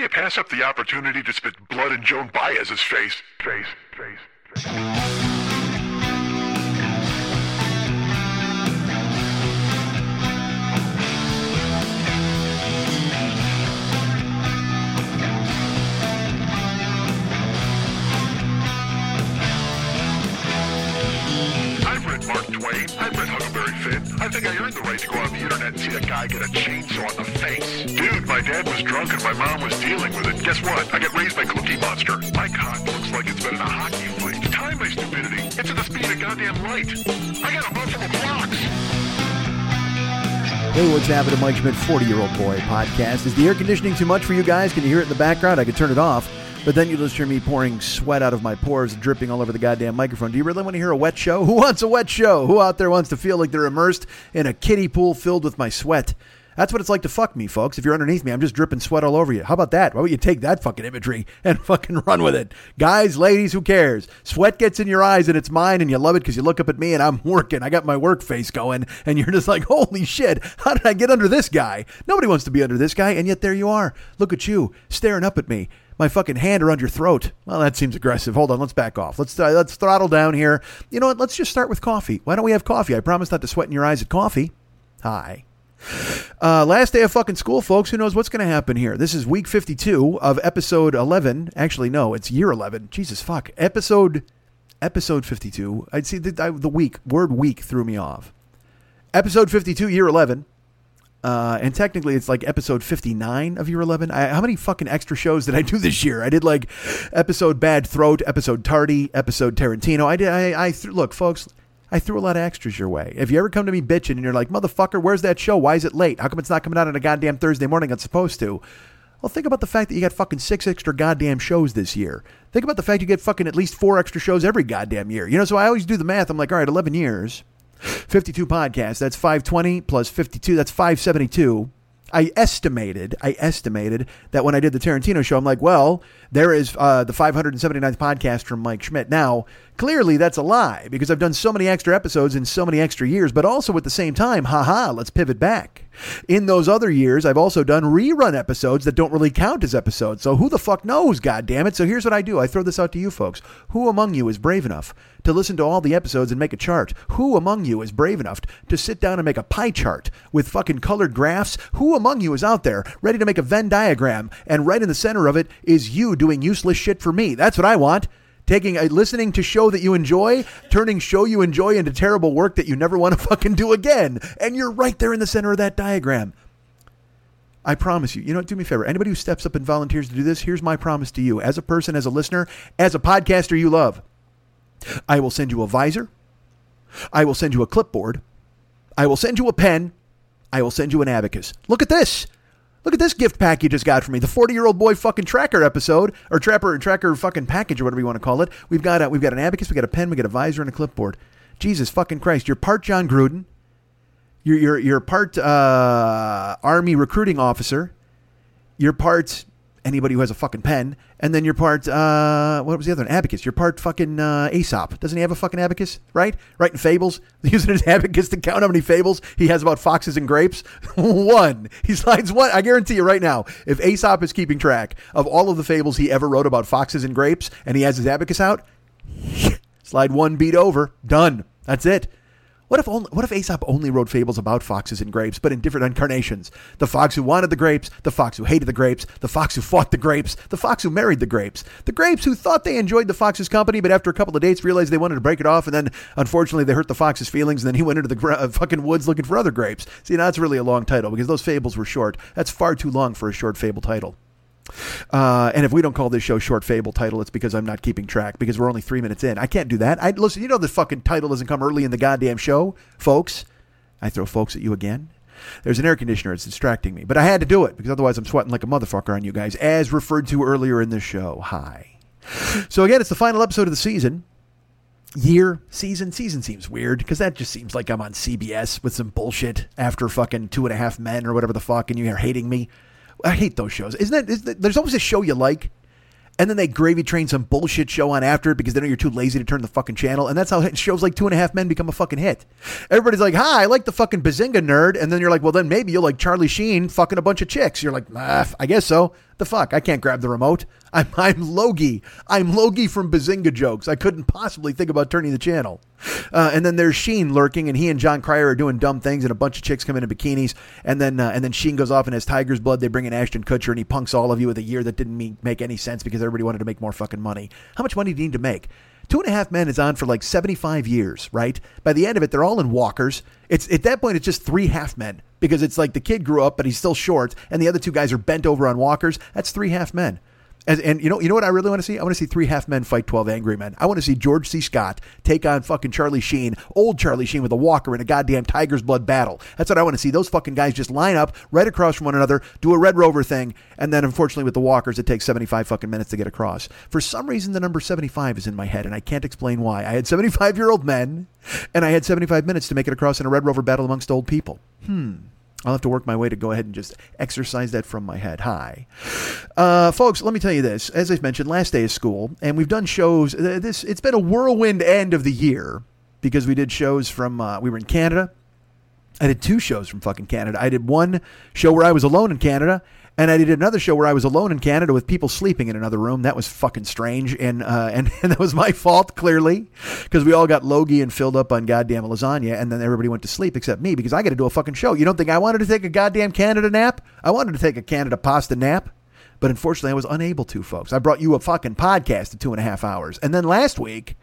you pass up the opportunity to spit blood in Joan Baez's face? Face, face, face. I think I earned the right to go on the internet and see a guy get a chainsaw in the face. Dude, my dad was drunk and my mom was dealing with it. Guess what? I got raised by Cookie Monster. My cock looks like it's been in a hockey fight. Time my stupidity. It's at the speed of goddamn light. I got a a blocks. Hey, what's happening, Mike Schmidt, 40 year old boy podcast. Is the air conditioning too much for you guys? Can you hear it in the background? I could turn it off, but then you just hear me pouring sweat out of my pores, dripping all over the goddamn microphone. Do you really want to hear a wet show? Who wants a wet show? Who out there wants to feel like they're immersed in a kiddie pool filled with my sweat? That's what it's like to fuck me, folks. If you're underneath me, I'm just dripping sweat all over you. How about that? Why don't you take that fucking imagery and fucking run with it? Guys, ladies, who cares? Sweat gets in your eyes and it's mine and you love it because you look up at me and I'm working. I got my work face going and you're just like, holy shit, how did I get under this guy? Nobody wants to be under this guy and yet there you are. Look at you staring up at me. My fucking hand around your throat. Well, that seems aggressive. Hold on, let's back off. Let's uh, let's throttle down here. You know what? Let's just start with coffee. Why don't we have coffee? I promise not to sweat in your eyes at coffee. Hi. Uh, last day of fucking school, folks. Who knows what's going to happen here? This is week 52 of episode 11. Actually, no, it's year 11. Jesus fuck. Episode episode 52. I'd see the, the week word week threw me off. Episode 52, year 11. Uh, and technically, it's like episode 59 of year 11. I, how many fucking extra shows did I do this year? I did like episode Bad Throat, episode Tardy, episode Tarantino. I did. I, I th- look, folks. I threw a lot of extras your way. If you ever come to me bitching and you're like, motherfucker, where's that show? Why is it late? How come it's not coming out on a goddamn Thursday morning? It's supposed to. Well, think about the fact that you got fucking six extra goddamn shows this year. Think about the fact you get fucking at least four extra shows every goddamn year. You know, so I always do the math. I'm like, all right, 11 years, 52 podcasts. That's 520 plus 52. That's 572. I estimated, I estimated that when I did the Tarantino show, I'm like, well, there is uh, the 579th podcast from Mike Schmidt. Now, clearly that's a lie because I've done so many extra episodes in so many extra years, but also at the same time, haha, let's pivot back. In those other years, I've also done rerun episodes that don't really count as episodes. So who the fuck knows, God damn it? So here's what I do. I throw this out to you folks. Who among you is brave enough to listen to all the episodes and make a chart? Who among you is brave enough to sit down and make a pie chart with fucking colored graphs? Who among you is out there ready to make a Venn diagram and right in the center of it is you doing useless shit for me? That's what I want taking a listening to show that you enjoy, turning show you enjoy into terrible work that you never want to fucking do again. And you're right there in the center of that diagram. I promise you. You know, do me a favor. Anybody who steps up and volunteers to do this, here's my promise to you. As a person, as a listener, as a podcaster you love, I will send you a visor. I will send you a clipboard. I will send you a pen. I will send you an abacus. Look at this. Look at this gift pack you just got for me. The 40 year old boy fucking tracker episode, or trapper and tracker fucking package, or whatever you want to call it. We've got a, we've got an abacus, we got a pen, we got a visor, and a clipboard. Jesus fucking Christ! You're part Jon Gruden. You're you're you're part uh, army recruiting officer. You're part anybody who has a fucking pen, and then you're part uh, what was the other one? Abacus. You're part fucking uh, Aesop. Doesn't he have a fucking abacus? Right? Writing fables, using his abacus to count how many fables he has about foxes and grapes. one. He slides one. I guarantee you right now, if Aesop is keeping track of all of the fables he ever wrote about foxes and grapes, and he has his abacus out, slide one beat over. Done. That's it. What if only, what if Aesop only wrote fables about foxes and grapes, but in different incarnations? The fox who wanted the grapes, the fox who hated the grapes, the fox who fought the grapes, the fox who married the grapes, the grapes who thought they enjoyed the fox's company, but after a couple of dates realized they wanted to break it off, and then unfortunately they hurt the fox's feelings, and then he went into the uh, fucking woods looking for other grapes. See, now that's really a long title because those fables were short. That's far too long for a short fable title. Uh, and if we don't call this show short fable title, it's because I'm not keeping track because we're only three minutes in. I can't do that. I listen. You know the fucking title doesn't come early in the goddamn show, folks. I throw folks at you again. There's an air conditioner. It's distracting me, but I had to do it because otherwise I'm sweating like a motherfucker on you guys, as referred to earlier in the show. Hi. So again, it's the final episode of the season. Year, season, season seems weird because that just seems like I'm on CBS with some bullshit after fucking Two and a Half Men or whatever the fuck, and you're hating me. I hate those shows. Isn't that? Is that there's always a show you like, and then they gravy train some bullshit show on after it because they know you're too lazy to turn the fucking channel, and that's how shows like Two and a Half Men become a fucking hit. Everybody's like, "Hi, I like the fucking Bazinga nerd," and then you're like, "Well, then maybe you'll like Charlie Sheen fucking a bunch of chicks." You're like, ah, "I guess so." The fuck? I can't grab the remote. I'm, I'm Logie. I'm Logie from Bazinga Jokes. I couldn't possibly think about turning the channel. Uh, and then there's Sheen lurking, and he and Jon Cryer are doing dumb things, and a bunch of chicks come in in bikinis. And then uh, and then Sheen goes off and has Tiger's blood. They bring in Ashton Kutcher, and he punks all of you with a year that didn't mean, make any sense because everybody wanted to make more fucking money. How much money do you need to make? Two and a Half Men is on for like 75 years, right? By the end of it, they're all in walkers. It's at that point, it's just three half men because it's like the kid grew up, but he's still short, and the other two guys are bent over on walkers. That's three half men. And, and, you know, you know what I really want to see? I want to see three half men fight twelve angry men. I want to see George C. Scott take on fucking Charlie Sheen, old Charlie Sheen with a walker in a goddamn tiger's blood battle. That's what I want to see. Those fucking guys just line up right across from one another, do a Red Rover thing, and then unfortunately with the walkers, it takes seventy five fucking minutes to get across. For some reason, the number seventy five is in my head, and I can't explain why. I had seventy five year old men, and I had seventy five minutes to make it across in a Red Rover battle amongst old people. Hmm. I'll have to work my way to go ahead and just exercise that from my head. Hi. Uh, folks, let me tell you this. As I've mentioned, last day of school, and we've done shows. This It's been a whirlwind end of the year because we did shows from, uh, we were in Canada. I did two shows from fucking Canada. I did one show where I was alone in Canada, and I did another show where I was alone in Canada with people sleeping in another room. That was fucking strange, and uh, and, and that was my fault clearly, because we all got logy and filled up on goddamn lasagna, and then everybody went to sleep except me because I got to do a fucking show. You don't think I wanted to take a goddamn Canada nap? I wanted to take a Canada pasta nap. But unfortunately, I was unable to, folks. I brought you a fucking podcast of two and a half hours. And then last week,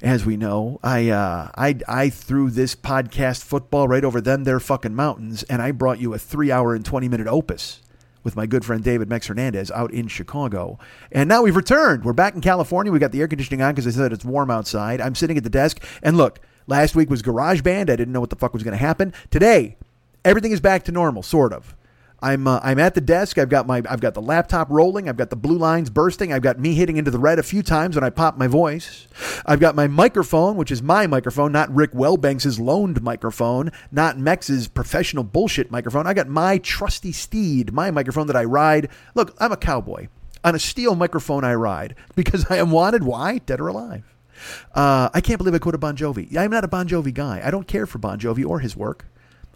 as we know, I uh, I I threw this podcast football right over them their fucking mountains, and I brought you a three hour and twenty minute opus with my good friend David Mex Hernandez out in Chicago. And now we've returned. We're back in California. We got the air conditioning on because I said it's warm outside. I'm sitting at the desk, and look, last week was Garage Band. I didn't know what the fuck was going to happen. Today, everything is back to normal, sort of. I'm uh, I'm at the desk. I've got my I've got the laptop rolling. I've got the blue lines bursting. I've got me hitting into the red a few times when I pop my voice. I've got my microphone, which is my microphone, not Rick Wellbanks's loaned microphone, not Mex's professional bullshit microphone. I got my trusty steed, my microphone that I ride. Look, I'm a cowboy. On a steel microphone, I ride because I am wanted. Why? Dead or alive. Uh, I can't believe I quoted Bon Jovi. I'm not a Bon Jovi guy. I don't care for Bon Jovi or his work.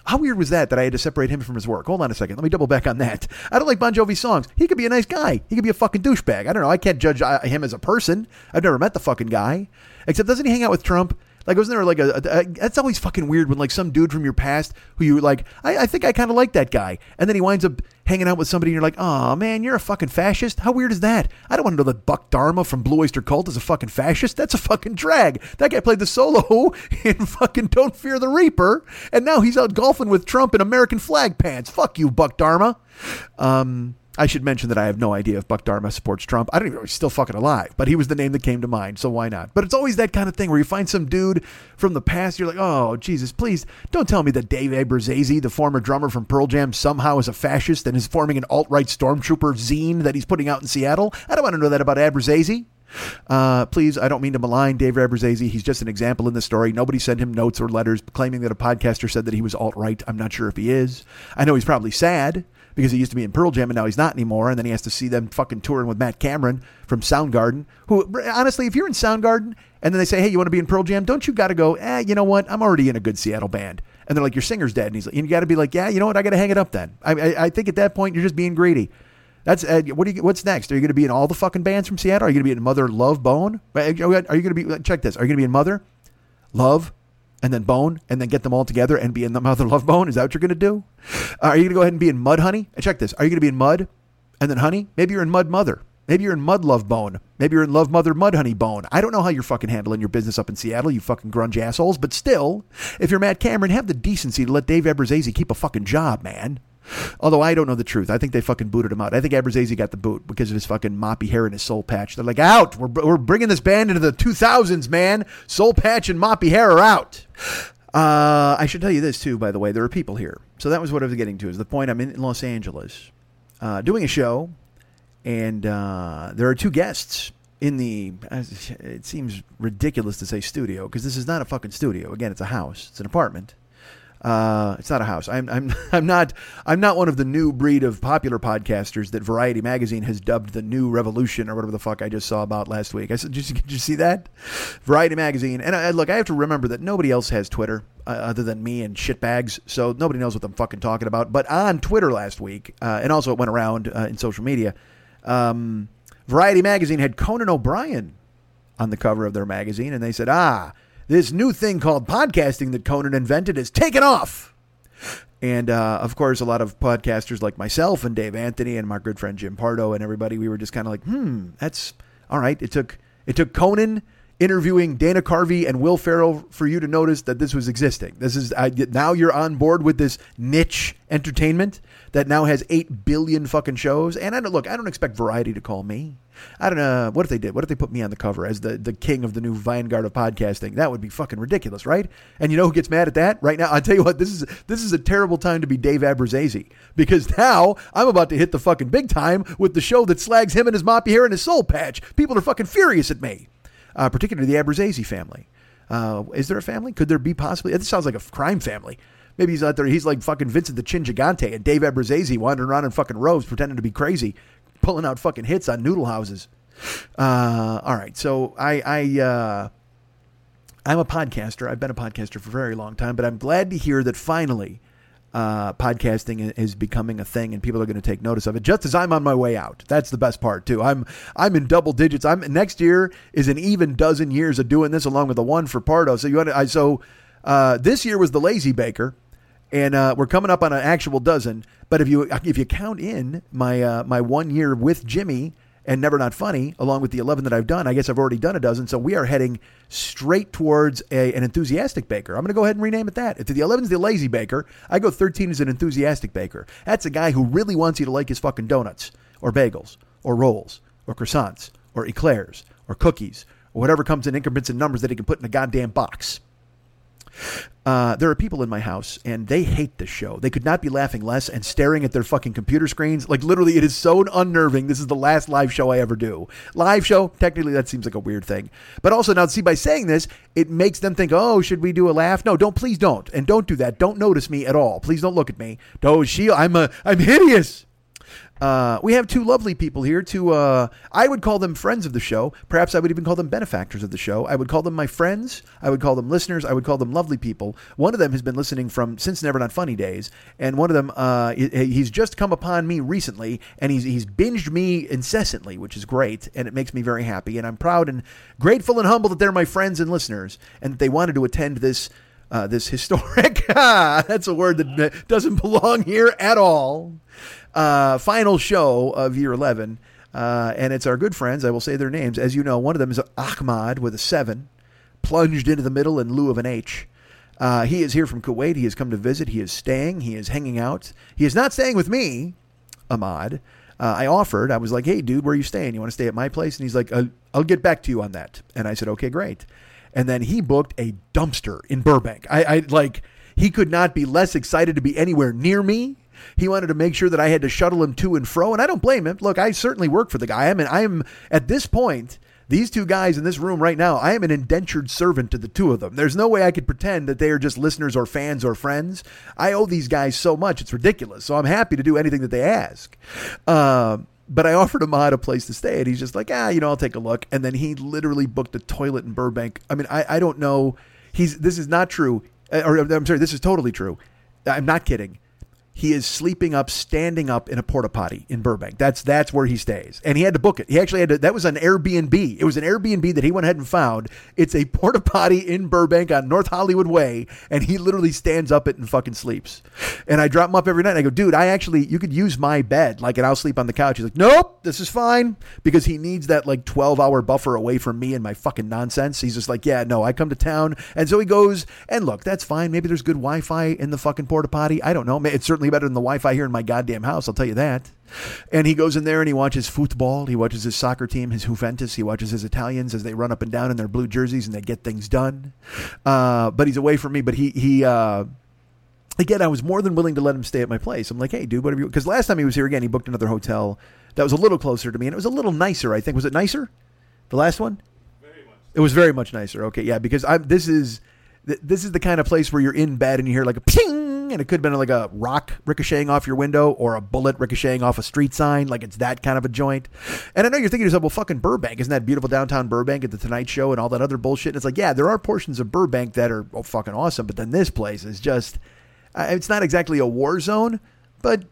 How weird was that that I had to separate him from his work? Hold on a second. Let me double back on that. I don't like Bon Jovi's songs. He could be a nice guy. He could be a fucking douchebag. I don't know. I can't judge uh, him as a person. I've never met the fucking guy. Except doesn't he hang out with Trump? Like wasn't there like a, a, a that's always fucking weird when like some dude from your past who you like I, I think I kind of like that guy. And then he winds up hanging out with somebody and you're like oh man you're a fucking fascist. How weird is that? I don't want to know that Buck Dharma from Blue Oyster Cult is a fucking fascist. That's a fucking drag. That guy played the solo in fucking Don't Fear the Reaper and now he's out golfing with Trump in American flag pants. Fuck you Buck Dharma. Um I should mention that I have no idea if Buck Dharma supports Trump. I don't even know if he's still fucking alive, but he was the name that came to mind, so why not? But it's always that kind of thing where you find some dude from the past, you're like, oh, Jesus, please don't tell me that Dave Abbruzzese, the former drummer from Pearl Jam, somehow is a fascist and is forming an alt right stormtrooper zine that he's putting out in Seattle. I don't want to know that about Abbruzzese. Uh, please, I don't mean to malign Dave Abbruzzese. He's just an example in the story. Nobody sent him notes or letters claiming that a podcaster said that he was alt right. I'm not sure if he is. I know he's probably sad because he used to be in Pearl Jam and now he's not anymore. And then he has to see them fucking touring with Matt Cameron from Soundgarden. Who, honestly, if you're in Soundgarden and then they say, hey, you want to be in Pearl Jam? Don't you got to go, eh, you know what? I'm already in a good Seattle band. And they're like, your singer's dead. And he's like, you got to be like, yeah, you know what? I got to hang it up then. I, I, I think at that point, you're just being greedy. That's uh, what do you? What's next? Are you going to be in all the fucking bands from Seattle? Are you going to be in Mother Love Bone? Are you going to be? Check this. Are you going to be in Mother, Love, and then Bone, and then get them all together and be in the Mother Love Bone? Is that what you're going to do? Uh, are you going to go ahead and be in Mud Honey? And Check this. Are you going to be in Mud, and then Honey? Maybe you're in Mud Mother. Maybe you're in Mud Love Bone. Maybe you're in Love Mother Mud Honey Bone. I don't know how you're fucking handling your business up in Seattle, you fucking grunge assholes. But still, if you're Matt Cameron, have the decency to let Dave Abbruzzese keep a fucking job, man. Although I don't know the truth. I think they fucking booted him out. I think Abbruzzese got the boot because of his fucking moppy hair and his soul patch. They're like, out. We're, we're bringing this band into the 2000s, man. Soul patch and moppy hair are out. Uh, I should tell you this, too, by the way. There are people here. So that was what I was getting to. Is the point I'm in Los Angeles uh, doing a show, and uh, there are two guests in the it seems ridiculous to say studio because this is not a fucking studio again it's a house it's an apartment uh, it's not a house. I'm, I'm, I'm not, I'm not one of the new breed of popular podcasters that Variety Magazine has dubbed the new revolution or whatever the fuck I just saw about last week. I said, did you, did you see that? Variety Magazine. And I, look, I have to remember that nobody else has Twitter uh, other than me and shitbags, so nobody knows what I'm fucking talking about. But on Twitter last week, uh, and also it went around uh, in social media. Um, Variety magazine had Conan O'Brien on the cover of their magazine, and they said, "Ah, this new thing called podcasting that Conan invented is taken off." And uh, of course, a lot of podcasters like myself and Dave Anthony and my good friend Jim Pardo and everybody, we were just kind of like, "Hmm, that's all right." It took it took Conan interviewing Dana Carvey and Will Ferrell for you to notice that this was existing. This is I, now you're on board with this niche entertainment that now has eight billion fucking shows. And I don't look. I don't expect Variety to call me. I don't know what if they did. What if they put me on the cover as the the king of the new vanguard of podcasting? That would be fucking ridiculous, right? And you know who gets mad at that right now? I'll tell you what. This is this is a terrible time to be Dave Abbruzzese because now I'm about to hit the fucking big time with the show that slags him and his moppy hair and his soul patch. People are fucking furious at me uh, particularly the Abbruzzese family. Uh, is there a family? Could there be possibly? This sounds like a crime family. Maybe he's out there. He's like fucking Vincent the Chin Gigante and Dave Abbruzzese wandering around in fucking robes, pretending to be crazy, pulling out fucking hits on noodle houses. Uh, all right, so I, I, uh, I'm a podcaster. I've been a podcaster for a very long time, but I'm glad to hear that finally uh, podcasting is becoming a thing and people are going to take notice of it just as I'm on my way out. That's the best part too. I'm I'm in double digits. I'm next year is an even dozen years of doing this along with the one for Pardo. So you want I so uh, this year was the lazy baker and uh, we're coming up on an actual dozen. But if you if you count in my uh, my one year with Jimmy and Never Not Funny, along with the 11 that I've done, I guess I've already done a dozen. So we are heading straight towards a, an enthusiastic baker. I'm going to go ahead and rename it that. If the 11 is the lazy baker, I go 13 as an enthusiastic baker. That's a guy who really wants you to like his fucking donuts or bagels or rolls or croissants or eclairs or cookies or whatever comes in increments and numbers that he can put in a goddamn box. Uh, there are people in my house and they hate this show. They could not be laughing less and staring at their fucking computer screens. Like literally, it is so unnerving. This is the last live show I ever do. Live show, technically, that seems like a weird thing. But also now, see, by saying this, it makes them think, oh, should we do a laugh? No, don't. Please don't, and don't do that. Don't notice me at all. Please don't look at me. Oh, she, I'm a, I'm hideous. Uh, we have two lovely people here. Two, uh, I would call them friends of the show. Perhaps I would even call them benefactors of the show. I would call them my friends. I would call them listeners. I would call them lovely people. One of them has been listening from since Never Not Funny days, and one of them, uh, he's just come upon me recently, and he's he's binged me incessantly, which is great, and it makes me very happy. And I'm proud and grateful and humble that they're my friends and listeners, and that they wanted to attend this. Uh, this historic, that's a word that doesn't belong here at all uh, final show of year 11. Uh, and it's our good friends. I will say their names. As you know, one of them is Ahmad with a seven, plunged into the middle in lieu of an H. Uh, he is here from Kuwait. He has come to visit. He is staying. He is hanging out. He is not staying with me, Ahmad. Uh, I offered. I was like, "Hey, dude, where are you staying? You want to stay at my place?" And he's like, "I'll, I'll get back to you on that." And I said, "Okay, great." And then he booked a dumpster in Burbank. I, I like he could not be less excited to be anywhere near me he wanted to make sure that I had to shuttle him to and fro, and I don't blame him. Look, I certainly work for the guy. I mean, I am at this point. These two guys in this room right now, I am an indentured servant to the two of them. There's no way I could pretend that they are just listeners or fans or friends. I owe these guys so much, it's ridiculous. So I'm happy to do anything that they ask. Uh, but I offered him a place to stay, and he's just like, ah, you know, I'll take a look. And then he literally booked a toilet in Burbank. I mean, I, I don't know. He's this is not true, uh, or I'm sorry, this is totally true. I'm not kidding he is sleeping up, standing up in a porta potty in Burbank. That's that's where he stays, and he had to book it. He actually had to. That was an Airbnb. It was an Airbnb that he went ahead and found. It's a porta potty in Burbank on North Hollywood Way, and he literally stands up it and fucking sleeps. And I drop him up every night. I go, dude, I actually you could use my bed, like, and I'll sleep on the couch. He's like, nope, this is fine because he needs that like twelve hour buffer away from me and my fucking nonsense. He's just like, yeah, no, I come to town, and so he goes. And look, that's fine. Maybe there's good Wi-Fi in the fucking porta potty. I don't know. It's certainly better than the Wi-Fi here in my goddamn house. I'll tell you that. And he goes in there and he watches football. He watches his soccer team, his Juventus. He watches his Italians as they run up and down in their blue jerseys and they get things done. Uh, but he's away from me. But he he. Uh, again, I was more than willing to let him stay at my place. I'm like, hey, dude, whatever. Because last time he was here again, he booked another hotel that was a little closer to me, and it was a little nicer. I think was it nicer? The last one. It was very much nicer. Okay, yeah, because I'm. This is this is the kind of place where you're in bed and you hear like a ping, and it could have been like a rock ricocheting off your window or a bullet ricocheting off a street sign. Like it's that kind of a joint. And I know you're thinking to yourself, well, fucking Burbank, isn't that beautiful downtown Burbank at the Tonight Show and all that other bullshit? And it's like, yeah, there are portions of Burbank that are oh, fucking awesome, but then this place is just, uh, it's not exactly a war zone, but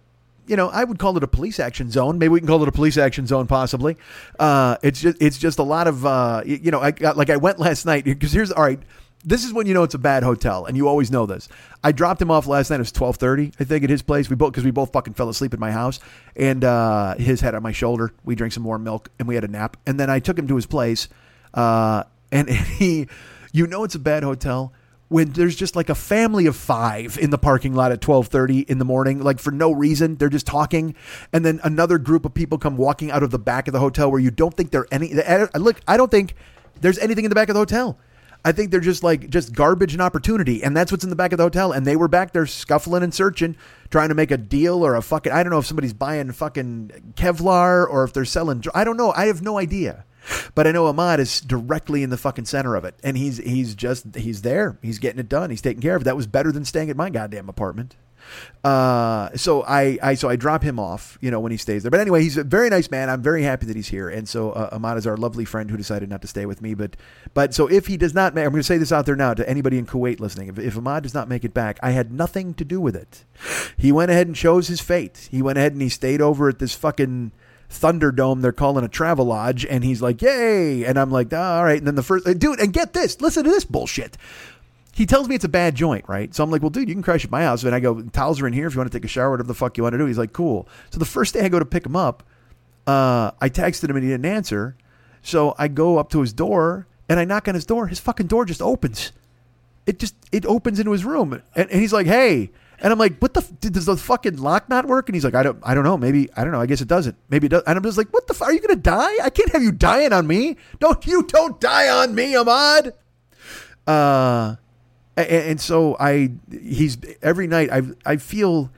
you know, I would call it a police action zone. Maybe we can call it a police action zone, possibly. Uh, it's just it's just a lot of uh, you know, I got, like I went last night because here's all right. This is when you know it's a bad hotel, and you always know this. I dropped him off last night. It was twelve thirty, I think, at his place. We both because we both fucking fell asleep at my house, and uh, his head on my shoulder. We drank some more milk, and we had a nap. And then I took him to his place, uh, and, and he, you know, it's a bad hotel when there's just like a family of five in the parking lot at 12:30 in the morning like for no reason they're just talking and then another group of people come walking out of the back of the hotel where you don't think they're any look I don't think there's anything in the back of the hotel I think they're just like just garbage and opportunity, and that's what's in the back of the hotel. And they were back there scuffling and searching, trying to make a deal or a fucking. I don't know if somebody's buying fucking Kevlar or if they're selling. I don't know. I have no idea. But I know Ahmad is directly in the fucking center of it, and he's he's just he's there. He's getting it done. He's taking care of it. That was better than staying at my goddamn apartment. Uh, so I, I, so I drop him off, you know, when he stays there. But anyway, he's a very nice man. I'm very happy that he's here. And so uh, Ahmad is our lovely friend who decided not to stay with me. But, but so if he does not, I'm going to say this out there now to anybody in Kuwait listening. If, if Ahmad does not make it back, I had nothing to do with it. He went ahead and chose his fate. He went ahead and he stayed over at this fucking Thunderdome they're calling a travel lodge, and he's like, "Yay!" And I'm like, oh, "All right." And then the first dude, and get this, listen to this bullshit he tells me it's a bad joint, right? So I'm like, well, dude, you can crash at my house. And I go, towels are in here if you want to take a shower, whatever the fuck you want to do. He's like, cool. So the first day I go to pick him up, uh, I texted him and he didn't answer. So I go up to his door and I knock on his door. His fucking door just opens. It just it opens into his room, and, and he's like, hey. And I'm like, what the? F- does the fucking lock not work? And he's like, I don't, I don't know. Maybe I don't know. I guess it doesn't. Maybe it does. And I'm just like, what the? F- are you gonna die? I can't have you dying on me. Don't you? Don't die on me, Ahmad. Uh, and, and so I, he's every night. I I feel.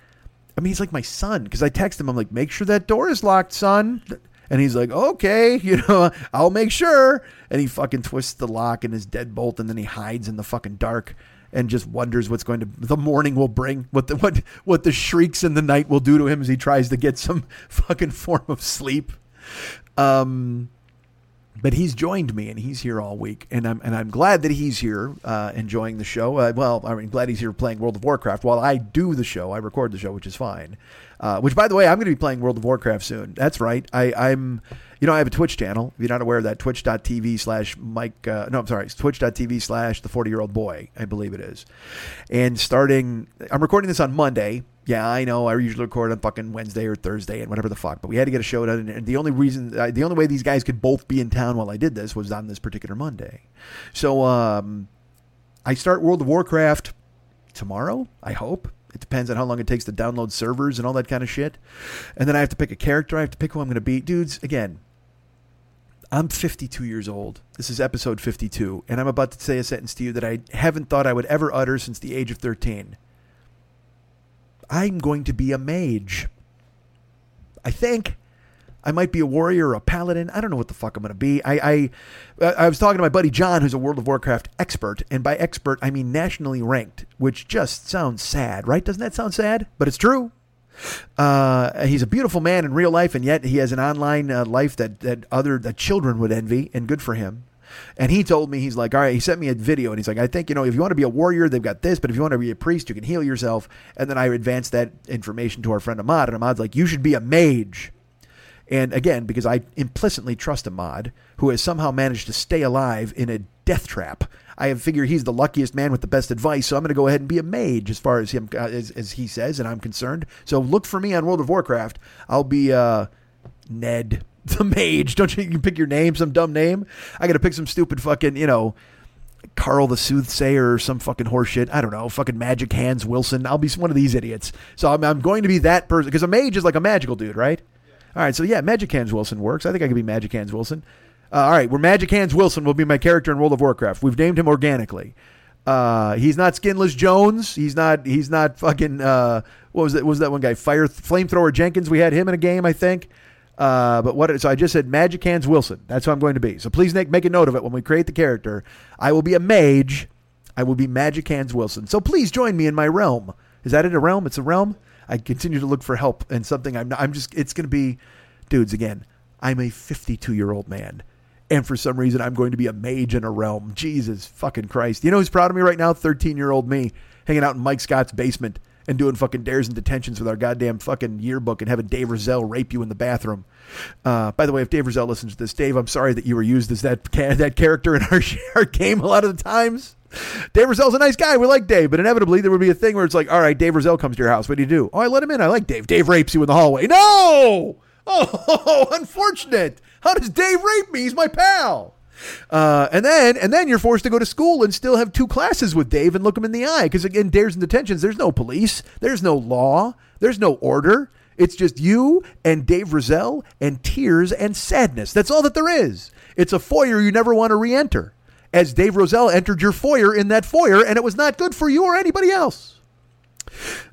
I mean, he's like my son because I text him. I'm like, make sure that door is locked, son. And he's like, okay, you know, I'll make sure. And he fucking twists the lock in his deadbolt, and then he hides in the fucking dark and just wonders what's going to the morning will bring, what the what what the shrieks in the night will do to him as he tries to get some fucking form of sleep. Um, but he's joined me and he's here all week, and I'm and I'm glad that he's here uh, enjoying the show. Uh, well, I'm glad he's here playing World of Warcraft while I do the show. I record the show, which is fine. Uh, which, by the way, I'm going to be playing World of Warcraft soon. That's right. I, I'm, you know, I have a Twitch channel. If you're not aware of that, twitch.tv slash Mike. Uh, no, I'm sorry, it's twitch.tv slash the 40 year old boy. I believe it is. And starting, I'm recording this on Monday. Yeah, I know. I usually record on fucking Wednesday or Thursday and whatever the fuck. But we had to get a show done, and the only reason, uh, the only way these guys could both be in town while I did this was on this particular Monday. So um, I start World of Warcraft tomorrow. I hope. It depends on how long it takes to download servers and all that kind of shit. And then I have to pick a character. I have to pick who I'm going to be. Dudes, again, I'm 52 years old. This is episode 52, and I'm about to say a sentence to you that I haven't thought I would ever utter since the age of 13. I'm going to be a mage. I think. I might be a warrior or a paladin. I don't know what the fuck I'm going to be. I, I I was talking to my buddy John, who's a World of Warcraft expert, and by expert I mean nationally ranked, which just sounds sad, right? Doesn't that sound sad? But it's true. Uh, he's a beautiful man in real life, and yet he has an online uh, life that that other that children would envy, and good for him. And he told me, he's like, all right, he sent me a video and he's like, I think, you know, if you want to be a warrior, they've got this, but if you want to be a priest, you can heal yourself. And then I advanced that information to our friend Ahmad, and Ahmad's like, you should be a mage. And again, because I implicitly trust Ahmad, who has somehow managed to stay alive in a death trap, I figure he's the luckiest man with the best advice. So I'm going to go ahead and be a mage as far as him uh, as, as he says, and I'm concerned. So look for me on World of Warcraft. I'll be uh, Ned the mage. Don't you, you pick your name, some dumb name? I got to pick some stupid fucking, you know, Carl the Soothsayer or some fucking horseshit. I don't know. Fucking Magic Hands Wilson. I'll be one of these idiots. So I'm, I'm going to be that person because a mage is like a magical dude, right? All right. So yeah, Magic Hands Wilson works. I think I could be Magic Hands Wilson. Uh, all right. We're Magic Hands Wilson will be my character in World of Warcraft. We've named him organically. Uh, he's not Skinless Jones. He's not. He's not fucking. Uh, what was that? What was that one guy? Fire Flamethrower Jenkins. We had him in a game, I think. Uh, but what? So I just said Magic Hands Wilson. That's who I'm going to be. So please make, make a note of it when we create the character. I will be a mage. I will be Magic Hands Wilson. So please join me in my realm. Is that it? A realm? It's a realm. I continue to look for help and something. I'm. Not, I'm just. It's going to be, dudes. Again, I'm a 52 year old man, and for some reason, I'm going to be a mage in a realm. Jesus fucking Christ! You know who's proud of me right now? 13 year old me hanging out in Mike Scott's basement and doing fucking dares and detentions with our goddamn fucking yearbook and having Dave Roselle rape you in the bathroom. Uh, by the way, if Dave Roselle listens to this, Dave, I'm sorry that you were used as that that character in our, our game a lot of the times. Dave Rozelle's a nice guy. We like Dave, but inevitably there would be a thing where it's like, all right, Dave Roselle comes to your house. What do you do? Oh, I let him in. I like Dave. Dave rapes you in the hallway. No! Oh, unfortunate. How does Dave rape me? He's my pal. Uh, and then and then you're forced to go to school and still have two classes with Dave and look him in the eye because again, dares and detentions. There's no police. There's no law. There's no order. It's just you and Dave Roselle and tears and sadness. That's all that there is. It's a foyer you never want to re-enter. As Dave Roselle entered your foyer in that foyer, and it was not good for you or anybody else.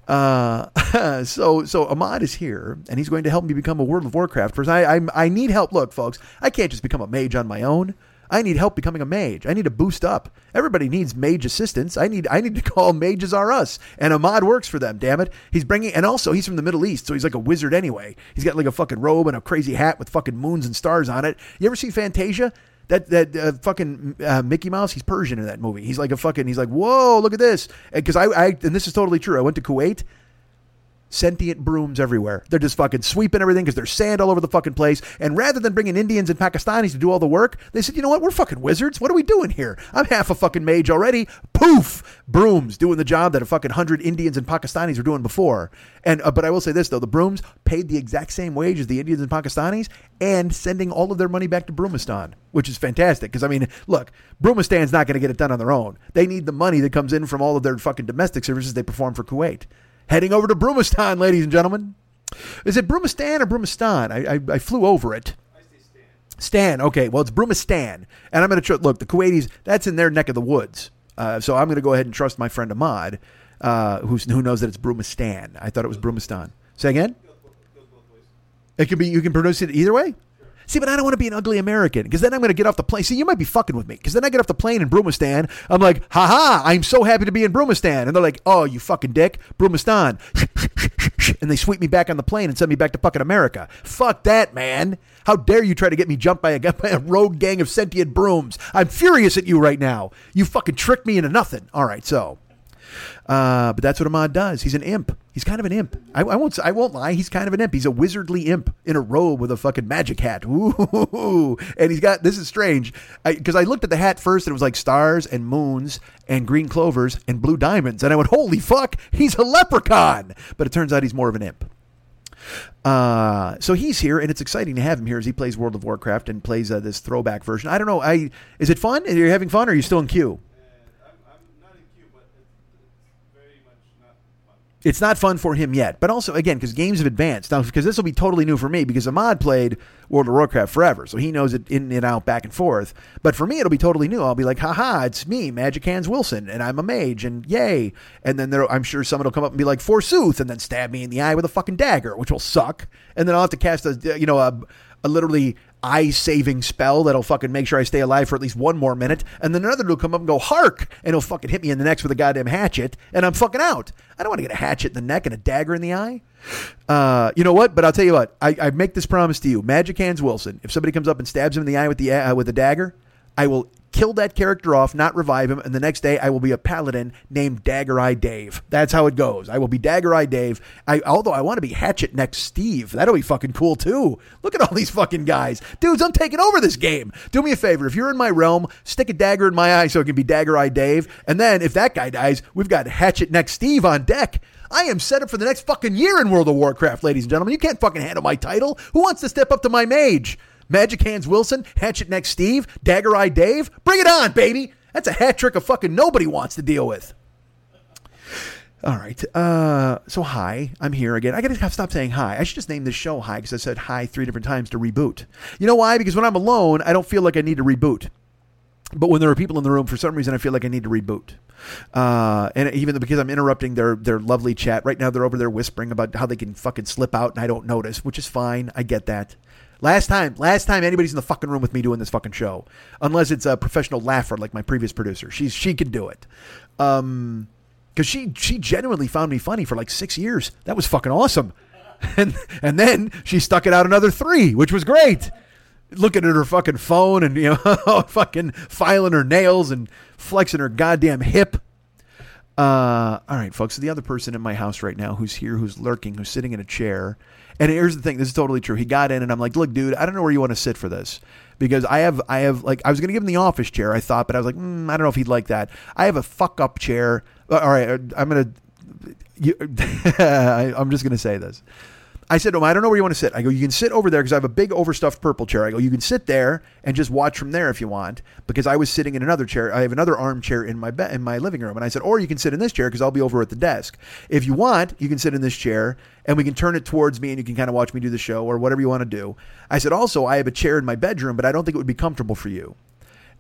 Uh, so so Ahmad is here, and he's going to help me become a World of Warcraft person. I, I I need help. Look, folks, I can't just become a mage on my own. I need help becoming a mage. I need to boost up. Everybody needs mage assistance. I need I need to call mages are us, and Ahmad works for them. Damn it, he's bringing, and also he's from the Middle East, so he's like a wizard anyway. He's got like a fucking robe and a crazy hat with fucking moons and stars on it. You ever see Fantasia? That that uh, fucking uh, Mickey Mouse, he's Persian in that movie. He's like a fucking. He's like, whoa, look at this. Because I, I, and this is totally true. I went to Kuwait. Sentient brooms everywhere. They're just fucking sweeping everything because there's sand all over the fucking place. And rather than bringing Indians and Pakistanis to do all the work, they said, you know what? We're fucking wizards. What are we doing here? I'm half a fucking mage already. Poof! Brooms doing the job that a fucking hundred Indians and Pakistanis were doing before. And uh, but I will say this though, the brooms paid the exact same wage as the Indians and Pakistanis, and sending all of their money back to Broomistan, which is fantastic. Because I mean, look, Broomistan's not going to get it done on their own. They need the money that comes in from all of their fucking domestic services they perform for Kuwait heading over to Brumistan, ladies and gentlemen. Is it Brumistan or Brumistan? I, I, I flew over it. Stan. Okay, well, it's Brumistan. And I'm going to tr- look, the Kuwaitis, that's in their neck of the woods. Uh, so I'm going to go ahead and trust my friend Ahmad, uh, who's, who knows that it's Brumistan. I thought it was Brumistan. Say again? It can be, you can pronounce it either way? See, but I don't want to be an ugly American because then I'm going to get off the plane. See, you might be fucking with me because then I get off the plane in Brumistan. I'm like, haha, I'm so happy to be in Brumistan. And they're like, oh, you fucking dick, Brumistan. and they sweep me back on the plane and send me back to fucking America. Fuck that, man. How dare you try to get me jumped by a, by a rogue gang of sentient brooms? I'm furious at you right now. You fucking tricked me into nothing. All right, so. Uh, but that's what Ahmad does. He's an imp. He's kind of an imp. I, I won't. I won't lie. He's kind of an imp. He's a wizardly imp in a robe with a fucking magic hat. Ooh, and he's got. This is strange because I, I, looked at the hat first and it was like stars and moons and green clovers and blue diamonds, and I went, "Holy fuck, he's a leprechaun!" But it turns out he's more of an imp. Uh, so he's here, and it's exciting to have him here as he plays World of Warcraft and plays uh, this throwback version. I don't know. I is it fun? Are you having fun? or Are you still in queue? It's not fun for him yet. But also, again, because games have advanced now, because this will be totally new for me because Ahmad played World of Warcraft forever, so he knows it in and out, back and forth. But for me, it'll be totally new. I'll be like, haha, it's me, Magic Hands Wilson, and I'm a mage, and yay. And then there, I'm sure someone will come up and be like, forsooth, and then stab me in the eye with a fucking dagger, which will suck. And then I'll have to cast a, you know, a, a literally eye saving spell that'll fucking make sure I stay alive for at least one more minute. And then another dude will come up and go, hark, and he'll fucking hit me in the neck with a goddamn hatchet, and I'm fucking out. I don't want to get a hatchet in the neck and a dagger in the eye. Uh, you know what? But I'll tell you what. I, I make this promise to you, Magic Hands Wilson. If somebody comes up and stabs him in the eye with the uh, with a dagger, I will kill that character off, not revive him, and the next day I will be a paladin named Dagger Eye Dave. That's how it goes. I will be Dagger Eye Dave. I although I want to be Hatchet Neck Steve. That'll be fucking cool too. Look at all these fucking guys. Dudes, I'm taking over this game. Do me a favor. If you're in my realm, stick a dagger in my eye so it can be Dagger Eye Dave. And then if that guy dies, we've got Hatchet Neck Steve on deck. I am set up for the next fucking year in World of Warcraft, ladies and gentlemen. You can't fucking handle my title. Who wants to step up to my mage? Magic Hands Wilson, Hatchet Neck Steve, Dagger Eye Dave. Bring it on, baby. That's a hat trick of fucking nobody wants to deal with. All right. Uh, so hi, I'm here again. I gotta stop saying hi. I should just name this show hi because I said hi three different times to reboot. You know why? Because when I'm alone, I don't feel like I need to reboot. But when there are people in the room, for some reason, I feel like I need to reboot. Uh, and even because I'm interrupting their their lovely chat right now, they're over there whispering about how they can fucking slip out, and I don't notice, which is fine. I get that. Last time, last time anybody's in the fucking room with me doing this fucking show, unless it's a professional laugher like my previous producer. She's she can do it. Um, because she she genuinely found me funny for like six years. That was fucking awesome. And and then she stuck it out another three, which was great. Looking at her fucking phone and you know fucking filing her nails and flexing her goddamn hip. Uh, all right, folks. So the other person in my house right now who's here, who's lurking, who's sitting in a chair. And here's the thing: this is totally true. He got in, and I'm like, "Look, dude, I don't know where you want to sit for this." Because I have, I have, like, I was gonna give him the office chair. I thought, but I was like, mm, I don't know if he'd like that. I have a fuck up chair. Uh, All right, I'm gonna. You, I'm just gonna say this. I said to him, I don't know where you want to sit. I go, you can sit over there because I have a big overstuffed purple chair. I go, you can sit there and just watch from there if you want because I was sitting in another chair. I have another armchair in my bed in my living room, and I said, or you can sit in this chair because I'll be over at the desk. If you want, you can sit in this chair and we can turn it towards me and you can kind of watch me do the show or whatever you want to do. I said, also, I have a chair in my bedroom, but I don't think it would be comfortable for you.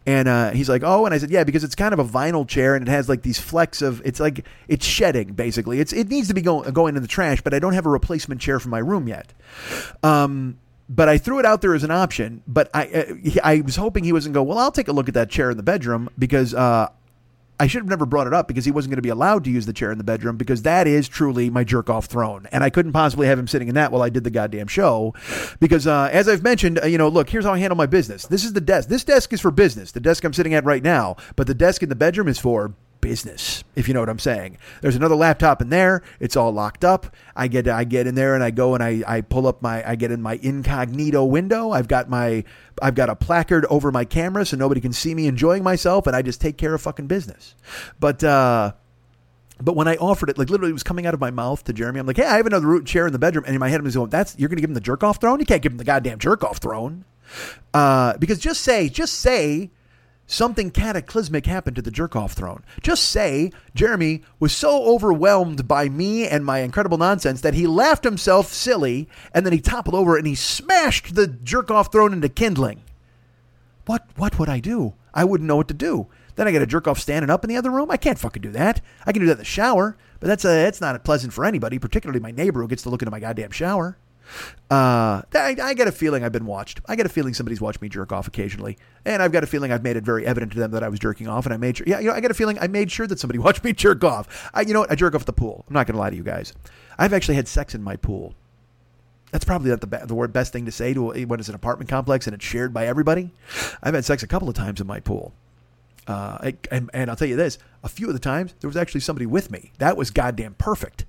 And uh, he's like, oh, and I said, yeah, because it's kind of a vinyl chair and it has like these flecks of, it's like it's shedding basically. It's it needs to be going going in the trash, but I don't have a replacement chair for my room yet. Um, but I threw it out there as an option. But I uh, I was hoping he wasn't go. Well, I'll take a look at that chair in the bedroom because uh, I should have never brought it up because he wasn't going to be allowed to use the chair in the bedroom because that is truly my jerk off throne. And I couldn't possibly have him sitting in that while I did the goddamn show. Because, uh, as I've mentioned, uh, you know, look, here's how I handle my business. This is the desk. This desk is for business, the desk I'm sitting at right now. But the desk in the bedroom is for business, if you know what I'm saying. There's another laptop in there. It's all locked up. I get I get in there and I go and I, I pull up my I get in my incognito window. I've got my I've got a placard over my camera so nobody can see me enjoying myself and I just take care of fucking business. But uh but when I offered it, like literally, it was coming out of my mouth to Jeremy. I'm like, "Hey, I have another root chair in the bedroom," and in my head, I'm going, "That's you're going to give him the jerk off throne? You can't give him the goddamn jerk off throne." Uh, because just say, just say, something cataclysmic happened to the jerk off throne. Just say Jeremy was so overwhelmed by me and my incredible nonsense that he laughed himself silly, and then he toppled over and he smashed the jerk off throne into kindling. What what would I do? I wouldn't know what to do. Then I got a jerk off standing up in the other room. I can't fucking do that. I can do that in the shower, but that's a, that's not pleasant for anybody, particularly my neighbor who gets to look into my goddamn shower. Uh, I, I get a feeling I've been watched. I get a feeling somebody's watched me jerk off occasionally, and I've got a feeling I've made it very evident to them that I was jerking off, and I made sure. Yeah, you know, I get a feeling I made sure that somebody watched me jerk off. I, you know what? I jerk off at the pool. I'm not going to lie to you guys. I've actually had sex in my pool. That's probably not the, be- the word best thing to say to a, when it's an apartment complex and it's shared by everybody. I've had sex a couple of times in my pool. Uh, I- and, and I'll tell you this: a few of the times there was actually somebody with me. That was goddamn perfect.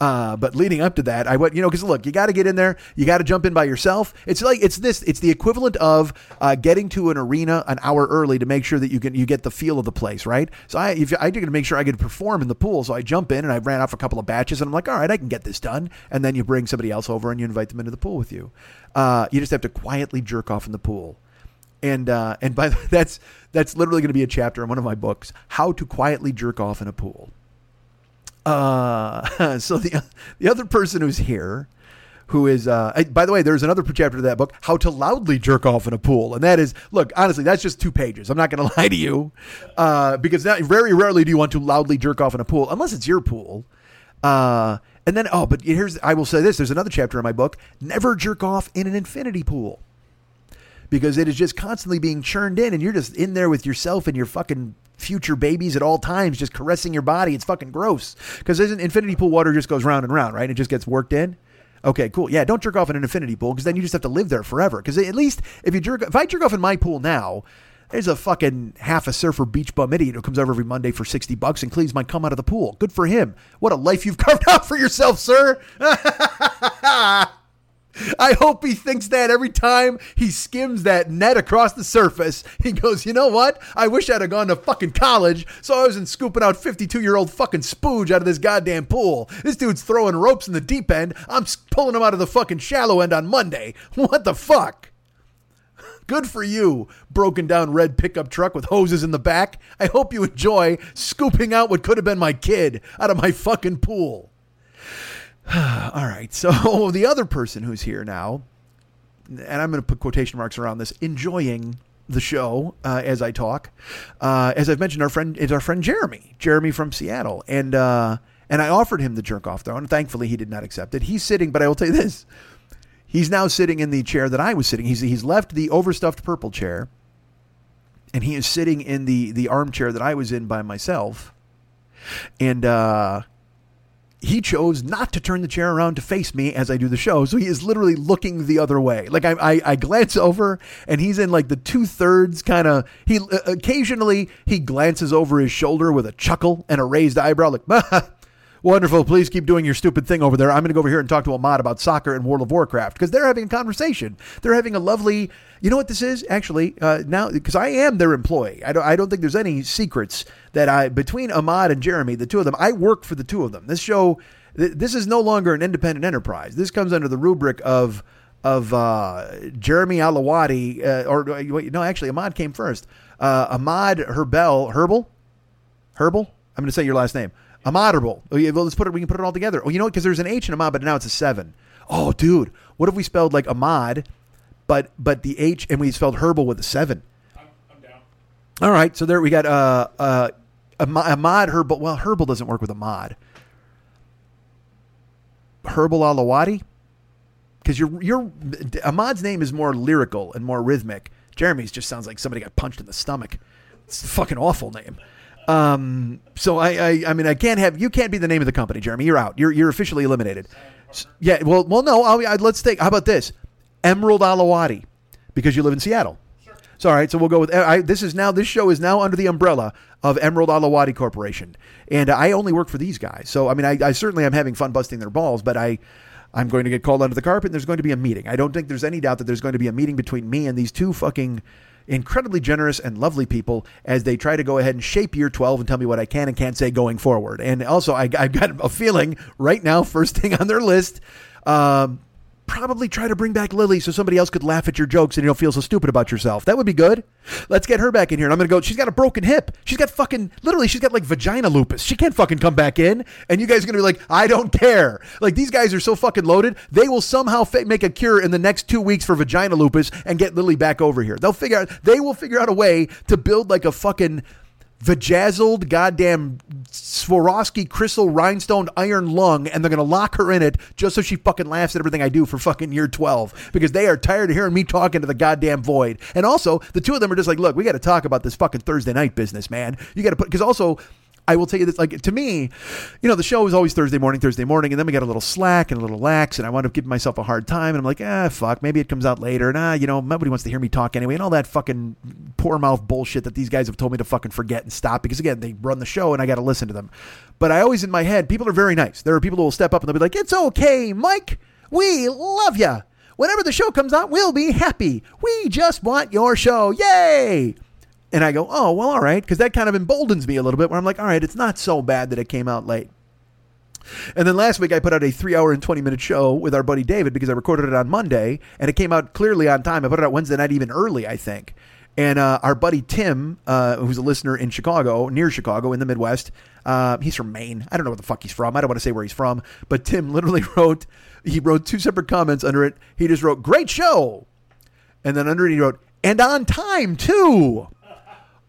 Uh, but leading up to that, I went, you know, because look, you got to get in there, you got to jump in by yourself. It's like it's this, it's the equivalent of uh, getting to an arena an hour early to make sure that you can you get the feel of the place, right? So I, if I did to make sure I could perform in the pool, so I jump in and I ran off a couple of batches, and I'm like, all right, I can get this done. And then you bring somebody else over and you invite them into the pool with you. Uh, you just have to quietly jerk off in the pool and uh, and by the, that's that's literally going to be a chapter in one of my books, how to quietly jerk off in a pool. Uh, so the the other person who's here, who is uh, by the way, there's another chapter to that book, how to loudly jerk off in a pool, and that is look honestly, that's just two pages. I'm not going to lie to you, uh, because very rarely do you want to loudly jerk off in a pool unless it's your pool. Uh, and then oh, but here's I will say this: there's another chapter in my book, never jerk off in an infinity pool because it is just constantly being churned in and you're just in there with yourself and your fucking future babies at all times just caressing your body it's fucking gross because isn't infinity pool water just goes round and round right it just gets worked in okay cool yeah don't jerk off in an infinity pool because then you just have to live there forever because at least if you jerk if i jerk off in my pool now there's a fucking half a surfer beach bum idiot who comes over every Monday for 60 bucks and cleans my cum out of the pool. Good for him. What a life you've carved out for yourself, sir. I hope he thinks that every time he skims that net across the surface. He goes, you know what? I wish I'd have gone to fucking college so I wasn't scooping out 52 year old fucking spooge out of this goddamn pool. This dude's throwing ropes in the deep end. I'm pulling him out of the fucking shallow end on Monday. What the fuck? Good for you, broken down red pickup truck with hoses in the back. I hope you enjoy scooping out what could have been my kid out of my fucking pool. All right. So the other person who's here now, and I'm going to put quotation marks around this, enjoying the show uh, as I talk. Uh, as I've mentioned, our friend is our friend Jeremy, Jeremy from Seattle, and uh, and I offered him the jerk off throne. Thankfully, he did not accept it. He's sitting, but I will tell you this: he's now sitting in the chair that I was sitting. He's he's left the overstuffed purple chair, and he is sitting in the the armchair that I was in by myself, and. He chose not to turn the chair around to face me as I do the show. So he is literally looking the other way. Like I, I, I glance over and he's in like the two thirds kind of, he uh, occasionally he glances over his shoulder with a chuckle and a raised eyebrow like, Wonderful. Please keep doing your stupid thing over there. I'm going to go over here and talk to Ahmad about soccer and World of Warcraft because they're having a conversation. They're having a lovely. You know what this is actually uh, now because I am their employee. I don't. I don't think there's any secrets that I between Ahmad and Jeremy, the two of them. I work for the two of them. This show. Th- this is no longer an independent enterprise. This comes under the rubric of of uh, Jeremy Alawati, uh, or wait, no, actually Ahmad came first. Uh, Ahmad Herbel, Herbal, Herbal. I'm going to say your last name. Ahmadable. Oh, yeah, well, let's put it. We can put it all together. Oh, you know what? Because there's an H in Ahmad, but now it's a seven. Oh, dude, what if we spelled like Ahmad, but but the H and we spelled herbal with a seven? I'm, I'm down. All right, so there we got uh uh Ahmad herbal. Well, herbal doesn't work with Ahmad. Herbal Alawadi, because your your Ahmad's name is more lyrical and more rhythmic. Jeremy's just sounds like somebody got punched in the stomach. It's a fucking awful name. Um, so I, I, I mean, I can't have you can't be the name of the company, Jeremy. You're out. You're you're officially eliminated. S- Yeah. Well, well, no. I'll, I, let's take. How about this? Emerald Alawadi, because you live in Seattle. So all right. So we'll go with. I, this is now. This show is now under the umbrella of Emerald Alawadi Corporation, and I only work for these guys. So I mean, I, I certainly am having fun busting their balls, but I. I'm going to get called under the carpet and there's going to be a meeting. I don't think there's any doubt that there's going to be a meeting between me and these two fucking incredibly generous and lovely people as they try to go ahead and shape year 12 and tell me what I can and can't say going forward. And also, I, I've got a feeling right now, first thing on their list, um, probably try to bring back Lily so somebody else could laugh at your jokes and you don't feel so stupid about yourself. That would be good. Let's get her back in here. And I'm going to go, she's got a broken hip. She's got fucking, literally, she's got like vagina lupus. She can't fucking come back in. And you guys are going to be like, I don't care. Like these guys are so fucking loaded. They will somehow fa- make a cure in the next two weeks for vagina lupus and get Lily back over here. They'll figure out, they will figure out a way to build like a fucking, vajazzled goddamn Swarovski crystal rhinestone iron lung and they're going to lock her in it just so she fucking laughs at everything I do for fucking year 12 because they are tired of hearing me talking to the goddamn void. And also, the two of them are just like, look, we got to talk about this fucking Thursday night business, man. You got to put, because also, I will tell you this, like to me, you know, the show is always Thursday morning, Thursday morning, and then we got a little slack and a little lax, and I wound up giving myself a hard time, and I'm like, ah, fuck, maybe it comes out later, and ah, you know, nobody wants to hear me talk anyway, and all that fucking poor mouth bullshit that these guys have told me to fucking forget and stop, because again, they run the show, and I got to listen to them. But I always in my head, people are very nice. There are people who will step up and they'll be like, it's okay, Mike, we love you. Whenever the show comes out, we'll be happy. We just want your show. Yay! And I go, oh, well, all right. Because that kind of emboldens me a little bit where I'm like, all right, it's not so bad that it came out late. And then last week I put out a three hour and 20 minute show with our buddy David because I recorded it on Monday and it came out clearly on time. I put it out Wednesday night, even early, I think. And uh, our buddy Tim, uh, who's a listener in Chicago, near Chicago in the Midwest, uh, he's from Maine. I don't know what the fuck he's from. I don't want to say where he's from. But Tim literally wrote, he wrote two separate comments under it. He just wrote, great show. And then under it, he wrote, and on time too.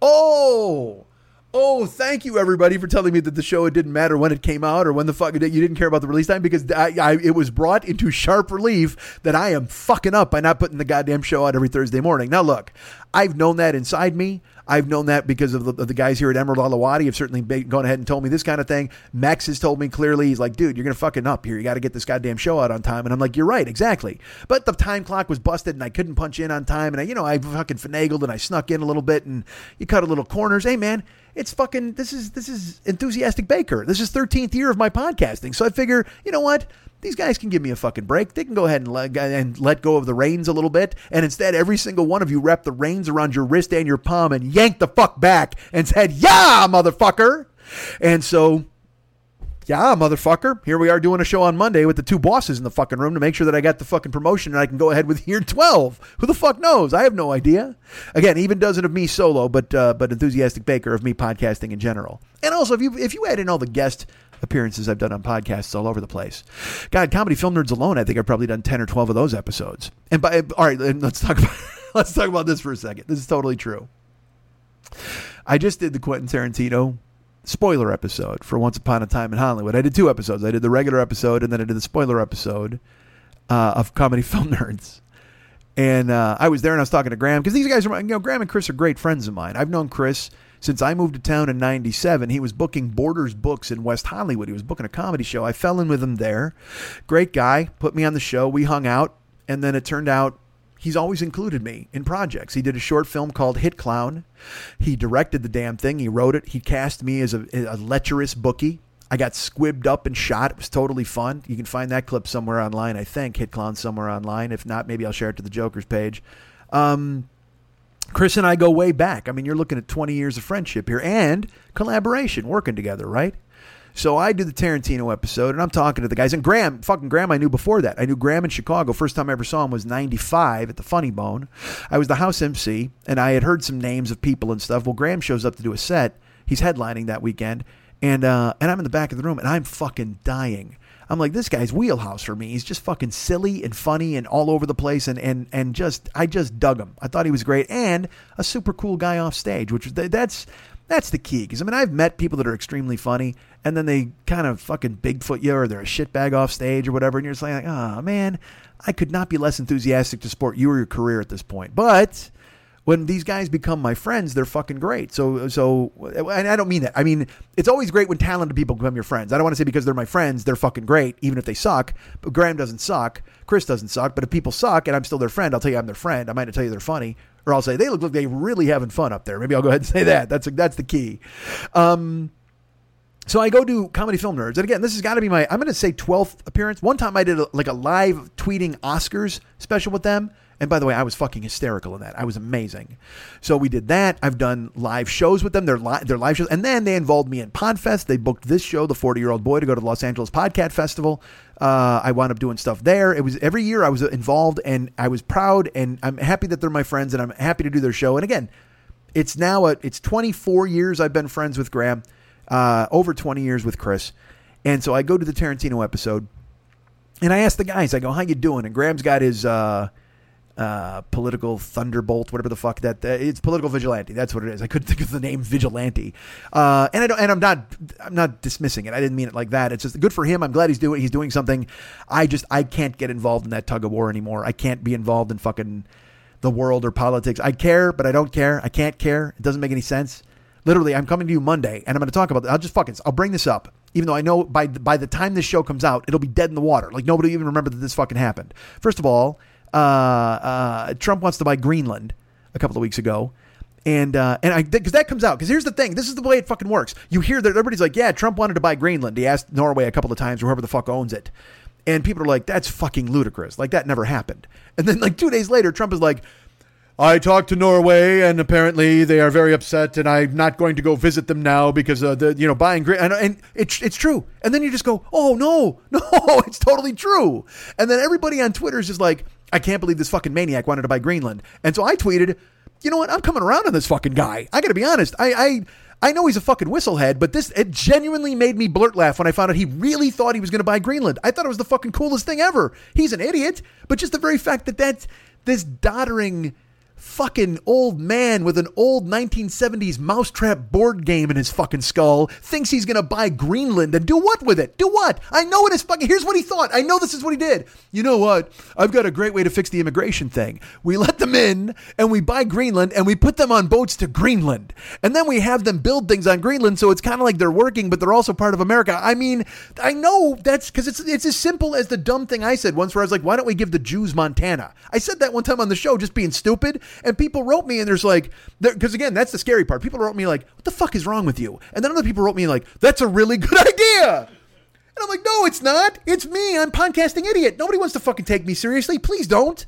Oh, oh, thank you everybody for telling me that the show it didn't matter when it came out or when the fuck did you didn't care about the release time because I, I, it was brought into sharp relief that I am fucking up by not putting the goddamn show out every Thursday morning. Now look, I've known that inside me. I've known that because of the, of the guys here at Emerald Alawadi have certainly been, gone ahead and told me this kind of thing. Max has told me clearly, he's like, dude, you're going to fucking up here. You got to get this goddamn show out on time. And I'm like, you're right, exactly. But the time clock was busted and I couldn't punch in on time. And I, you know, I fucking finagled and I snuck in a little bit and you cut a little corners. Hey, man, it's fucking, this is, this is enthusiastic baker. This is 13th year of my podcasting. So I figure, you know what? These guys can give me a fucking break. They can go ahead and let, and let go of the reins a little bit. And instead, every single one of you wrap the reins around your wrist and your palm and yank the fuck back and said, Yeah, motherfucker. And so, yeah, motherfucker. Here we are doing a show on Monday with the two bosses in the fucking room to make sure that I got the fucking promotion and I can go ahead with year 12. Who the fuck knows? I have no idea. Again, even doesn't of me solo, but uh, but enthusiastic baker of me podcasting in general. And also, if you if you add in all the guest appearances I've done on podcasts all over the place. God, comedy film nerds alone, I think I've probably done ten or twelve of those episodes. And by all right, let's talk about let's talk about this for a second. This is totally true. I just did the Quentin Tarantino spoiler episode for Once Upon a Time in Hollywood. I did two episodes. I did the regular episode and then I did the spoiler episode uh, of Comedy Film Nerds. And uh, I was there and I was talking to Graham because these guys are, you know, Graham and Chris are great friends of mine. I've known Chris since I moved to town in 97, he was booking Borders Books in West Hollywood. He was booking a comedy show. I fell in with him there. Great guy, put me on the show. We hung out, and then it turned out he's always included me in projects. He did a short film called Hit Clown. He directed the damn thing. He wrote it. He cast me as a, a lecherous bookie. I got squibbed up and shot. It was totally fun. You can find that clip somewhere online, I think. Hit Clown somewhere online. If not, maybe I'll share it to the Joker's page. Um, Chris and I go way back. I mean, you're looking at 20 years of friendship here and collaboration, working together, right? So I do the Tarantino episode, and I'm talking to the guys. And Graham, fucking Graham, I knew before that. I knew Graham in Chicago. First time I ever saw him was '95 at the Funny Bone. I was the house MC, and I had heard some names of people and stuff. Well, Graham shows up to do a set. He's headlining that weekend, and uh, and I'm in the back of the room, and I'm fucking dying. I'm like, this guy's wheelhouse for me. He's just fucking silly and funny and all over the place, and and and just I just dug him. I thought he was great and a super cool guy off stage, which that's that's the key. Because I mean, I've met people that are extremely funny, and then they kind of fucking Bigfoot you, or they're a shitbag off stage or whatever, and you're just like, oh man, I could not be less enthusiastic to support you or your career at this point, but when these guys become my friends, they're fucking great. So, so, and I don't mean that. I mean, it's always great when talented people become your friends. I don't want to say because they're my friends, they're fucking great, even if they suck. But Graham doesn't suck. Chris doesn't suck. But if people suck and I'm still their friend, I'll tell you I'm their friend. I might not tell you they're funny, or I'll say they look like they really having fun up there. Maybe I'll go ahead and say that. That's that's the key. Um, so I go to comedy film nerds, and again, this has got to be my I'm going to say 12th appearance. One time I did a, like a live tweeting Oscars special with them. And by the way, I was fucking hysterical in that. I was amazing. So we did that. I've done live shows with them. They're, li- they're live shows. And then they involved me in Podfest. They booked this show, The 40 Year Old Boy, to go to the Los Angeles Podcast Festival. Uh, I wound up doing stuff there. It was every year I was involved and I was proud and I'm happy that they're my friends and I'm happy to do their show. And again, it's now a, it's 24 years I've been friends with Graham, uh, over 20 years with Chris. And so I go to the Tarantino episode and I ask the guys, I go, how you doing? And Graham's got his, uh, uh, political thunderbolt, whatever the fuck that uh, it's political vigilante. That's what it is. I couldn't think of the name vigilante, uh, and I don't. And I'm not. I'm not dismissing it. I didn't mean it like that. It's just good for him. I'm glad he's doing. He's doing something. I just I can't get involved in that tug of war anymore. I can't be involved in fucking the world or politics. I care, but I don't care. I can't care. It doesn't make any sense. Literally, I'm coming to you Monday, and I'm going to talk about. I'll just fucking. I'll bring this up even though I know by by the time this show comes out, it'll be dead in the water. Like nobody even remember that this fucking happened. First of all, uh, uh, Trump wants to buy Greenland a couple of weeks ago. And uh, and I because that comes out. Because here's the thing. This is the way it fucking works. You hear that everybody's like yeah Trump wanted to buy Greenland. He asked Norway a couple of times whoever the fuck owns it. And people are like that's fucking ludicrous. Like that never happened. And then like two days later Trump is like I talked to Norway, and apparently they are very upset, and I'm not going to go visit them now because uh, the you know buying great and, and it's it's true. And then you just go, oh no, no, it's totally true. And then everybody on Twitter is just like, I can't believe this fucking maniac wanted to buy Greenland. And so I tweeted, you know what? I'm coming around on this fucking guy. I got to be honest. I, I I know he's a fucking whistlehead, but this it genuinely made me blurt laugh when I found out he really thought he was going to buy Greenland. I thought it was the fucking coolest thing ever. He's an idiot, but just the very fact that that's this doddering fucking old man with an old 1970s mousetrap board game in his fucking skull thinks he's gonna buy Greenland and do what with it? Do what? I know it is fucking. Here's what he thought. I know this is what he did. You know what? I've got a great way to fix the immigration thing. We let them in and we buy Greenland and we put them on boats to Greenland. And then we have them build things on Greenland so it's kind of like they're working, but they're also part of America. I mean, I know that's because it's, it's as simple as the dumb thing I said once where I was like, why don't we give the Jews Montana? I said that one time on the show just being stupid. And people wrote me, and there's like, because again, that's the scary part. People wrote me like, "What the fuck is wrong with you?" And then other people wrote me like, "That's a really good idea." And I'm like, "No, it's not. It's me. I'm podcasting idiot. Nobody wants to fucking take me seriously. Please don't."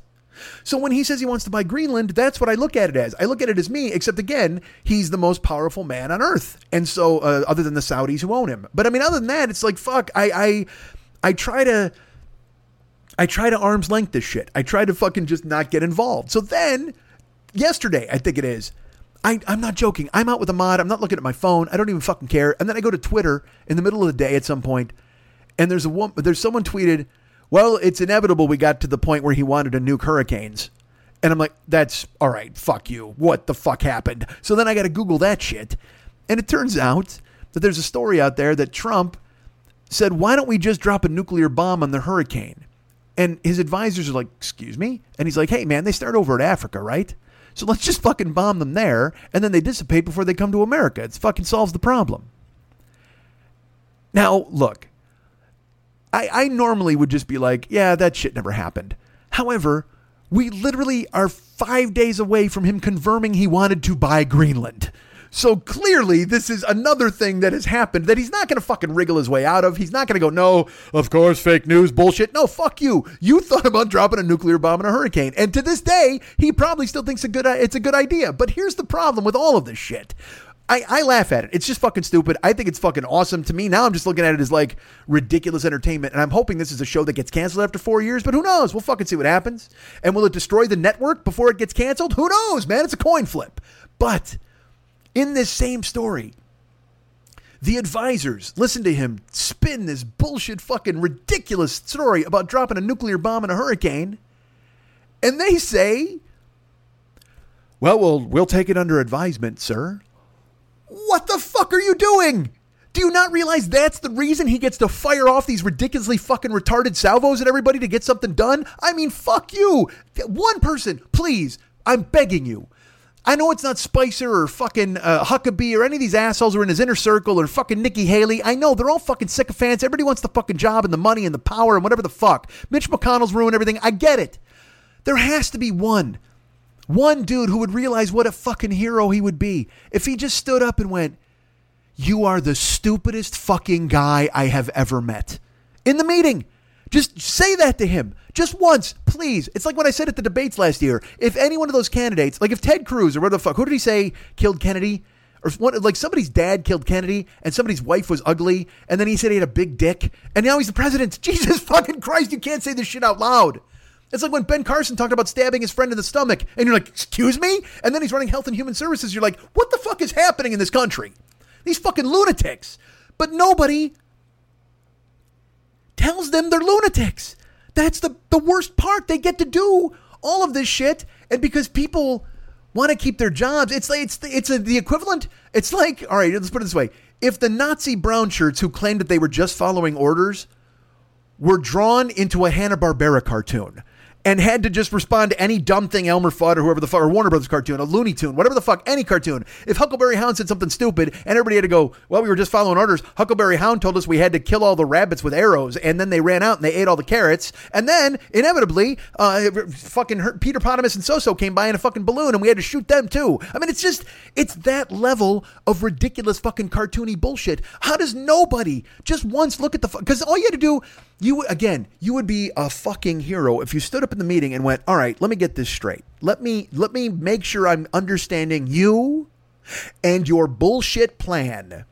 So when he says he wants to buy Greenland, that's what I look at it as. I look at it as me, except again, he's the most powerful man on earth, and so uh, other than the Saudis who own him. But I mean, other than that, it's like fuck. I I I try to. I try to arm's length this shit. I try to fucking just not get involved. So then, yesterday, I think it is, I, I'm not joking. I'm out with Ahmad. I'm not looking at my phone. I don't even fucking care. And then I go to Twitter in the middle of the day at some point, and there's a woman. There's someone tweeted, "Well, it's inevitable. We got to the point where he wanted to nuke hurricanes." And I'm like, "That's all right. Fuck you. What the fuck happened?" So then I got to Google that shit, and it turns out that there's a story out there that Trump said, "Why don't we just drop a nuclear bomb on the hurricane?" And his advisors are like, "Excuse me?" And he's like, "Hey, man, they start over at Africa, right?" So let's just fucking bomb them there, and then they dissipate before they come to America. It fucking solves the problem. Now, look, I, I normally would just be like, yeah, that shit never happened. However, we literally are five days away from him confirming he wanted to buy Greenland. So clearly, this is another thing that has happened that he's not going to fucking wriggle his way out of. He's not going to go, no, of course, fake news, bullshit. No, fuck you. You thought about dropping a nuclear bomb in a hurricane, and to this day, he probably still thinks a good uh, it's a good idea. But here's the problem with all of this shit. I, I laugh at it. It's just fucking stupid. I think it's fucking awesome. To me, now I'm just looking at it as like ridiculous entertainment. And I'm hoping this is a show that gets canceled after four years, but who knows? We'll fucking see what happens. And will it destroy the network before it gets canceled? Who knows, man? It's a coin flip. But in this same story, the advisors listen to him spin this bullshit fucking ridiculous story about dropping a nuclear bomb in a hurricane. And they say, well, we'll, we'll take it under advisement, sir. What the fuck are you doing? Do you not realize that's the reason he gets to fire off these ridiculously fucking retarded salvos at everybody to get something done? I mean, fuck you. One person, please, I'm begging you. I know it's not Spicer or fucking uh, Huckabee or any of these assholes who are in his inner circle or fucking Nikki Haley. I know they're all fucking sycophants. Everybody wants the fucking job and the money and the power and whatever the fuck. Mitch McConnell's ruined everything. I get it. There has to be one one dude who would realize what a fucking hero he would be if he just stood up and went, You are the stupidest fucking guy I have ever met. In the meeting. Just say that to him. Just once, please. It's like when I said at the debates last year. If any one of those candidates, like if Ted Cruz or whatever the fuck, who did he say killed Kennedy? Or what, like somebody's dad killed Kennedy and somebody's wife was ugly and then he said he had a big dick and now he's the president. Jesus fucking Christ, you can't say this shit out loud. It's like when Ben Carson talked about stabbing his friend in the stomach, and you're like, excuse me? And then he's running Health and Human Services. You're like, what the fuck is happening in this country? These fucking lunatics. But nobody tells them they're lunatics. That's the, the worst part. They get to do all of this shit, and because people want to keep their jobs, it's like it's the, it's a, the equivalent. It's like all right, let's put it this way: if the Nazi brown shirts who claimed that they were just following orders were drawn into a Hanna Barbera cartoon, and had to just respond to any dumb thing Elmer Fudd or whoever the fuck, or Warner Brothers cartoon, a Looney Tune, whatever the fuck, any cartoon. If Huckleberry Hound said something stupid and everybody had to go, well, we were just following orders. Huckleberry Hound told us we had to kill all the rabbits with arrows, and then they ran out and they ate all the carrots, and then inevitably, uh, fucking Peter Potamus and Soso came by in a fucking balloon, and we had to shoot them too. I mean, it's just, it's that level of ridiculous fucking cartoony bullshit. How does nobody just once look at the because all you had to do you again, you would be a fucking hero if you stood up in the meeting and went, "All right, let me get this straight. Let me let me make sure I'm understanding you and your bullshit plan."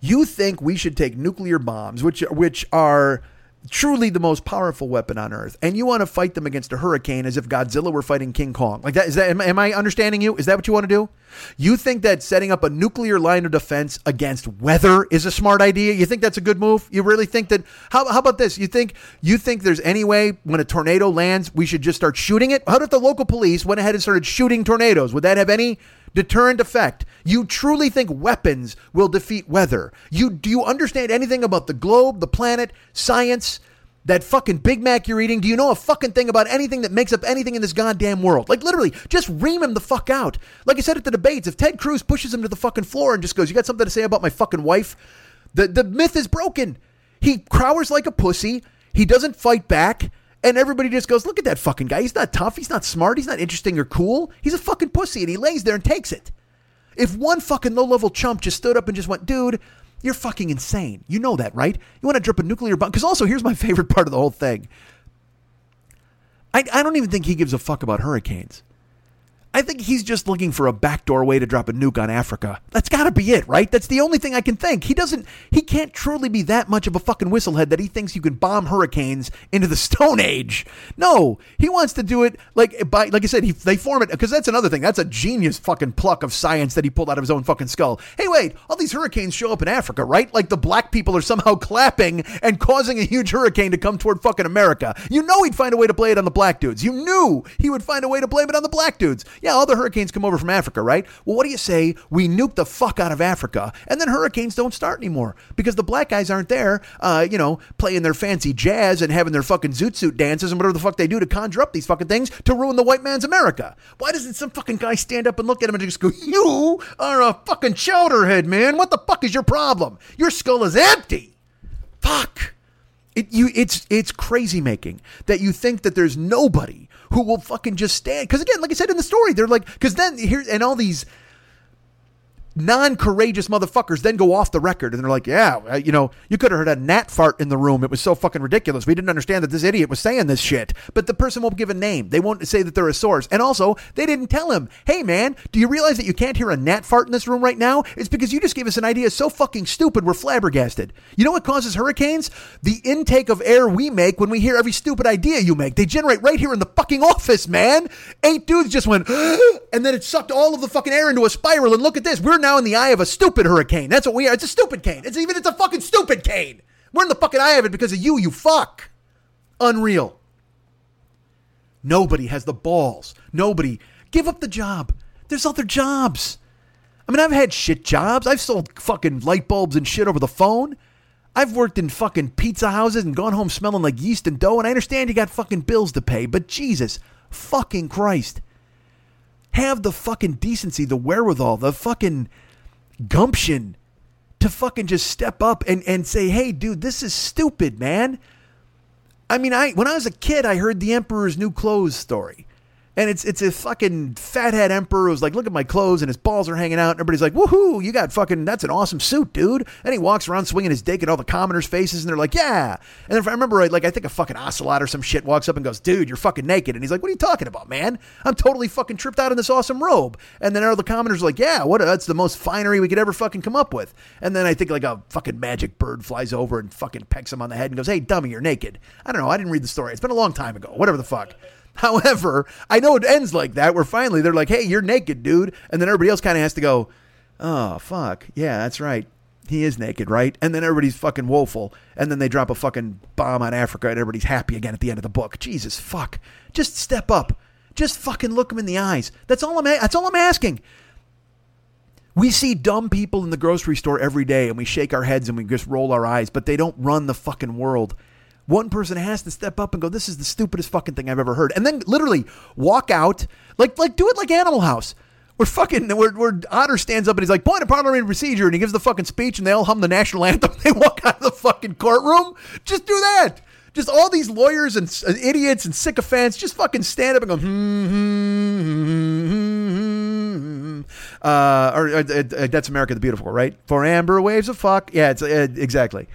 You think we should take nuclear bombs, which which are truly the most powerful weapon on earth, and you want to fight them against a hurricane as if Godzilla were fighting King Kong. Like that is that am, am I understanding you? Is that what you want to do? You think that setting up a nuclear line of defense against weather is a smart idea? You think that's a good move? You really think that how, how about this? You think you think there's any way when a tornado lands we should just start shooting it? How if the local police went ahead and started shooting tornadoes? Would that have any deterrent effect. You truly think weapons will defeat weather. You do you understand anything about the globe, the planet, science? That fucking Big Mac you're eating, do you know a fucking thing about anything that makes up anything in this goddamn world? Like, literally, just ream him the fuck out. Like I said at the debates, if Ted Cruz pushes him to the fucking floor and just goes, You got something to say about my fucking wife? The, the myth is broken. He crowers like a pussy. He doesn't fight back. And everybody just goes, look at that fucking guy. He's not tough. He's not smart. He's not interesting or cool. He's a fucking pussy. And he lays there and takes it. If one fucking low level chump just stood up and just went, dude, you're fucking insane. You know that, right? You want to drop a nuclear bomb? Because also, here's my favorite part of the whole thing. I, I don't even think he gives a fuck about hurricanes. I think he's just looking for a backdoor way to drop a nuke on Africa. That's got to be it, right? That's the only thing I can think. He doesn't, he can't truly be that much of a fucking whistlehead that he thinks you can bomb hurricanes into the Stone Age. No, he wants to do it like by, like I said, he, they form it because that's another thing. That's a genius fucking pluck of science that he pulled out of his own fucking skull. Hey, wait, all these hurricanes show up in Africa, right? Like the black people are somehow clapping and causing a huge hurricane to come toward fucking America. You know he'd find a way to blame it on the black dudes. You knew he would find a way to blame it on the black dudes. Yeah, all the hurricanes come over from Africa, right? Well, what do you say we nuke the fuck out of Africa and then hurricanes don't start anymore because the black guys aren't there, uh, you know, playing their fancy jazz and having their fucking zoot suit dances and whatever the fuck they do to conjure up these fucking things to ruin the white man's America. Why doesn't some fucking guy stand up and look at him and just go, You are a fucking chowderhead, man. What the fuck is your problem? Your skull is empty. Fuck. It, you, it's it's crazy making that you think that there's nobody who will fucking just stand. Because again, like I said in the story, they're like, because then here and all these non courageous motherfuckers then go off the record and they're like, yeah, you know, you could have heard a gnat fart in the room. It was so fucking ridiculous. We didn't understand that this idiot was saying this shit. But the person won't give a name. They won't say that they're a source. And also, they didn't tell him, hey man, do you realize that you can't hear a gnat fart in this room right now? It's because you just gave us an idea so fucking stupid we're flabbergasted. You know what causes hurricanes? The intake of air we make when we hear every stupid idea you make. They generate right here in the fucking office, man. Eight dudes just went, and then it sucked all of the fucking air into a spiral. And look at this. We're now in the eye of a stupid hurricane. That's what we are. It's a stupid cane. It's even it's a fucking stupid cane. We're in the fucking eye of it because of you, you fuck. Unreal. Nobody has the balls. Nobody. Give up the job. There's other jobs. I mean, I've had shit jobs. I've sold fucking light bulbs and shit over the phone. I've worked in fucking pizza houses and gone home smelling like yeast and dough, and I understand you got fucking bills to pay, but Jesus fucking Christ. Have the fucking decency, the wherewithal, the fucking gumption to fucking just step up and, and say, hey, dude, this is stupid, man. I mean, I when I was a kid, I heard the Emperor's New Clothes story. And it's it's a fucking fathead emperor who's like, look at my clothes, and his balls are hanging out. And everybody's like, woohoo, you got fucking, that's an awesome suit, dude. And he walks around swinging his dick at all the commoners' faces, and they're like, yeah. And if I remember right, like, I think a fucking ocelot or some shit walks up and goes, dude, you're fucking naked. And he's like, what are you talking about, man? I'm totally fucking tripped out in this awesome robe. And then all the commoners are like, yeah, what? That's the most finery we could ever fucking come up with. And then I think like a fucking magic bird flies over and fucking pecks him on the head and goes, hey, dummy, you're naked. I don't know. I didn't read the story. It's been a long time ago. Whatever the fuck. However, I know it ends like that, where finally they're like, hey, you're naked, dude. And then everybody else kind of has to go, oh, fuck. Yeah, that's right. He is naked, right? And then everybody's fucking woeful. And then they drop a fucking bomb on Africa and everybody's happy again at the end of the book. Jesus, fuck. Just step up. Just fucking look them in the eyes. That's all I'm, that's all I'm asking. We see dumb people in the grocery store every day and we shake our heads and we just roll our eyes, but they don't run the fucking world. One person has to step up and go, "This is the stupidest fucking thing I've ever heard," and then literally walk out, like like do it like Animal House. Where fucking where, where Otter stands up and he's like, point of parliamentary procedure, and he gives the fucking speech, and they all hum the national anthem. They walk out of the fucking courtroom. Just do that. Just all these lawyers and uh, idiots and sycophants just fucking stand up and go, hmm, hmm, hmm, uh, or uh, uh, that's America the Beautiful, right? For amber waves of fuck. Yeah, it's uh, exactly.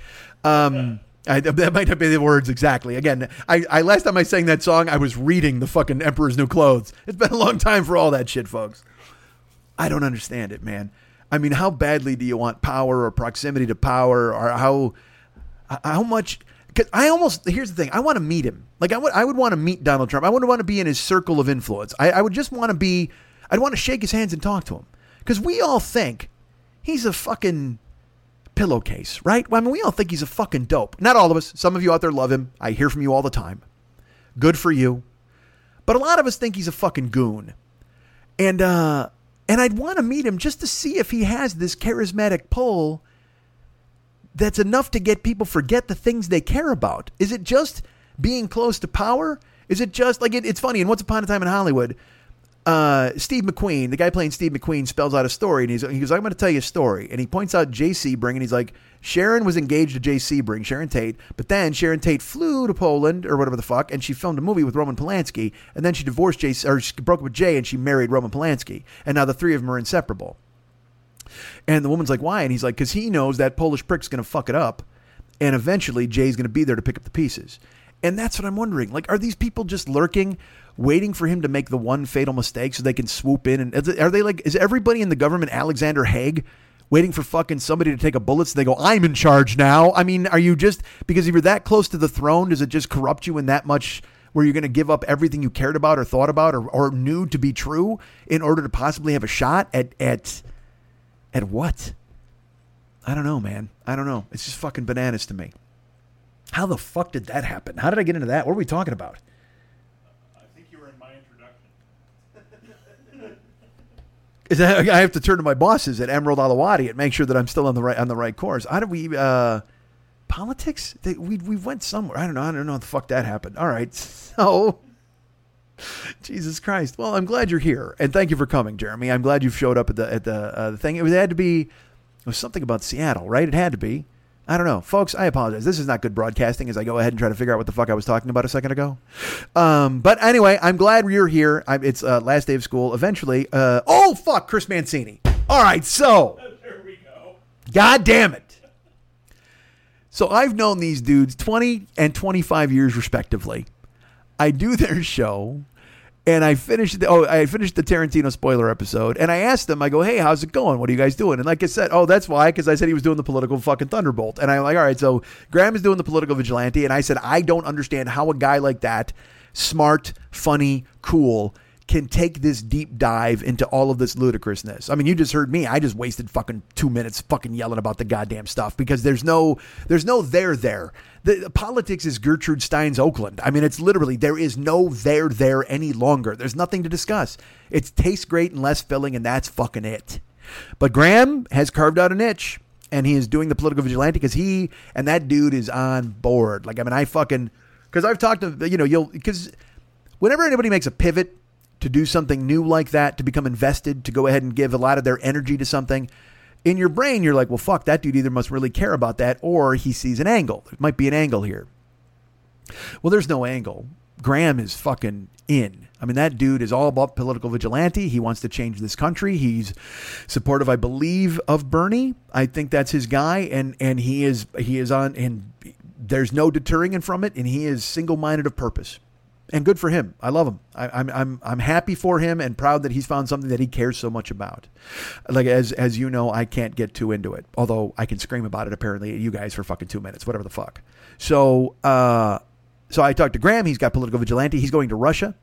Um, I, that might not be the words exactly. Again, I, I last time I sang that song, I was reading the fucking Emperor's New Clothes. It's been a long time for all that shit, folks. I don't understand it, man. I mean, how badly do you want power or proximity to power, or how how much? Because I almost here's the thing. I want to meet him. Like I would I would want to meet Donald Trump. I would want to be in his circle of influence. I, I would just want to be. I'd want to shake his hands and talk to him because we all think he's a fucking pillowcase, right? Well, I mean, we all think he's a fucking dope. Not all of us. Some of you out there love him. I hear from you all the time. Good for you. But a lot of us think he's a fucking goon. And uh and I'd want to meet him just to see if he has this charismatic pull that's enough to get people forget the things they care about. Is it just being close to power? Is it just like it, it's funny? And once upon a time in Hollywood, uh, Steve McQueen, the guy playing Steve McQueen, spells out a story, and he's he goes, "I'm going to tell you a story," and he points out Jay Sebring, and he's like, Sharon was engaged to Jay Sebring, Sharon Tate, but then Sharon Tate flew to Poland or whatever the fuck, and she filmed a movie with Roman Polanski, and then she divorced Jay, or she broke up with Jay, and she married Roman Polanski, and now the three of them are inseparable. And the woman's like, "Why?" And he's like, "Because he knows that Polish prick's going to fuck it up, and eventually Jay's going to be there to pick up the pieces." And that's what I'm wondering. Like, are these people just lurking? Waiting for him to make the one fatal mistake so they can swoop in? And are they like, is everybody in the government Alexander Haig? Waiting for fucking somebody to take a bullet so they go, I'm in charge now. I mean, are you just because if you're that close to the throne, does it just corrupt you in that much where you're going to give up everything you cared about or thought about or, or knew to be true in order to possibly have a shot at at at what? I don't know, man. I don't know. It's just fucking bananas to me. How the fuck did that happen? How did I get into that? What are we talking about? Is that I have to turn to my bosses at Emerald Alawadi and make sure that I'm still on the right on the right course. How do we uh politics? They, we we went somewhere. I don't know. I don't know how the fuck that happened. All right. So Jesus Christ. Well, I'm glad you're here, and thank you for coming, Jeremy. I'm glad you showed up at the at the, uh, the thing. It, was, it had to be. It was something about Seattle, right? It had to be. I don't know, folks. I apologize. This is not good broadcasting as I go ahead and try to figure out what the fuck I was talking about a second ago. Um, but anyway, I'm glad you're here. I, it's uh, last day of school. Eventually, uh, oh fuck, Chris Mancini. All right, so There we go. God damn it. So I've known these dudes 20 and 25 years respectively. I do their show and I finished the, oh I finished the Tarantino spoiler episode and I asked them I go hey how's it going? What are you guys doing? And like I said oh that's why because I said he was doing the political fucking thunderbolt. And I'm like all right so Graham is doing the political vigilante and I said I don't understand how a guy like that smart funny cool can take this deep dive into all of this ludicrousness. I mean, you just heard me. I just wasted fucking two minutes fucking yelling about the goddamn stuff because there's no there's no there there. The, the politics is Gertrude Stein's Oakland. I mean, it's literally there is no there there any longer. There's nothing to discuss. It tastes great and less filling, and that's fucking it. But Graham has carved out a niche. And he is doing the political vigilante because he and that dude is on board. Like, I mean, I fucking because I've talked to you know you'll because whenever anybody makes a pivot to do something new like that, to become invested, to go ahead and give a lot of their energy to something, in your brain, you're like, well, fuck, that dude either must really care about that or he sees an angle. There might be an angle here. Well, there's no angle. Graham is fucking in. I mean, that dude is all about political vigilante. He wants to change this country. He's supportive, I believe, of Bernie. I think that's his guy, and and he is he is on, and there's no deterring him from it, and he is single minded of purpose and good for him. I love him. I, am I'm, I'm I'm happy for him and proud that he's found something that he cares so much about. Like as as you know, I can't get too into it, although I can scream about it apparently at you guys for fucking two minutes, whatever the fuck. So uh, so I talked to Graham. He's got political vigilante. He's going to Russia,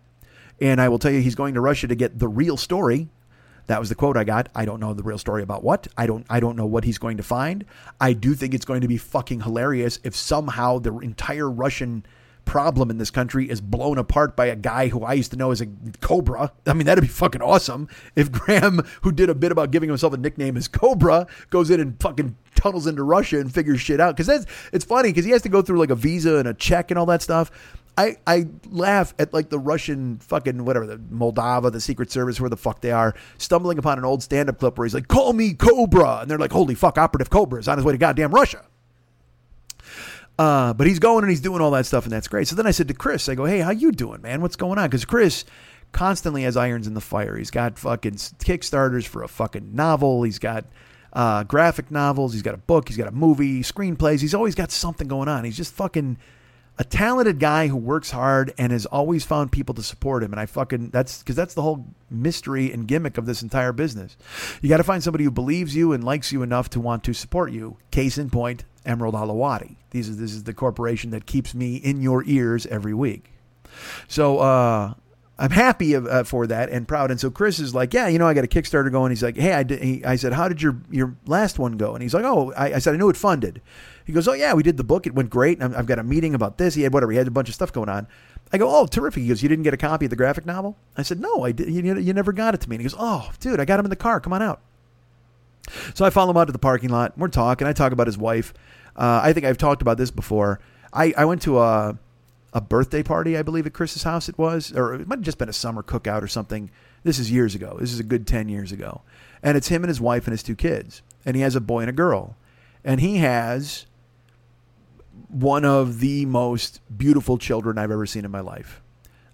and I will tell you, he's going to Russia to get the real story. That was the quote I got. I don't know the real story about what. I don't I don't know what he's going to find. I do think it's going to be fucking hilarious if somehow the entire Russian problem in this country is blown apart by a guy who I used to know as a Cobra. I mean, that'd be fucking awesome if Graham, who did a bit about giving himself a nickname as Cobra, goes in and fucking tunnels into Russia and figures shit out. Because that's it's funny because he has to go through like a visa and a check and all that stuff. I, I laugh at like the Russian fucking whatever the Moldova the Secret Service where the fuck they are stumbling upon an old stand up clip where he's like call me Cobra and they're like holy fuck operative Cobra is on his way to goddamn Russia uh, but he's going and he's doing all that stuff, and that's great. So then I said to Chris, I go, "Hey, how you doing, man? What's going on?" Because Chris constantly has irons in the fire. He's got fucking kickstarters for a fucking novel. He's got uh, graphic novels. He's got a book. He's got a movie, screenplays. He's always got something going on. He's just fucking a talented guy who works hard and has always found people to support him. And I fucking that's because that's the whole mystery and gimmick of this entire business. You got to find somebody who believes you and likes you enough to want to support you. Case in point, Emerald Alawadi. These is this is the corporation that keeps me in your ears every week. So uh, I'm happy of, uh, for that and proud. And so Chris is like, yeah, you know, I got a Kickstarter going. He's like, hey, I, did, he, I said, how did your your last one go? And he's like, oh, I, I said, I knew it funded. He goes, oh yeah, we did the book. It went great. And I've got a meeting about this. He had whatever. He had a bunch of stuff going on. I go, oh, terrific. He goes, you didn't get a copy of the graphic novel? I said, no, I did. You, you never got it to me. And he goes, oh, dude, I got him in the car. Come on out. So I follow him out to the parking lot. We're talking. I talk about his wife. Uh, I think I've talked about this before. I, I went to a a birthday party, I believe, at Chris's house. It was, or it might have just been a summer cookout or something. This is years ago. This is a good ten years ago, and it's him and his wife and his two kids, and he has a boy and a girl, and he has one of the most beautiful children I've ever seen in my life.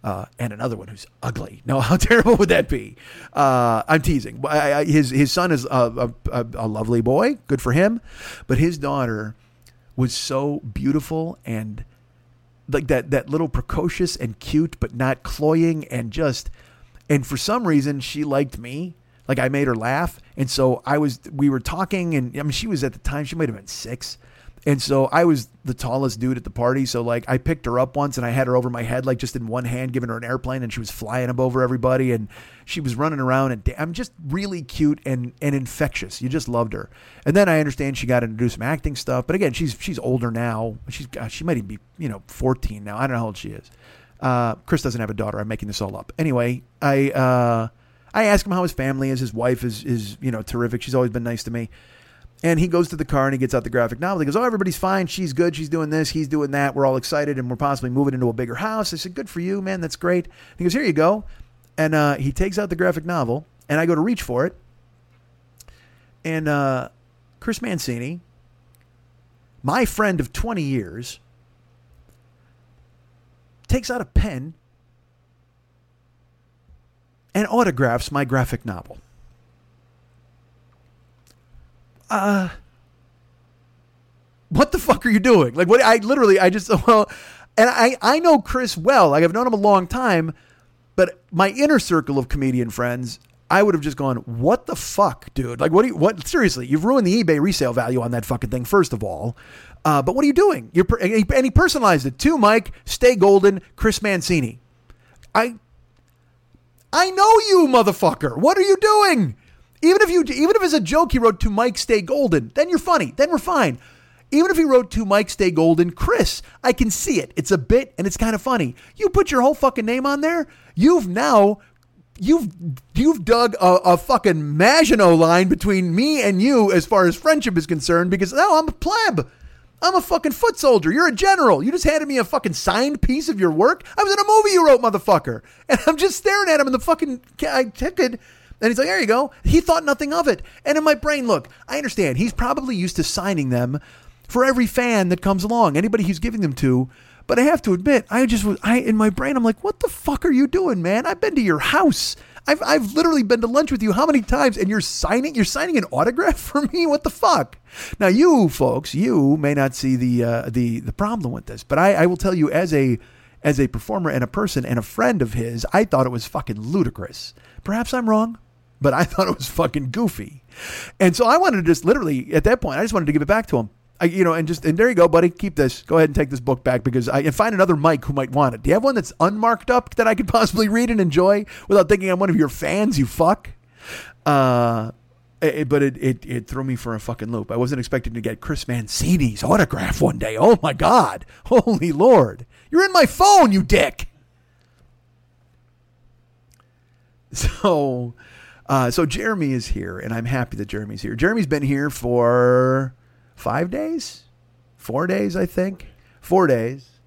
Uh, and another one who's ugly. No, how terrible would that be? Uh, I'm teasing. I, I, his his son is a, a, a, lovely boy, good for him, but his daughter was so beautiful and like that that little precocious and cute, but not cloying and just. And for some reason, she liked me. Like I made her laugh, and so I was. We were talking, and I mean, she was at the time. She might have been six and so I was the tallest dude at the party. So like I picked her up once and I had her over my head, like just in one hand, giving her an airplane, and she was flying up over everybody, and she was running around. And I'm just really cute and and infectious. You just loved her. And then I understand she got into do some acting stuff, but again, she's she's older now. She's she might even be you know 14 now. I don't know how old she is. Uh, Chris doesn't have a daughter. I'm making this all up. Anyway, I uh, I ask him how his family is. His wife is is you know terrific. She's always been nice to me. And he goes to the car and he gets out the graphic novel. He goes, "Oh, everybody's fine. She's good. She's doing this. He's doing that. We're all excited, and we're possibly moving into a bigger house." I said, "Good for you, man. That's great." And he goes, "Here you go," and uh, he takes out the graphic novel, and I go to reach for it, and uh, Chris Mancini, my friend of twenty years, takes out a pen and autographs my graphic novel. Uh, what the fuck are you doing? Like, what? I literally, I just, well, and I, I know Chris well. Like, I've known him a long time, but my inner circle of comedian friends, I would have just gone, what the fuck, dude? Like, what do you, what, seriously, you've ruined the eBay resale value on that fucking thing, first of all. Uh, but what are you doing? You're, and he- personalized it too, Mike. Stay golden, Chris Mancini. I, I know you, motherfucker. What are you doing? Even if you, even if it's a joke, he wrote to Mike Stay Golden. Then you're funny. Then we're fine. Even if he wrote to Mike Stay Golden, Chris, I can see it. It's a bit and it's kind of funny. You put your whole fucking name on there. You've now, you've you've dug a, a fucking Maginot line between me and you as far as friendship is concerned. Because now I'm a pleb. I'm a fucking foot soldier. You're a general. You just handed me a fucking signed piece of your work. I was in a movie you wrote, motherfucker. And I'm just staring at him in the fucking I ticket. And he's like, there you go. He thought nothing of it. And in my brain, look, I understand. He's probably used to signing them for every fan that comes along, anybody he's giving them to. But I have to admit, I just was, I in my brain, I'm like, what the fuck are you doing, man? I've been to your house. I've, I've literally been to lunch with you how many times and you're signing you're signing an autograph for me what the fuck now you folks you may not see the uh, the the problem with this but I, I will tell you as a as a performer and a person and a friend of his I thought it was fucking ludicrous perhaps I'm wrong but I thought it was fucking goofy and so I wanted to just literally at that point I just wanted to give it back to him I, you know, and just and there you go, buddy. Keep this. Go ahead and take this book back because I and find another Mike who might want it. Do you have one that's unmarked up that I could possibly read and enjoy without thinking I'm one of your fans? You fuck. Uh, it, but it, it it threw me for a fucking loop. I wasn't expecting to get Chris Mancini's autograph one day. Oh my god, holy lord! You're in my phone, you dick. So, uh, so Jeremy is here, and I'm happy that Jeremy's here. Jeremy's been here for five days, four days, I think, four days,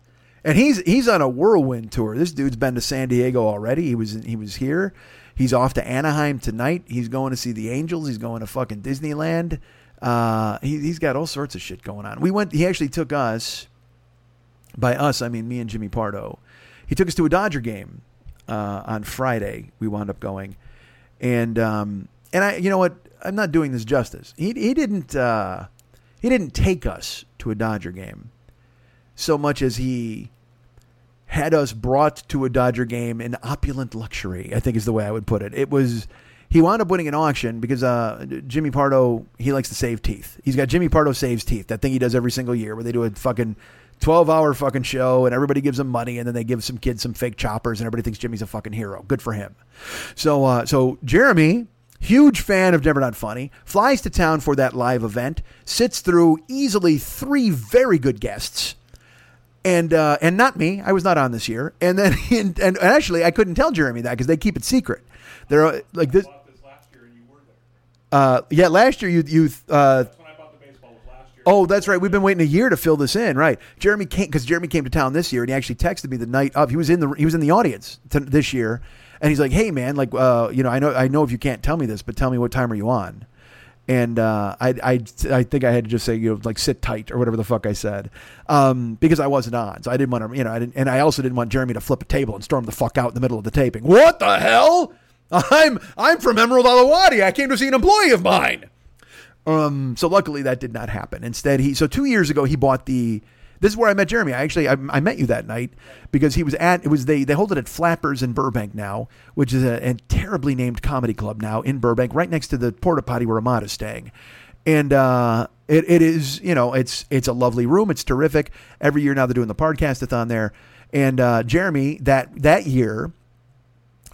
and he's he's on a whirlwind tour. This dude's been to San Diego already. He was he was here. He's off to Anaheim tonight. He's going to see the Angels. He's going to fucking Disneyland. Uh, he, he's got all sorts of shit going on. We went. He actually took us. By us, I mean me and Jimmy Pardo. He took us to a Dodger game uh, on Friday. We wound up going, and um, and I, you know what? I'm not doing this justice. He he didn't uh, he didn't take us to a Dodger game so much as he had us brought to a Dodger game in opulent luxury. I think is the way I would put it. It was. He wound up winning an auction because uh, Jimmy Pardo he likes to save teeth. He's got Jimmy Pardo saves teeth. That thing he does every single year, where they do a fucking 12 hour fucking show and everybody gives him money and then they give some kids some fake choppers and everybody thinks Jimmy's a fucking hero. Good for him. So, uh, so Jeremy, huge fan of Never Not Funny, flies to town for that live event, sits through easily three very good guests. And uh, and not me, I was not on this year. And then and, and actually, I couldn't tell Jeremy that because they keep it secret. They're uh, like this. last year and you were there. Uh, yeah, last year you you uh, That's when I bought the baseball was last year. Oh, that's right. We've been waiting a year to fill this in, right? Jeremy came because Jeremy came to town this year, and he actually texted me the night of. He was in the he was in the audience to, this year, and he's like, "Hey, man, like, uh, you know, I know I know if you can't tell me this, but tell me what time are you on?" And uh, I, I, I think I had to just say, you know, like sit tight or whatever the fuck I said, um, because I wasn't on, so I didn't want to, you know, I didn't, and I also didn't want Jeremy to flip a table and storm the fuck out in the middle of the taping. What the hell? I'm I'm from Emerald Alawadi. I came to see an employee of mine. Um, so luckily that did not happen. Instead, he so two years ago he bought the. This is where I met Jeremy. I actually I, I met you that night because he was at it was they they hold it at Flappers in Burbank now, which is a, a terribly named comedy club now in Burbank, right next to the porta potty where Ahmad is staying. And uh, it, it is you know it's it's a lovely room. It's terrific. Every year now they're doing the podcastathon there. And uh, Jeremy that that year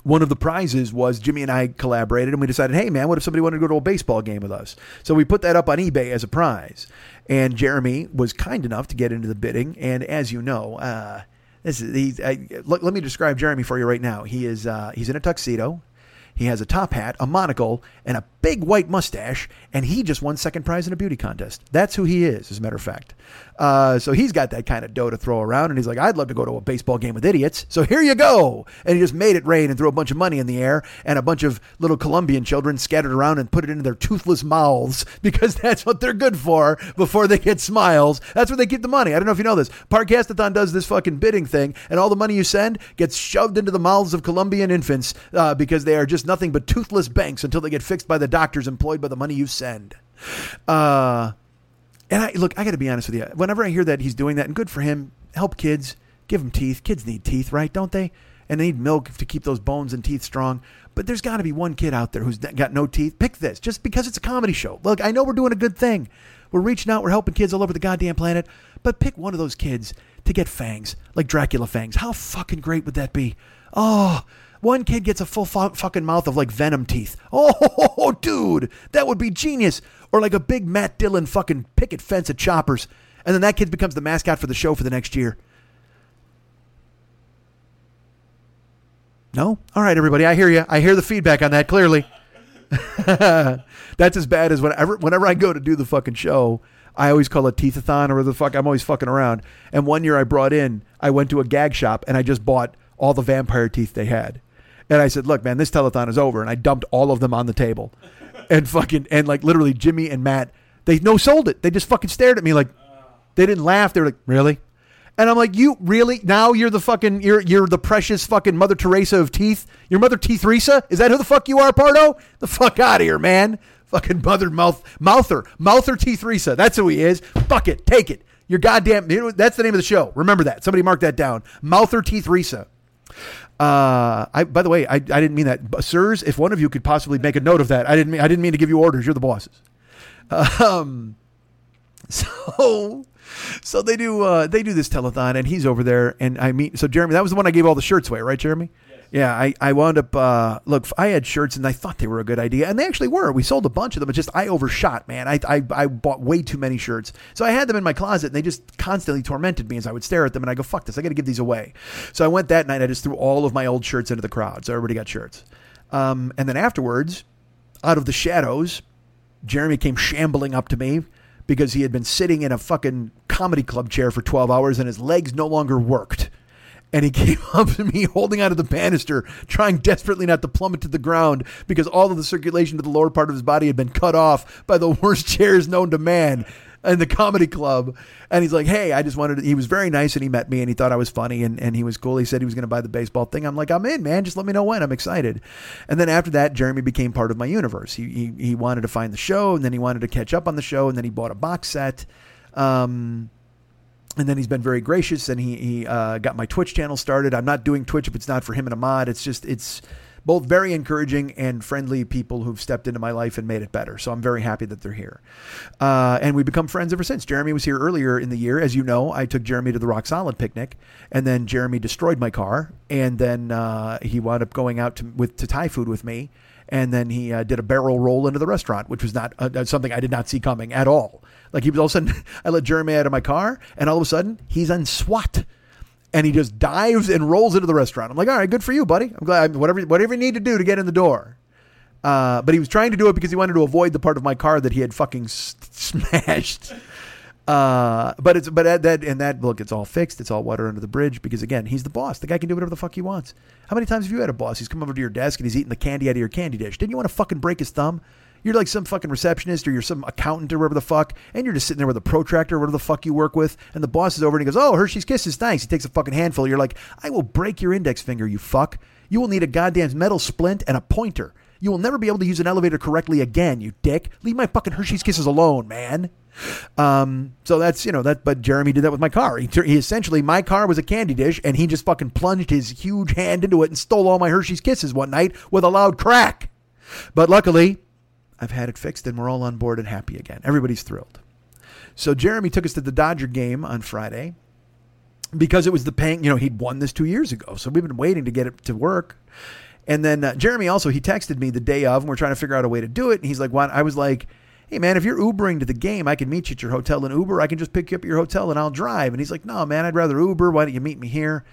one of the prizes was Jimmy and I collaborated and we decided, hey man, what if somebody wanted to go to a baseball game with us? So we put that up on eBay as a prize. And Jeremy was kind enough to get into the bidding. And as you know, uh, This is. I, look, let me describe Jeremy for you right now. He is uh, he's in a tuxedo. He has a top hat, a monocle, and a big white mustache, and he just won second prize in a beauty contest. That's who he is, as a matter of fact. Uh, so he's got that kind of dough to throw around, and he's like, I'd love to go to a baseball game with idiots. So here you go. And he just made it rain and threw a bunch of money in the air, and a bunch of little Colombian children scattered around and put it into their toothless mouths because that's what they're good for before they get smiles. That's where they keep the money. I don't know if you know this. Pardcastathon does this fucking bidding thing, and all the money you send gets shoved into the mouths of Colombian infants uh, because they are just nothing but toothless banks until they get fixed by the doctors employed by the money you send. Uh, and I look, I got to be honest with you. Whenever I hear that he's doing that, and good for him, help kids, give them teeth. Kids need teeth, right? Don't they? And they need milk to keep those bones and teeth strong. But there's got to be one kid out there who's got no teeth. Pick this, just because it's a comedy show. Look, I know we're doing a good thing. We're reaching out. We're helping kids all over the goddamn planet. But pick one of those kids to get fangs, like Dracula fangs. How fucking great would that be? Oh, one kid gets a full fu- fucking mouth of like venom teeth. Oh, dude, that would be genius. Or like a big Matt Dillon fucking picket fence at Choppers. And then that kid becomes the mascot for the show for the next year. No? All right, everybody. I hear you. I hear the feedback on that clearly. That's as bad as whenever whenever I go to do the fucking show, I always call it teethathon or the fuck. I'm always fucking around. And one year I brought in, I went to a gag shop and I just bought all the vampire teeth they had. And I said, look, man, this telethon is over. And I dumped all of them on the table. And fucking, and like literally Jimmy and Matt, they no sold it. They just fucking stared at me like, they didn't laugh. They were like, really? And I'm like, you really? Now you're the fucking, you're, you're the precious fucking Mother Teresa of teeth? Your Mother Teeth? Is that who the fuck you are, Pardo? The fuck out of here, man. Fucking mother mouth, mouther, mouther Teeth. That's who he is. Fuck it. Take it. Your goddamn, that's the name of the show. Remember that. Somebody mark that down. Mouther Teeth. Uh, I by the way, I, I didn't mean that, but sirs. If one of you could possibly make a note of that, I didn't mean I didn't mean to give you orders. You're the bosses. Um, so so they do uh, they do this telethon, and he's over there, and I meet so Jeremy. That was the one I gave all the shirts away, right, Jeremy? Yeah, I, I wound up uh, look. I had shirts and I thought they were a good idea, and they actually were. We sold a bunch of them. But just I overshot, man. I, I I bought way too many shirts, so I had them in my closet, and they just constantly tormented me as I would stare at them, and I go, "Fuck this! I got to give these away." So I went that night. And I just threw all of my old shirts into the crowd, so everybody got shirts. Um, and then afterwards, out of the shadows, Jeremy came shambling up to me because he had been sitting in a fucking comedy club chair for 12 hours and his legs no longer worked. And he came up to me holding onto the banister, trying desperately not to plummet to the ground because all of the circulation to the lower part of his body had been cut off by the worst chairs known to man in the comedy club. And he's like, Hey, I just wanted to, he was very nice and he met me and he thought I was funny and, and he was cool. He said he was going to buy the baseball thing. I'm like, I'm in, man. Just let me know when. I'm excited. And then after that, Jeremy became part of my universe. He, he, he wanted to find the show and then he wanted to catch up on the show and then he bought a box set. Um, and then he's been very gracious and he, he uh, got my Twitch channel started. I'm not doing Twitch if it's not for him and Ahmad. It's just, it's both very encouraging and friendly people who've stepped into my life and made it better. So I'm very happy that they're here. Uh, and we've become friends ever since. Jeremy was here earlier in the year. As you know, I took Jeremy to the Rock Solid picnic and then Jeremy destroyed my car. And then uh, he wound up going out to, with, to Thai food with me. And then he uh, did a barrel roll into the restaurant, which was not uh, something I did not see coming at all. Like he was all of a sudden, I let Jeremy out of my car, and all of a sudden he's on SWAT, and he just dives and rolls into the restaurant. I'm like, all right, good for you, buddy. I'm glad whatever whatever you need to do to get in the door. Uh, but he was trying to do it because he wanted to avoid the part of my car that he had fucking s- smashed. Uh, but it's but at that and that look, it's all fixed. It's all water under the bridge because again, he's the boss. The guy can do whatever the fuck he wants. How many times have you had a boss? He's come over to your desk and he's eating the candy out of your candy dish. Didn't you want to fucking break his thumb? You're like some fucking receptionist or you're some accountant or whatever the fuck, and you're just sitting there with a protractor or whatever the fuck you work with, and the boss is over and he goes, "Oh, Hershey's Kisses, thanks." He takes a fucking handful. You're like, "I will break your index finger, you fuck. You will need a goddamn metal splint and a pointer. You will never be able to use an elevator correctly again, you dick. Leave my fucking Hershey's Kisses alone, man." Um, so that's you know that, but Jeremy did that with my car. He, he essentially my car was a candy dish, and he just fucking plunged his huge hand into it and stole all my Hershey's Kisses one night with a loud crack. But luckily, I've had it fixed and we're all on board and happy again. Everybody's thrilled. So Jeremy took us to the Dodger game on Friday because it was the paying, you know, he'd won this two years ago. So we've been waiting to get it to work. And then uh, Jeremy also, he texted me the day of and we're trying to figure out a way to do it. And he's like, what? I was like, hey man, if you're Ubering to the game, I can meet you at your hotel in Uber. I can just pick you up at your hotel and I'll drive. And he's like, no man, I'd rather Uber. Why don't you meet me here?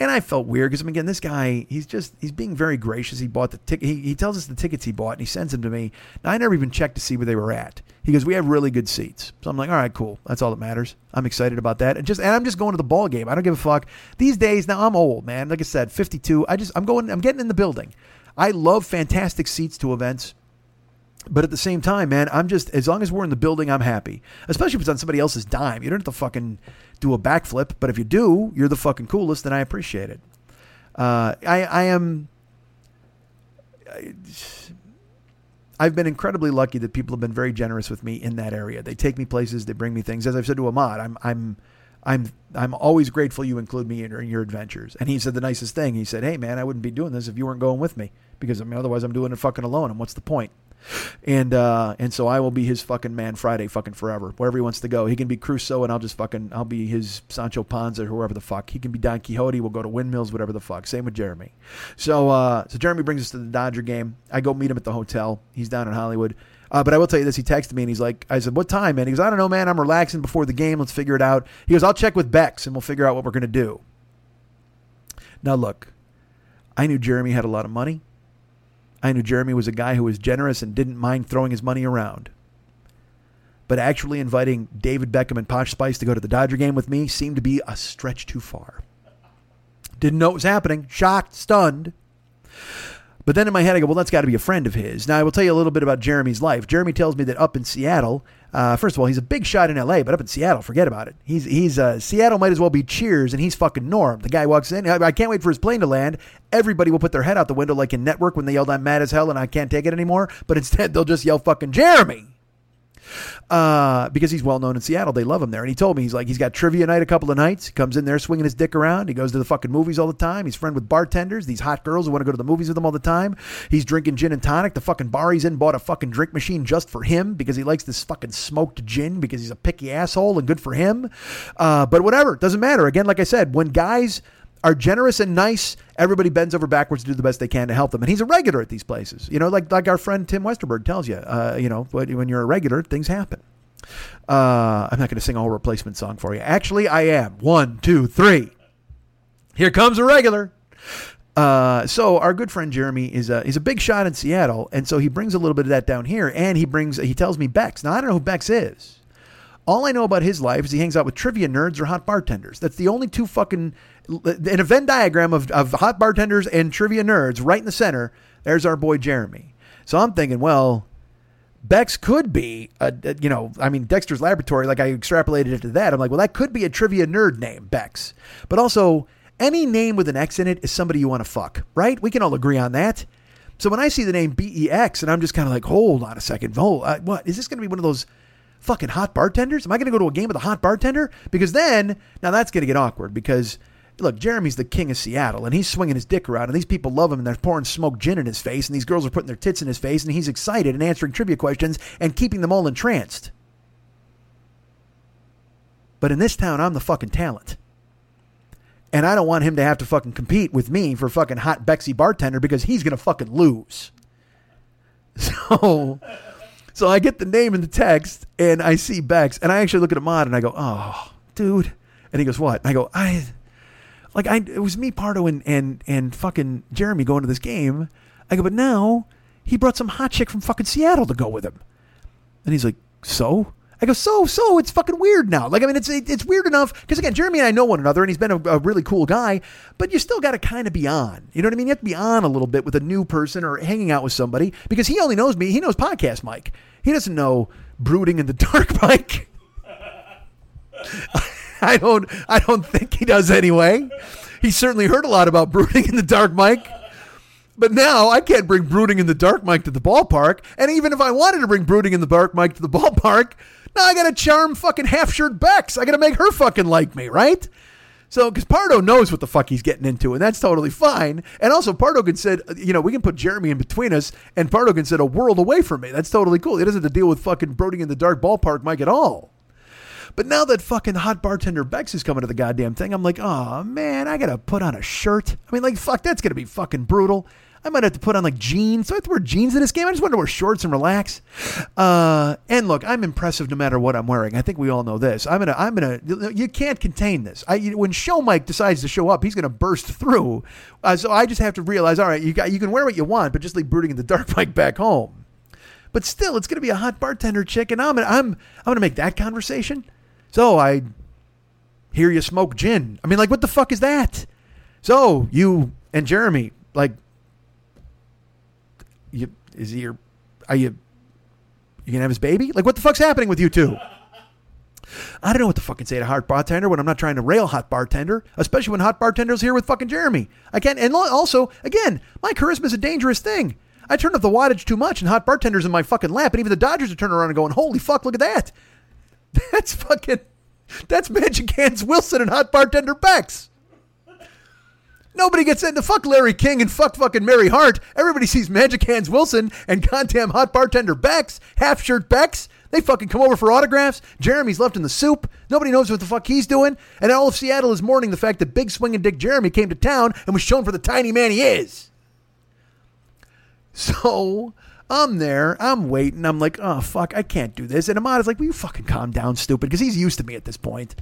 And I felt weird because, again, this guy, he's just, he's being very gracious. He bought the ticket. He, he tells us the tickets he bought and he sends them to me. Now, I never even checked to see where they were at. He goes, we have really good seats. So I'm like, all right, cool. That's all that matters. I'm excited about that. And just, and I'm just going to the ball game. I don't give a fuck. These days, now I'm old, man. Like I said, 52. I just, I'm going, I'm getting in the building. I love fantastic seats to events. But at the same time, man, I'm just as long as we're in the building, I'm happy. Especially if it's on somebody else's dime. You don't have to fucking do a backflip, but if you do, you're the fucking coolest, and I appreciate it. Uh, I I am. I, I've been incredibly lucky that people have been very generous with me in that area. They take me places, they bring me things. As I've said to Ahmad, I'm I'm I'm I'm always grateful you include me in, in your adventures. And he said the nicest thing. He said, "Hey man, I wouldn't be doing this if you weren't going with me because I mean otherwise I'm doing it fucking alone. And what's the point?" And uh, and so I will be his fucking man Friday fucking forever. Wherever he wants to go. He can be Crusoe and I'll just fucking I'll be his Sancho Panza or whoever the fuck. He can be Don Quixote, we'll go to windmills, whatever the fuck. Same with Jeremy. So uh, so Jeremy brings us to the Dodger game. I go meet him at the hotel. He's down in Hollywood. Uh, but I will tell you this: he texted me and he's like, "I said, what time, man?" He goes, "I don't know, man. I'm relaxing before the game. Let's figure it out." He goes, "I'll check with Bex and we'll figure out what we're gonna do." Now look, I knew Jeremy had a lot of money. I knew Jeremy was a guy who was generous and didn't mind throwing his money around. But actually inviting David Beckham and Posh Spice to go to the Dodger game with me seemed to be a stretch too far. Didn't know what was happening, shocked, stunned. But then in my head, I go, well, that's got to be a friend of his. Now, I will tell you a little bit about Jeremy's life. Jeremy tells me that up in Seattle, uh, first of all, he's a big shot in LA, but up in Seattle, forget about it. He's he's uh, Seattle might as well be Cheers, and he's fucking Norm. The guy walks in. I, I can't wait for his plane to land. Everybody will put their head out the window like in Network when they yelled, "I'm mad as hell and I can't take it anymore." But instead, they'll just yell, "Fucking Jeremy." Uh, because he's well known in Seattle. They love him there. And he told me he's like he's got trivia night a couple of nights. He comes in there swinging his dick around. He goes to the fucking movies all the time. He's friend with bartenders, these hot girls who want to go to the movies with him all the time. He's drinking gin and tonic. The fucking bar he's in bought a fucking drink machine just for him because he likes this fucking smoked gin because he's a picky asshole and good for him. Uh, but whatever, doesn't matter. Again, like I said, when guys are generous and nice, everybody bends over backwards to do the best they can to help them. And he's a regular at these places. You know, like like our friend Tim Westerberg tells you. Uh, you know, when you're a regular, things happen. Uh, I'm not going to sing a whole replacement song for you. Actually, I am. One, two, three. Here comes a regular. Uh, so our good friend Jeremy is a he's a big shot in Seattle, and so he brings a little bit of that down here, and he brings he tells me Bex. Now I don't know who Bex is. All I know about his life is he hangs out with trivia nerds or hot bartenders. That's the only two fucking in a Venn diagram of, of hot bartenders and trivia nerds right in the center. There's our boy Jeremy. So I'm thinking, well, Bex could be, a, a, you know, I mean, Dexter's Laboratory, like I extrapolated it to that. I'm like, well, that could be a trivia nerd name, Bex. But also, any name with an X in it is somebody you want to fuck, right? We can all agree on that. So when I see the name BEX, and I'm just kind of like, hold on a second, uh, what is this going to be one of those fucking hot bartenders? Am I going to go to a game with a hot bartender? Because then, now that's going to get awkward because look, Jeremy's the king of Seattle, and he's swinging his dick around, and these people love him, and they're pouring smoked gin in his face, and these girls are putting their tits in his face, and he's excited and answering trivia questions and keeping them all entranced. But in this town, I'm the fucking talent. And I don't want him to have to fucking compete with me for fucking hot Bexy bartender because he's going to fucking lose. So, so I get the name in the text and I see Bex and I actually look at Ahmad and I go, oh, dude. And he goes, what? And I go, I, like I, it was me, Pardo, and and and fucking Jeremy going to this game. I go, but now he brought some hot chick from fucking Seattle to go with him, and he's like, so. I go, so, so, it's fucking weird now. Like, I mean, it's it's weird enough because again, Jeremy and I know one another, and he's been a, a really cool guy. But you still got to kind of be on. You know what I mean? You have to be on a little bit with a new person or hanging out with somebody because he only knows me. He knows podcast Mike. He doesn't know brooding in the dark, Mike. I don't I don't think he does anyway. He certainly heard a lot about brooding in the dark, Mike. But now I can't bring brooding in the dark, Mike, to the ballpark. And even if I wanted to bring brooding in the dark, Mike, to the ballpark, now I got to charm fucking half shirt Bex. I got to make her fucking like me, right? So, because Pardo knows what the fuck he's getting into, and that's totally fine. And also, Pardo can said, you know, we can put Jeremy in between us, and Pardo can sit a world away from me. That's totally cool. He doesn't have to deal with fucking brooding in the dark ballpark, Mike, at all. But now that fucking hot bartender Bex is coming to the goddamn thing, I'm like, oh man, I gotta put on a shirt. I mean, like, fuck, that's gonna be fucking brutal. I might have to put on like jeans. So I have to wear jeans in this game. I just want to wear shorts and relax. Uh, and look, I'm impressive no matter what I'm wearing. I think we all know this. I'm gonna, I'm gonna. You can't contain this. I, when Show Mike decides to show up, he's gonna burst through. Uh, so I just have to realize, all right, you got, you can wear what you want, but just leave brooding in the dark Mike back home. But still, it's gonna be a hot bartender chick, and I'm, gonna, I'm, I'm gonna make that conversation. So I hear you smoke gin. I mean, like, what the fuck is that? So you and Jeremy, like, you is he your are you you gonna have his baby? Like what the fuck's happening with you two? I don't know what to fucking say to hot bartender when I'm not trying to rail hot bartender, especially when hot bartender's here with fucking Jeremy. I can't. And also, again, my charisma is a dangerous thing. I turn up the wattage too much, and hot bartender's in my fucking lap, and even the Dodgers are turning around and going, "Holy fuck, look at that! That's fucking, that's Magic Hands Wilson and hot bartender Bex." Nobody gets into fuck Larry King and fuck fucking Mary Hart. Everybody sees Magic Hands Wilson and goddamn hot bartender Bex, half shirt Bex. They fucking come over for autographs. Jeremy's left in the soup. Nobody knows what the fuck he's doing. And all of Seattle is mourning the fact that big swinging dick Jeremy came to town and was shown for the tiny man he is. So I'm there, I'm waiting. I'm like, oh fuck, I can't do this. And Ahmad is like, will you fucking calm down, stupid? Because he's used to me at this point.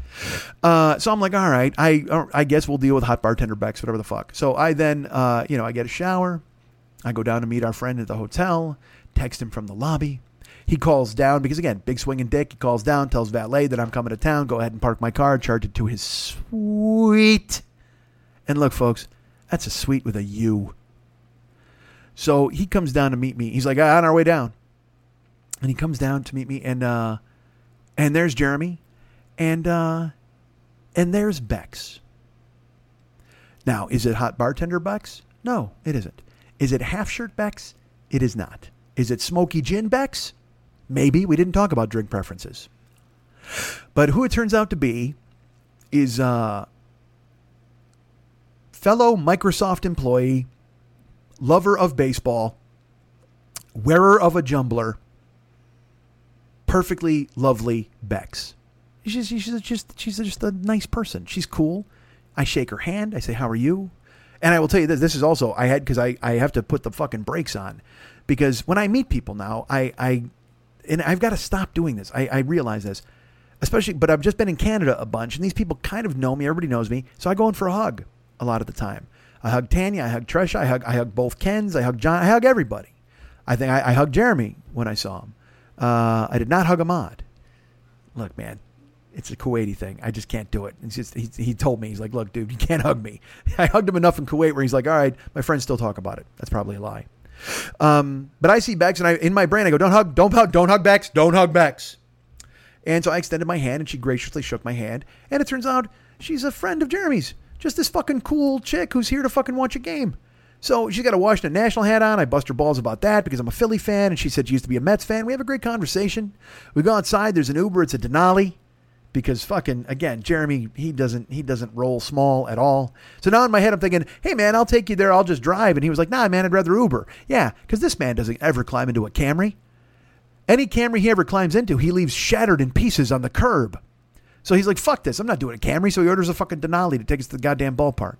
Uh, so I'm like, all right, I I guess we'll deal with hot bartender Bex, whatever the fuck. So I then, uh, you know, I get a shower. I go down to meet our friend at the hotel. Text him from the lobby. He calls down because again, big swinging dick. He calls down, tells valet that I'm coming to town. Go ahead and park my car. Charge it to his suite. And look, folks, that's a suite with a U. So he comes down to meet me. He's like, on our way down. And he comes down to meet me and uh and there's Jeremy and uh and there's Bex. Now, is it hot bartender Bex? No, it isn't. Is it half shirt Bex? It is not. Is it smoky gin Bex? Maybe. We didn't talk about drink preferences. But who it turns out to be is uh fellow Microsoft employee lover of baseball, wearer of a jumbler, perfectly lovely Bex. She's, she's just she's just a nice person. She's cool. I shake her hand. I say, "How are you?" And I will tell you this: this is also I had because I I have to put the fucking brakes on because when I meet people now, I I and I've got to stop doing this. I, I realize this, especially. But I've just been in Canada a bunch, and these people kind of know me. Everybody knows me, so I go in for a hug a lot of the time. I hug Tanya. I hug Trisha. I hug I hug both Kens. I hug John. I hug everybody. I think I, I hugged Jeremy when I saw him. Uh, I did not hug Ahmad. Look, man, it's a Kuwaiti thing. I just can't do it. It's just he, he told me he's like, look, dude, you can't hug me. I hugged him enough in Kuwait where he's like, all right, my friends still talk about it. That's probably a lie. Um, but I see Bex and I in my brain I go, don't hug, don't hug, don't hug Bex, don't hug Bex. And so I extended my hand and she graciously shook my hand. And it turns out she's a friend of Jeremy's. Just this fucking cool chick who's here to fucking watch a game. So she's got a Washington National hat on. I bust her balls about that because I'm a Philly fan, and she said she used to be a Mets fan. We have a great conversation. We go outside. There's an Uber. It's a Denali because fucking again, Jeremy he doesn't he doesn't roll small at all. So now in my head I'm thinking, hey man, I'll take you there. I'll just drive. And he was like, Nah, man, I'd rather Uber. Yeah, because this man doesn't ever climb into a Camry. Any Camry he ever climbs into, he leaves shattered in pieces on the curb. So he's like, fuck this. I'm not doing a Camry. So he orders a fucking Denali to take us to the goddamn ballpark.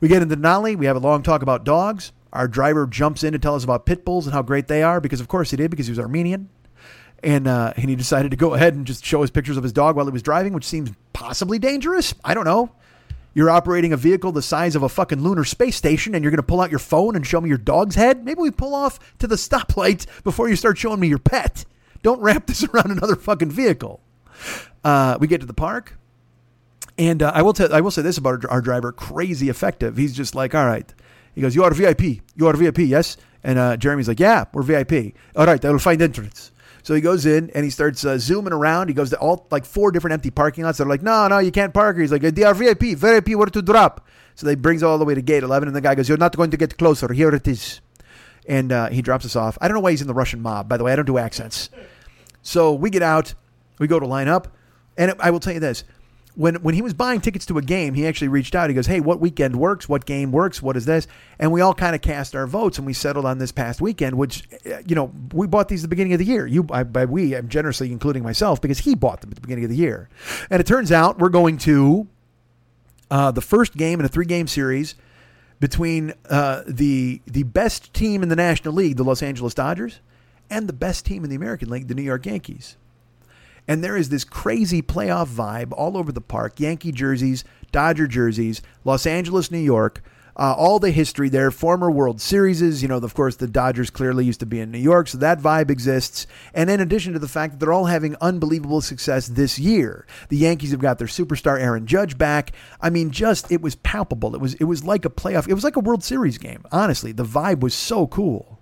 We get into Denali. We have a long talk about dogs. Our driver jumps in to tell us about pit bulls and how great they are because, of course, he did because he was Armenian. And, uh, and he decided to go ahead and just show us pictures of his dog while he was driving, which seems possibly dangerous. I don't know. You're operating a vehicle the size of a fucking lunar space station and you're going to pull out your phone and show me your dog's head? Maybe we pull off to the stoplight before you start showing me your pet. Don't wrap this around another fucking vehicle. Uh, we get to the park, and uh, I will tell I will say this about our, our, driver: crazy effective. He's just like, all right. He goes, "You are VIP. You are VIP, yes." And uh, Jeremy's like, "Yeah, we're VIP. All right, I will find entrance." So he goes in and he starts uh, zooming around. He goes to all like four different empty parking lots. They're like, "No, no, you can't park here." He's like, "They are VIP. VIP, where to drop?" So they brings all the way to gate 11, and the guy goes, "You're not going to get closer. Here it is." And uh, he drops us off. I don't know why he's in the Russian mob. By the way, I don't do accents. So we get out. We go to line up. And I will tell you this. When, when he was buying tickets to a game, he actually reached out. He goes, Hey, what weekend works? What game works? What is this? And we all kind of cast our votes and we settled on this past weekend, which, uh, you know, we bought these at the beginning of the year. You, I, by we, I'm generously including myself because he bought them at the beginning of the year. And it turns out we're going to uh, the first game in a three game series between uh, the the best team in the National League, the Los Angeles Dodgers, and the best team in the American League, the New York Yankees. And there is this crazy playoff vibe all over the park Yankee jerseys, Dodger jerseys, Los Angeles, New York, uh, all the history there, former World Series. You know, of course, the Dodgers clearly used to be in New York, so that vibe exists. And in addition to the fact that they're all having unbelievable success this year, the Yankees have got their superstar Aaron Judge back. I mean, just it was palpable. It was it was like a playoff. It was like a World Series game. Honestly, the vibe was so cool.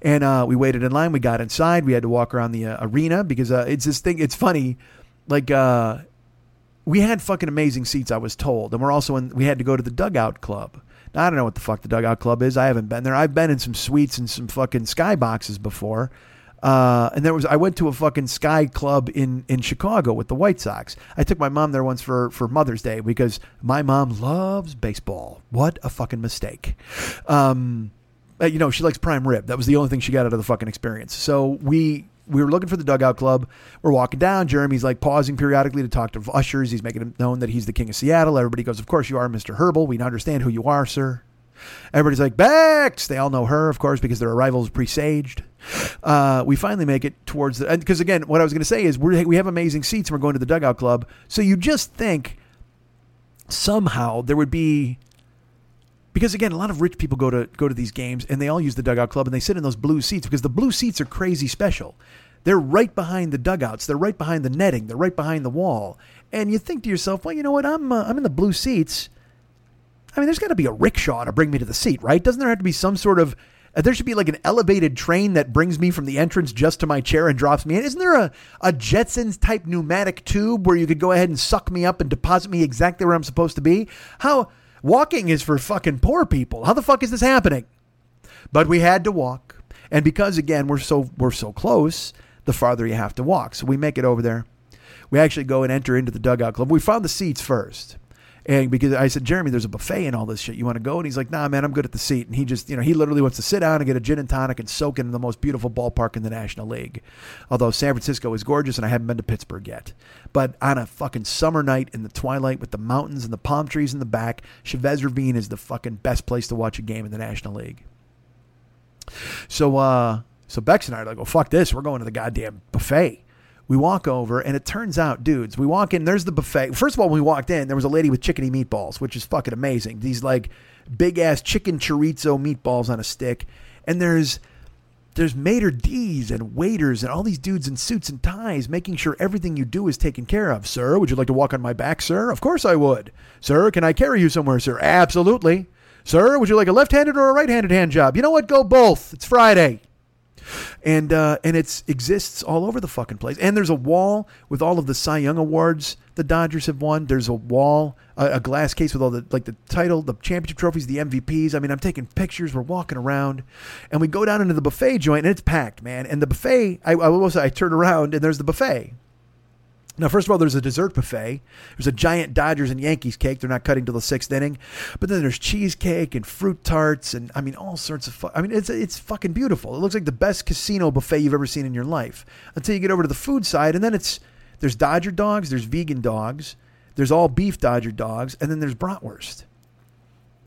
And uh, we waited in line. We got inside. We had to walk around the uh, arena because uh, it's this thing. It's funny, like uh, we had fucking amazing seats. I was told, and we're also in. We had to go to the dugout club. Now, I don't know what the fuck the dugout club is. I haven't been there. I've been in some suites and some fucking sky boxes before. Uh, and there was I went to a fucking sky club in in Chicago with the White Sox. I took my mom there once for for Mother's Day because my mom loves baseball. What a fucking mistake. Um, uh, you know, she likes prime rib. That was the only thing she got out of the fucking experience. So we we were looking for the dugout club. We're walking down. Jeremy's like pausing periodically to talk to ushers. He's making it known that he's the king of Seattle. Everybody goes, "Of course you are, Mister Herbal. We understand who you are, sir." Everybody's like, Bex! They all know her, of course, because their arrival is presaged. Uh, we finally make it towards the. Because again, what I was going to say is we we have amazing seats and we're going to the dugout club. So you just think somehow there would be because again, a lot of rich people go to go to these games and they all use the dugout club and they sit in those blue seats because the blue seats are crazy special. They're right behind the dugouts. They're right behind the netting. They're right behind the wall. And you think to yourself, well, you know what? I'm uh, I'm in the blue seats. I mean, there's got to be a rickshaw to bring me to the seat, right? Doesn't there have to be some sort of uh, there should be like an elevated train that brings me from the entrance just to my chair and drops me in. Isn't there a, a Jetsons type pneumatic tube where you could go ahead and suck me up and deposit me exactly where I'm supposed to be? How Walking is for fucking poor people. How the fuck is this happening? But we had to walk. And because again we're so we're so close, the farther you have to walk. So we make it over there. We actually go and enter into the dugout club. We found the seats first. And because I said, Jeremy, there's a buffet and all this shit. You want to go? And he's like, Nah, man, I'm good at the seat. And he just, you know, he literally wants to sit down and get a gin and tonic and soak in the most beautiful ballpark in the National League. Although San Francisco is gorgeous and I haven't been to Pittsburgh yet. But on a fucking summer night in the twilight with the mountains and the palm trees in the back, Chavez Ravine is the fucking best place to watch a game in the National League. So, uh, so Bex and I are like, well, fuck this. We're going to the goddamn buffet. We walk over, and it turns out, dudes, we walk in. There's the buffet. First of all, when we walked in, there was a lady with chickeny meatballs, which is fucking amazing. These like big ass chicken chorizo meatballs on a stick, and there's there's maitre d's and waiters and all these dudes in suits and ties making sure everything you do is taken care of. Sir, would you like to walk on my back, sir? Of course I would. Sir, can I carry you somewhere, sir? Absolutely. Sir, would you like a left-handed or a right-handed hand job? You know what? Go both. It's Friday and uh, and it exists all over the fucking place. And there's a wall with all of the Cy Young awards the Dodgers have won. There's a wall, a, a, glass case with all the like the title, the championship trophies, the MVPs. I mean, I'm taking pictures. We're walking around, and we go down into the buffet joint, and it's packed, man. And the buffet, I, I will say, I turn around, and there's the buffet. Now, first of all, there's a dessert buffet. There's a giant Dodgers and Yankees cake. They're not cutting till the sixth inning, but then there's cheesecake and fruit tarts and I mean all sorts of. Fu- I mean, it's it's fucking beautiful. It looks like the best casino buffet you've ever seen in your life. Until you get over to the food side, and then it's there's Dodger dogs, there's vegan dogs, there's all beef Dodger dogs, and then there's bratwurst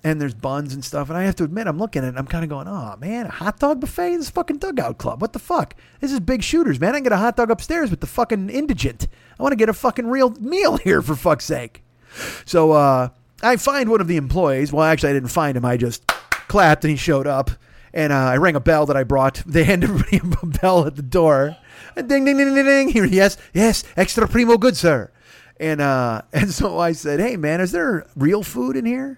and there's buns and stuff. And I have to admit, I'm looking at it and I'm kind of going, oh man, a hot dog buffet? In this fucking dugout club. What the fuck? This is big shooters, man. I can get a hot dog upstairs with the fucking indigent. I want to get a fucking real meal here for fuck's sake. So uh, I find one of the employees. Well, actually, I didn't find him. I just clapped and he showed up. And uh, I rang a bell that I brought. They handed everybody a bell at the door. Ding, ding, ding, ding, ding. Here, yes, yes, extra primo good, sir. And uh, and so I said, hey, man, is there real food in here?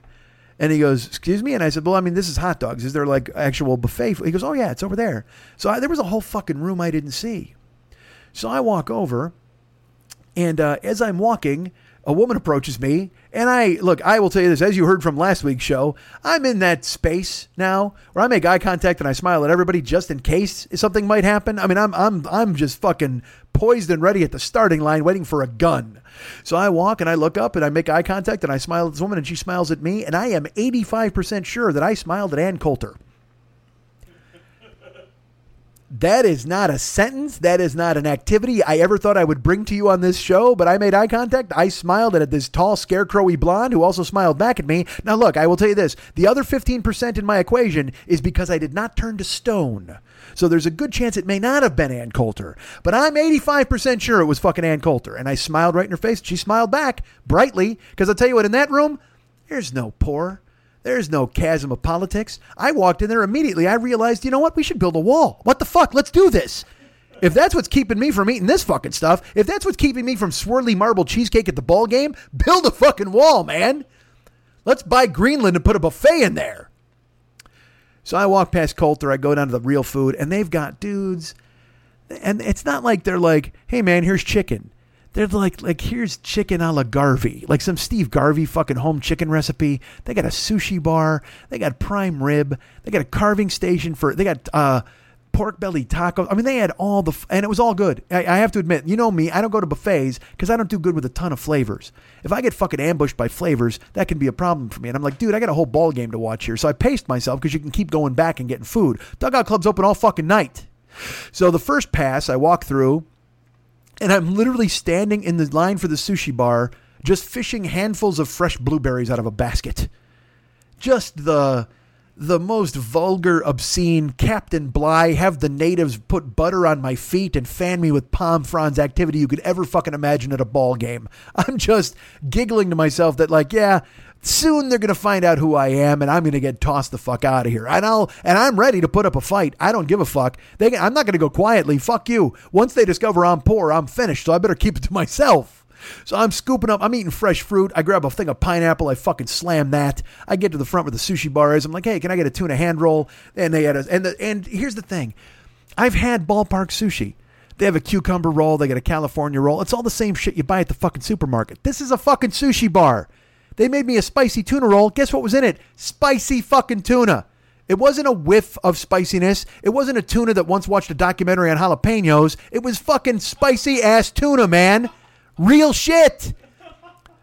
And he goes, "Excuse me." And I said, "Well, I mean, this is hot dogs. Is there like actual buffet?" He goes, "Oh yeah, it's over there." So I, there was a whole fucking room I didn't see. So I walk over, and uh, as I'm walking, a woman approaches me, and I look. I will tell you this, as you heard from last week's show, I'm in that space now where I make eye contact and I smile at everybody just in case something might happen. I mean, I'm I'm I'm just fucking poised and ready at the starting line, waiting for a gun. So I walk and I look up and I make eye contact and I smile at this woman and she smiles at me, and I am 85% sure that I smiled at Ann Coulter. That is not a sentence. That is not an activity I ever thought I would bring to you on this show, but I made eye contact. I smiled at this tall, scarecrowy blonde who also smiled back at me. Now, look, I will tell you this the other 15% in my equation is because I did not turn to stone. So there's a good chance it may not have been Ann Coulter, but I'm 85% sure it was fucking Ann Coulter. And I smiled right in her face. She smiled back brightly because I'll tell you what, in that room, there's no poor. There's no chasm of politics. I walked in there immediately. I realized, you know what? We should build a wall. What the fuck? Let's do this. If that's what's keeping me from eating this fucking stuff, if that's what's keeping me from swirly marble cheesecake at the ball game, build a fucking wall, man. Let's buy Greenland and put a buffet in there. So I walk past Coulter, I go down to the real food, and they've got dudes. And it's not like they're like, hey man, here's chicken. They're like, like here's chicken a la Garvey, like some Steve Garvey fucking home chicken recipe. They got a sushi bar. They got prime rib. They got a carving station for. They got uh, pork belly tacos. I mean, they had all the, and it was all good. I, I have to admit, you know me, I don't go to buffets because I don't do good with a ton of flavors. If I get fucking ambushed by flavors, that can be a problem for me. And I'm like, dude, I got a whole ball game to watch here. So I paced myself because you can keep going back and getting food. Dugout Club's open all fucking night. So the first pass, I walk through and I'm literally standing in the line for the sushi bar, just fishing handfuls of fresh blueberries out of a basket. Just the the most vulgar, obscene Captain Bligh, have the natives put butter on my feet and fan me with palm fronds activity you could ever fucking imagine at a ball game. I'm just giggling to myself that like, yeah, soon they're gonna find out who I am and I'm gonna get tossed the fuck out of here. And I'll and I'm ready to put up a fight. I don't give a fuck. They, I'm not gonna go quietly. Fuck you. Once they discover I'm poor, I'm finished. So I better keep it to myself. So I'm scooping up, I'm eating fresh fruit. I grab a thing of pineapple. I fucking slam that. I get to the front where the sushi bar is. I'm like, hey, can I get a tuna hand roll? And they had a, and the, and here's the thing I've had ballpark sushi. They have a cucumber roll. They got a California roll. It's all the same shit you buy at the fucking supermarket. This is a fucking sushi bar. They made me a spicy tuna roll. Guess what was in it? Spicy fucking tuna. It wasn't a whiff of spiciness. It wasn't a tuna that once watched a documentary on jalapenos. It was fucking spicy ass tuna, man. Real shit.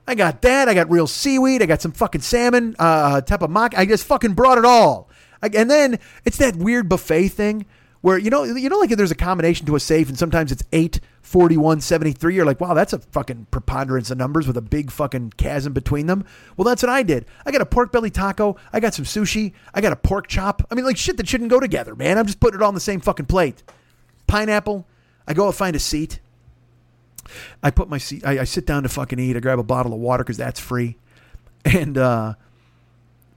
I got that. I got real seaweed. I got some fucking salmon, uh, tepamaki. I just fucking brought it all. I, and then it's that weird buffet thing where you know you know like there's a combination to a safe and sometimes it's 8 41 73 you're like wow that's a fucking preponderance of numbers with a big fucking chasm between them. Well that's what i did. I got a pork belly taco i got some sushi i got a pork chop. I mean like shit that shouldn't go together man. I'm just putting it all on the same fucking plate. Pineapple i go and find a seat. I put my seat i, I sit down to fucking eat. I grab a bottle of water because that's free. And uh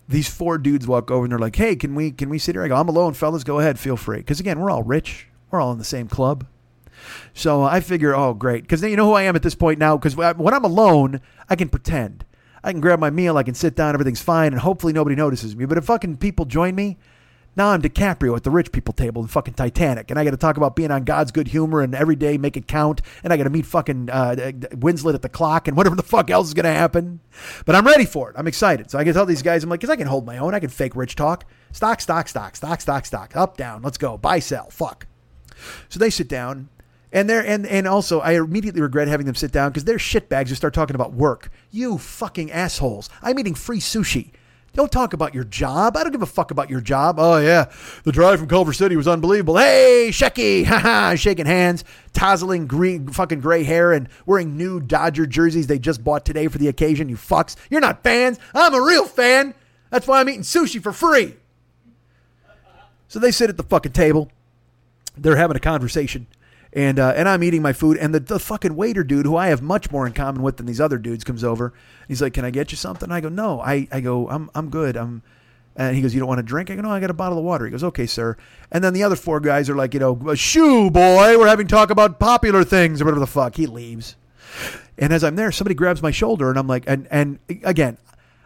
these four dudes walk over and they're like, "Hey, can we can we sit here?" I go, "I'm alone, fellas. Go ahead, feel free." Because again, we're all rich. We're all in the same club. So I figure, oh, great, because you know who I am at this point now. Because when I'm alone, I can pretend. I can grab my meal, I can sit down, everything's fine, and hopefully nobody notices me. But if fucking people join me, now I'm DiCaprio at the rich people table in fucking Titanic, and I got to talk about being on God's good humor and every day make it count, and I got to meet fucking uh, Winslet at the clock and whatever the fuck else is gonna happen. But I'm ready for it. I'm excited. So I can tell these guys, I'm like, because I can hold my own. I can fake rich talk. Stock, stock, stock, stock, stock, stock. Up, down. Let's go. Buy, sell. Fuck. So they sit down. And they're and and also I immediately regret having them sit down because they're shitbags who start talking about work. You fucking assholes. I'm eating free sushi. Don't talk about your job. I don't give a fuck about your job. Oh, yeah. The drive from Culver City was unbelievable. Hey, Shecky. Ha Shaking hands, tousling green, fucking gray hair, and wearing new Dodger jerseys they just bought today for the occasion. You fucks. You're not fans. I'm a real fan. That's why I'm eating sushi for free. So they sit at the fucking table. They're having a conversation and uh, and I'm eating my food, and the, the fucking waiter dude, who I have much more in common with than these other dudes, comes over. He's like, "Can I get you something?" I go, "No." I, I go, "I'm I'm good." I'm, and he goes, "You don't want to drink?" I go, "No, I got a bottle of water." He goes, "Okay, sir." And then the other four guys are like, you know, "Shoo, boy, we're having talk about popular things or whatever the fuck." He leaves, and as I'm there, somebody grabs my shoulder, and I'm like, and and again,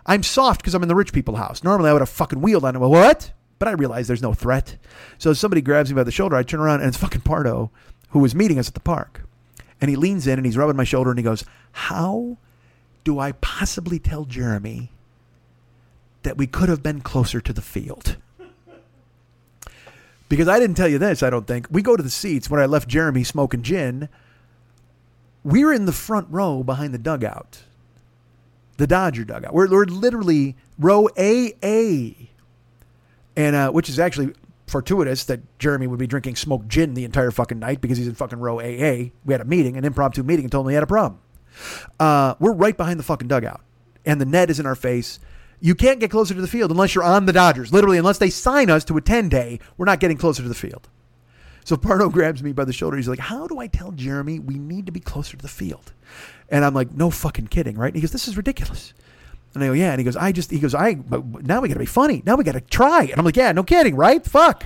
I'm soft because I'm in the rich people house. Normally, I would have fucking wheeled on him. What? But I realize there's no threat. So somebody grabs me by the shoulder. I turn around, and it's fucking Pardo who was meeting us at the park. And he leans in and he's rubbing my shoulder and he goes, How do I possibly tell Jeremy that we could have been closer to the field? Because I didn't tell you this, I don't think. We go to the seats when I left Jeremy smoking gin. We're in the front row behind the dugout, the Dodger dugout. We're, we're literally row AA, and uh, which is actually fortuitous that Jeremy would be drinking smoked gin the entire fucking night because he's in fucking row AA. We had a meeting, an impromptu meeting, and told him he had a problem. Uh, we're right behind the fucking dugout, and the net is in our face. You can't get closer to the field unless you're on the Dodgers. Literally, unless they sign us to a 10 day, we're not getting closer to the field. So Pardo grabs me by the shoulder. He's like, How do I tell Jeremy we need to be closer to the field? And I'm like, No fucking kidding, right? And he goes, This is ridiculous. And I go, Yeah. And he goes, I just, he goes, I, but now we got to be funny. Now we got to try. And I'm like, Yeah, no kidding, right? Fuck.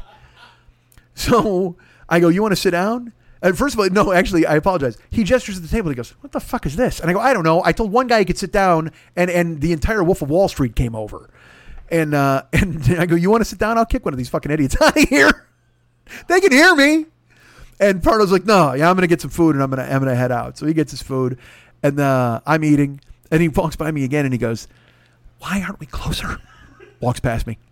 So I go, You want to sit down? And first of all, no, actually, I apologize. He gestures at the table. He goes, "What the fuck is this?" And I go, "I don't know." I told one guy he could sit down, and and the entire Wolf of Wall Street came over, and uh, and I go, "You want to sit down? I'll kick one of these fucking idiots out of here. they can hear me." And Pardo's like, "No, yeah, I'm gonna get some food, and I'm gonna I'm gonna head out." So he gets his food, and uh, I'm eating, and he walks by me again, and he goes, "Why aren't we closer?" Walks past me.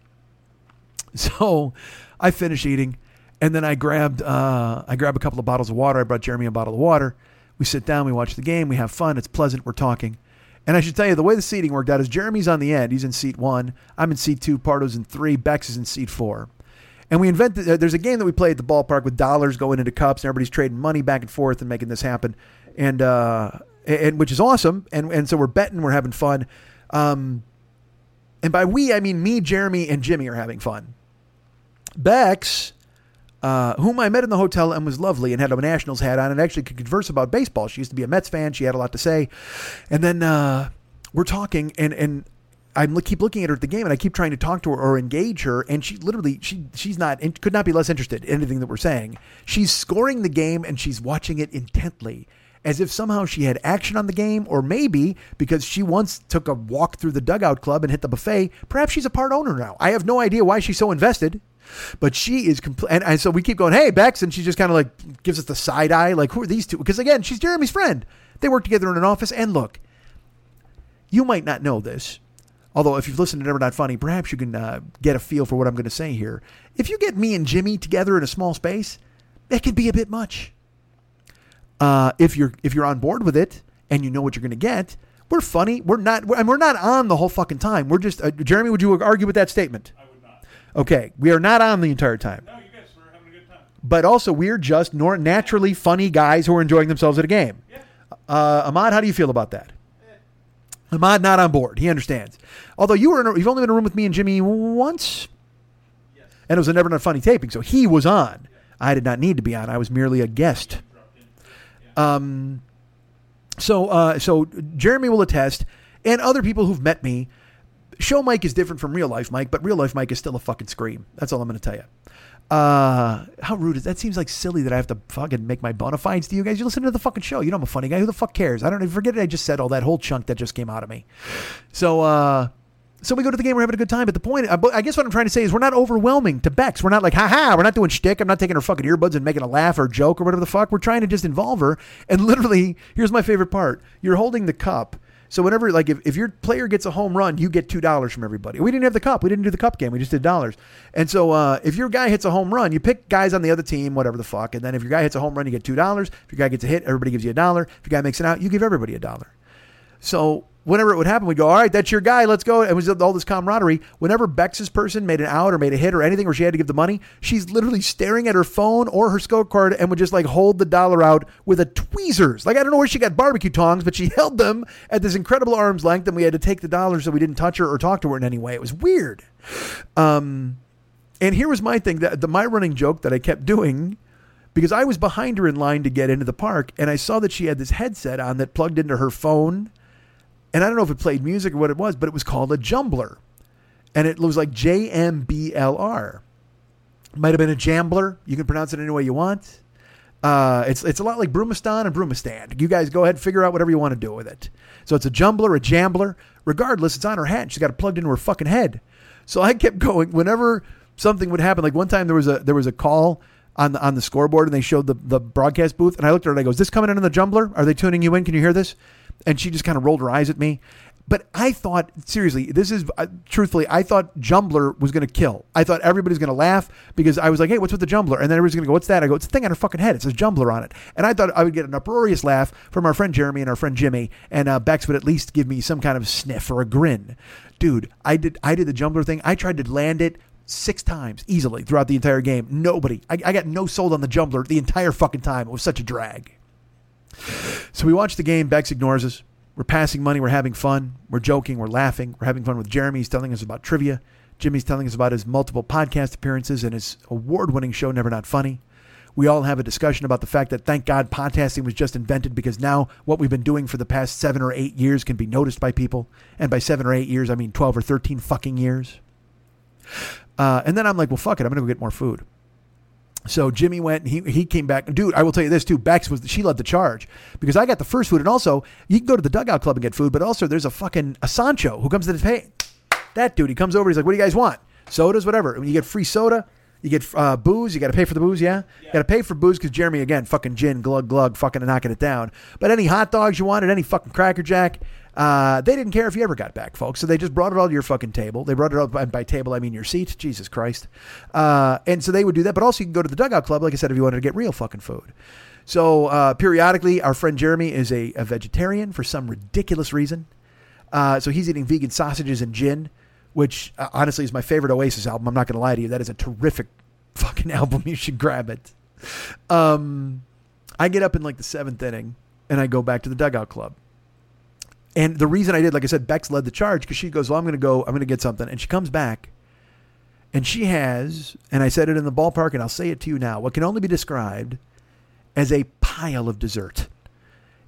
So I finish eating, and then I grabbed uh, I grabbed a couple of bottles of water. I brought Jeremy a bottle of water. We sit down, we watch the game, we have fun. It's pleasant. We're talking. And I should tell you, the way the seating worked out is Jeremy's on the end. He's in seat one. I'm in seat two. Pardo's in three. Bex is in seat four. And we invented. Uh, there's a game that we play at the ballpark with dollars going into cups, and everybody's trading money back and forth and making this happen, and uh, and which is awesome. And and so we're betting, we're having fun. Um, and by we, I mean me, Jeremy, and Jimmy are having fun. Bex, uh, whom I met in the hotel and was lovely and had a Nationals hat on and actually could converse about baseball. She used to be a Mets fan. She had a lot to say. And then uh, we're talking, and and I keep looking at her at the game, and I keep trying to talk to her or engage her, and she literally she she's not could not be less interested in anything that we're saying. She's scoring the game and she's watching it intently. As if somehow she had action on the game, or maybe because she once took a walk through the dugout club and hit the buffet, perhaps she's a part owner now. I have no idea why she's so invested. But she is complete, and, and so we keep going, hey, Bex, and she just kind of like gives us the side eye, like, who are these two? Because again, she's Jeremy's friend. They work together in an office. And look, you might not know this, although if you've listened to Never Not Funny, perhaps you can uh, get a feel for what I'm going to say here. If you get me and Jimmy together in a small space, that could be a bit much. Uh, if you're if you're on board with it and you know what you're going to get, we're funny. We're not, and we're not on the whole fucking time. We're just uh, Jeremy. Would you argue with that statement? I would not. Okay, we are not on the entire time. No, you guys were having a good time. But also, we're just nor- naturally funny guys who are enjoying themselves at a game. Yeah. Uh, Ahmad, how do you feel about that? Ahmad not on board. He understands. Although you were, in a, you've only been in a room with me and Jimmy once, Yes. and it was a never not funny taping, so he was on. I did not need to be on. I was merely a guest. Um, so, uh, so Jeremy will attest, and other people who've met me. Show Mike is different from real life Mike, but real life Mike is still a fucking scream. That's all I'm going to tell you. Uh, how rude is that? Seems like silly that I have to fucking make my bona fides to you guys. You listen to the fucking show. You know I'm a funny guy. Who the fuck cares? I don't even forget it. I just said all that whole chunk that just came out of me. So, uh, so we go to the game. We're having a good time. But the point, I guess what I'm trying to say is we're not overwhelming to Bex. We're not like, ha ha. We're not doing shtick. I'm not taking her fucking earbuds and making a laugh or joke or whatever the fuck. We're trying to just involve her. And literally, here's my favorite part. You're holding the cup. So whenever, like, if, if your player gets a home run, you get two dollars from everybody. We didn't have the cup. We didn't do the cup game. We just did dollars. And so uh, if your guy hits a home run, you pick guys on the other team, whatever the fuck. And then if your guy hits a home run, you get two dollars. If your guy gets a hit, everybody gives you a dollar. If your guy makes it out, you give everybody a dollar. So whenever it would happen, we'd go, all right, that's your guy. Let's go. And it was all this camaraderie. Whenever Bex's person made an out or made a hit or anything where she had to give the money, she's literally staring at her phone or her scorecard and would just like hold the dollar out with a tweezers. Like, I don't know where she got barbecue tongs, but she held them at this incredible arm's length and we had to take the dollars so we didn't touch her or talk to her in any way. It was weird. Um, and here was my thing that the, my running joke that I kept doing because I was behind her in line to get into the park and I saw that she had this headset on that plugged into her phone. And I don't know if it played music or what it was, but it was called a jumbler. And it was like J M B L R. Might have been a jambler. You can pronounce it any way you want. Uh, it's it's a lot like Brumistan and Brumistan. You guys go ahead and figure out whatever you want to do with it. So it's a jumbler, a jambler. Regardless, it's on her head. She's got it plugged into her fucking head. So I kept going. Whenever something would happen, like one time there was a there was a call on the on the scoreboard and they showed the the broadcast booth, and I looked at her and I go, "Is this coming in on the jumbler? Are they tuning you in? Can you hear this?" And she just kind of rolled her eyes at me. But I thought, seriously, this is uh, truthfully, I thought Jumbler was going to kill. I thought everybody's going to laugh because I was like, hey, what's with the Jumbler? And then everybody's going to go, what's that? I go, it's a thing on her fucking head. It says Jumbler on it. And I thought I would get an uproarious laugh from our friend Jeremy and our friend Jimmy, and uh, Bex would at least give me some kind of sniff or a grin. Dude, I did I did the Jumbler thing. I tried to land it six times easily throughout the entire game. Nobody. I, I got no sold on the jumbler the entire fucking time. It was such a drag. So we watch the game. Bex ignores us. We're passing money. We're having fun. We're joking. We're laughing. We're having fun with Jeremy. He's telling us about trivia. Jimmy's telling us about his multiple podcast appearances and his award winning show, Never Not Funny. We all have a discussion about the fact that thank God podcasting was just invented because now what we've been doing for the past seven or eight years can be noticed by people. And by seven or eight years, I mean 12 or 13 fucking years. Uh, and then I'm like, well, fuck it. I'm going to go get more food. So Jimmy went. He he came back. Dude, I will tell you this too. Bex was she led the charge because I got the first food, and also you can go to the dugout club and get food, but also there's a fucking a Sancho who comes to the pay. That dude, he comes over. He's like, "What do you guys want? Sodas, whatever." When you get free soda, you get uh, booze. You got to pay for the booze. Yeah, you got to pay for booze because Jeremy again, fucking gin, glug glug, fucking knocking it down. But any hot dogs you wanted, any fucking cracker jack, uh, they didn't care if you ever got back, folks. So they just brought it all to your fucking table. They brought it up by, by table, I mean your seat. Jesus Christ. Uh, and so they would do that. But also, you can go to the dugout club, like I said, if you wanted to get real fucking food. So uh, periodically, our friend Jeremy is a, a vegetarian for some ridiculous reason. Uh, so he's eating vegan sausages and gin, which uh, honestly is my favorite Oasis album. I'm not going to lie to you. That is a terrific fucking album. You should grab it. Um, I get up in like the seventh inning and I go back to the dugout club. And the reason I did, like I said, Bex led the charge because she goes, Well, I'm going to go, I'm going to get something. And she comes back and she has, and I said it in the ballpark and I'll say it to you now, what can only be described as a pile of dessert.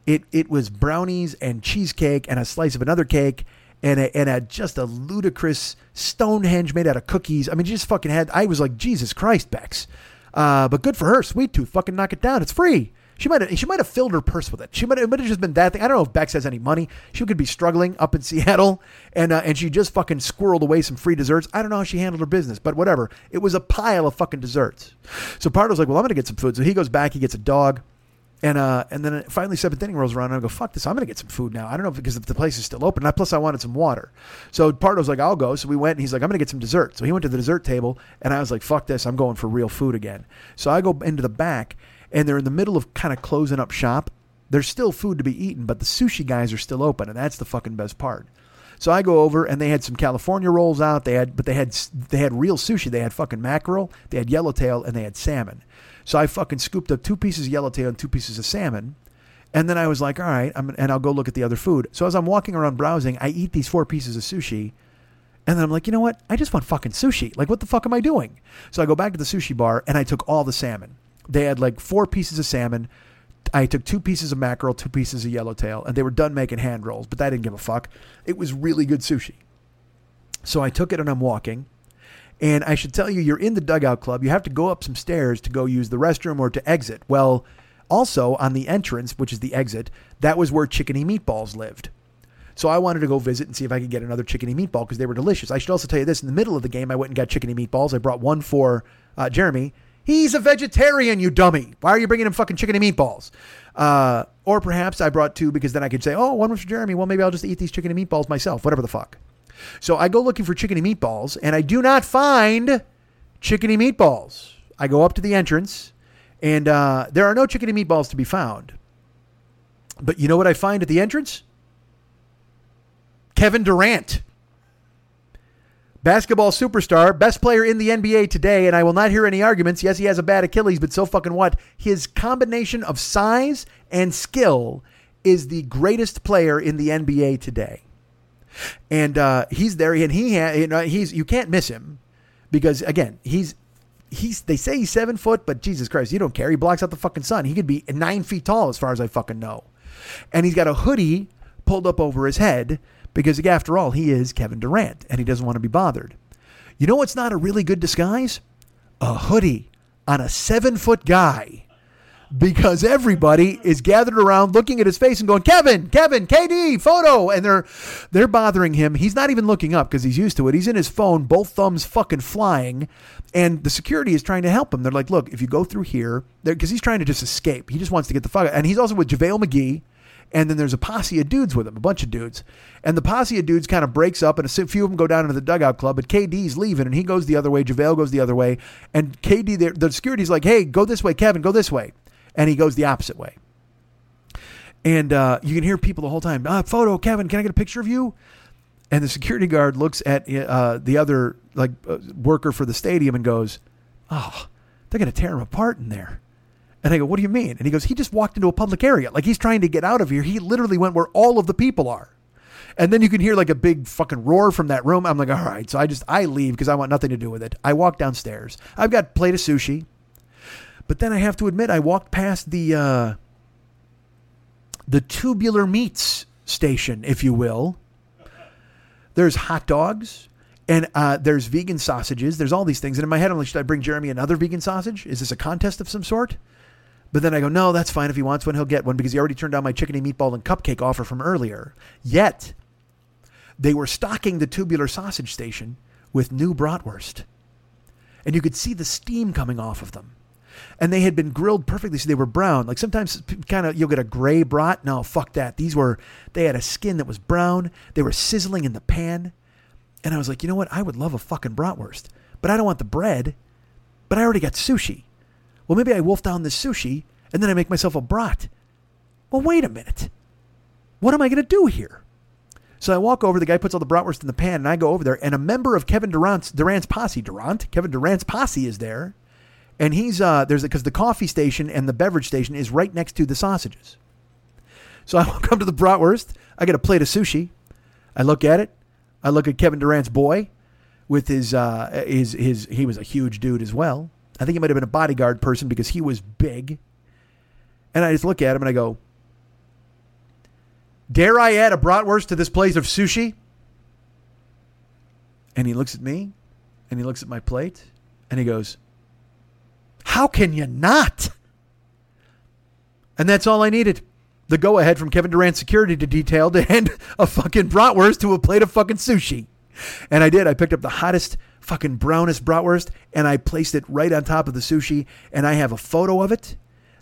It, it was brownies and cheesecake and a slice of another cake and a, and a just a ludicrous Stonehenge made out of cookies. I mean, she just fucking had, I was like, Jesus Christ, Bex. Uh, but good for her, sweet tooth. Fucking knock it down. It's free. She might have she might have filled her purse with it. She might have, it might have just been that thing. I don't know if Bex has any money. She could be struggling up in Seattle, and uh, and she just fucking squirreled away some free desserts. I don't know how she handled her business, but whatever. It was a pile of fucking desserts. So Pardo's like, well, I'm gonna get some food. So he goes back. He gets a dog. And uh, and then finally seventh inning rolls around and I go fuck this I'm gonna get some food now I don't know if, because the place is still open and plus I wanted some water so Pardo's like I'll go so we went and he's like I'm gonna get some dessert so he went to the dessert table and I was like fuck this I'm going for real food again so I go into the back and they're in the middle of kind of closing up shop. There's still food to be eaten, but the sushi guys are still open, and that's the fucking best part. So I go over and they had some California rolls out. They had, but they had they had real sushi. They had fucking mackerel, they had yellowtail, and they had salmon. So I fucking scooped up two pieces of yellowtail and two pieces of salmon. And then I was like, all right, I'm, and I'll go look at the other food. So as I'm walking around browsing, I eat these four pieces of sushi. And then I'm like, you know what? I just want fucking sushi. Like, what the fuck am I doing? So I go back to the sushi bar and I took all the salmon. They had like four pieces of salmon. I took two pieces of mackerel, two pieces of yellowtail, and they were done making hand rolls, but I didn't give a fuck. It was really good sushi. So I took it and I'm walking. And I should tell you, you're in the dugout club. You have to go up some stairs to go use the restroom or to exit. Well, also on the entrance, which is the exit, that was where Chickeny Meatballs lived. So I wanted to go visit and see if I could get another chickeny meatball because they were delicious. I should also tell you this: in the middle of the game, I went and got chickeny meatballs. I brought one for uh, Jeremy, He's a vegetarian, you dummy. Why are you bringing him fucking chicken and meatballs? Uh, or perhaps I brought two because then I could say, oh, one was for Jeremy. Well, maybe I'll just eat these chicken and meatballs myself, whatever the fuck. So I go looking for chicken and meatballs, and I do not find chicken and meatballs. I go up to the entrance, and uh, there are no chicken and meatballs to be found. But you know what I find at the entrance? Kevin Durant basketball superstar, best player in the NBA today, and I will not hear any arguments. Yes, he has a bad Achilles, but so fucking what? His combination of size and skill is the greatest player in the NBA today. And uh, he's there, and he ha- you know, he's you can't miss him because again he's he's they say he's seven foot, but Jesus Christ, you don't care. He blocks out the fucking sun. He could be nine feet tall as far as I fucking know. And he's got a hoodie pulled up over his head because after all, he is Kevin Durant and he doesn't want to be bothered. You know what's not a really good disguise? A hoodie on a seven foot guy. Because everybody is gathered around looking at his face and going, Kevin, Kevin, KD, photo. And they're they're bothering him. He's not even looking up because he's used to it. He's in his phone, both thumbs fucking flying. And the security is trying to help him. They're like, look, if you go through here, because he's trying to just escape. He just wants to get the fuck out. And he's also with JaVale McGee and then there's a posse of dudes with him, a bunch of dudes. And the posse of dudes kind of breaks up, and a few of them go down into the dugout club, but KD's leaving, and he goes the other way. JaVale goes the other way. And KD, the, security's like, hey, go this way, Kevin, go this way. And he goes the opposite way. And uh, you can hear people the whole time, ah, photo, Kevin, can I get a picture of you? And the security guard looks at uh, the other like uh, worker for the stadium and goes, "Oh, they're going to tear him apart in there." And I go, "What do you mean?" And he goes, "He just walked into a public area. Like he's trying to get out of here. He literally went where all of the people are." And then you can hear like a big fucking roar from that room. I'm like, "All right." So I just I leave because I want nothing to do with it. I walk downstairs. I've got a plate of sushi. But then I have to admit I walked past the uh the tubular meats station, if you will. There's hot dogs and uh, there's vegan sausages. There's all these things. And in my head, I'm like, should I bring Jeremy another vegan sausage? Is this a contest of some sort? But then I go, no, that's fine. If he wants one, he'll get one because he already turned down my chickeny meatball and cupcake offer from earlier. Yet, they were stocking the tubular sausage station with new bratwurst. And you could see the steam coming off of them and they had been grilled perfectly, so they were brown. Like sometimes, kind of, you'll get a gray brat. No, fuck that. These were they had a skin that was brown. They were sizzling in the pan, and I was like, you know what? I would love a fucking bratwurst, but I don't want the bread. But I already got sushi. Well, maybe I wolf down this sushi and then I make myself a brat. Well, wait a minute. What am I going to do here? So I walk over. The guy puts all the bratwurst in the pan, and I go over there. And a member of Kevin Durant's Durant's posse, Durant, Kevin Durant's posse is there and he's uh there's because the coffee station and the beverage station is right next to the sausages. So I walk come to the bratwurst. I get a plate of sushi. I look at it. I look at Kevin Durant's boy with his uh his his he was a huge dude as well. I think he might have been a bodyguard person because he was big. And I just look at him and I go, "Dare I add a bratwurst to this plate of sushi?" And he looks at me and he looks at my plate and he goes, how can you not? And that's all I needed. The go ahead from Kevin Durant security to detail to hand a fucking bratwurst to a plate of fucking sushi. And I did. I picked up the hottest, fucking brownest bratwurst and I placed it right on top of the sushi. And I have a photo of it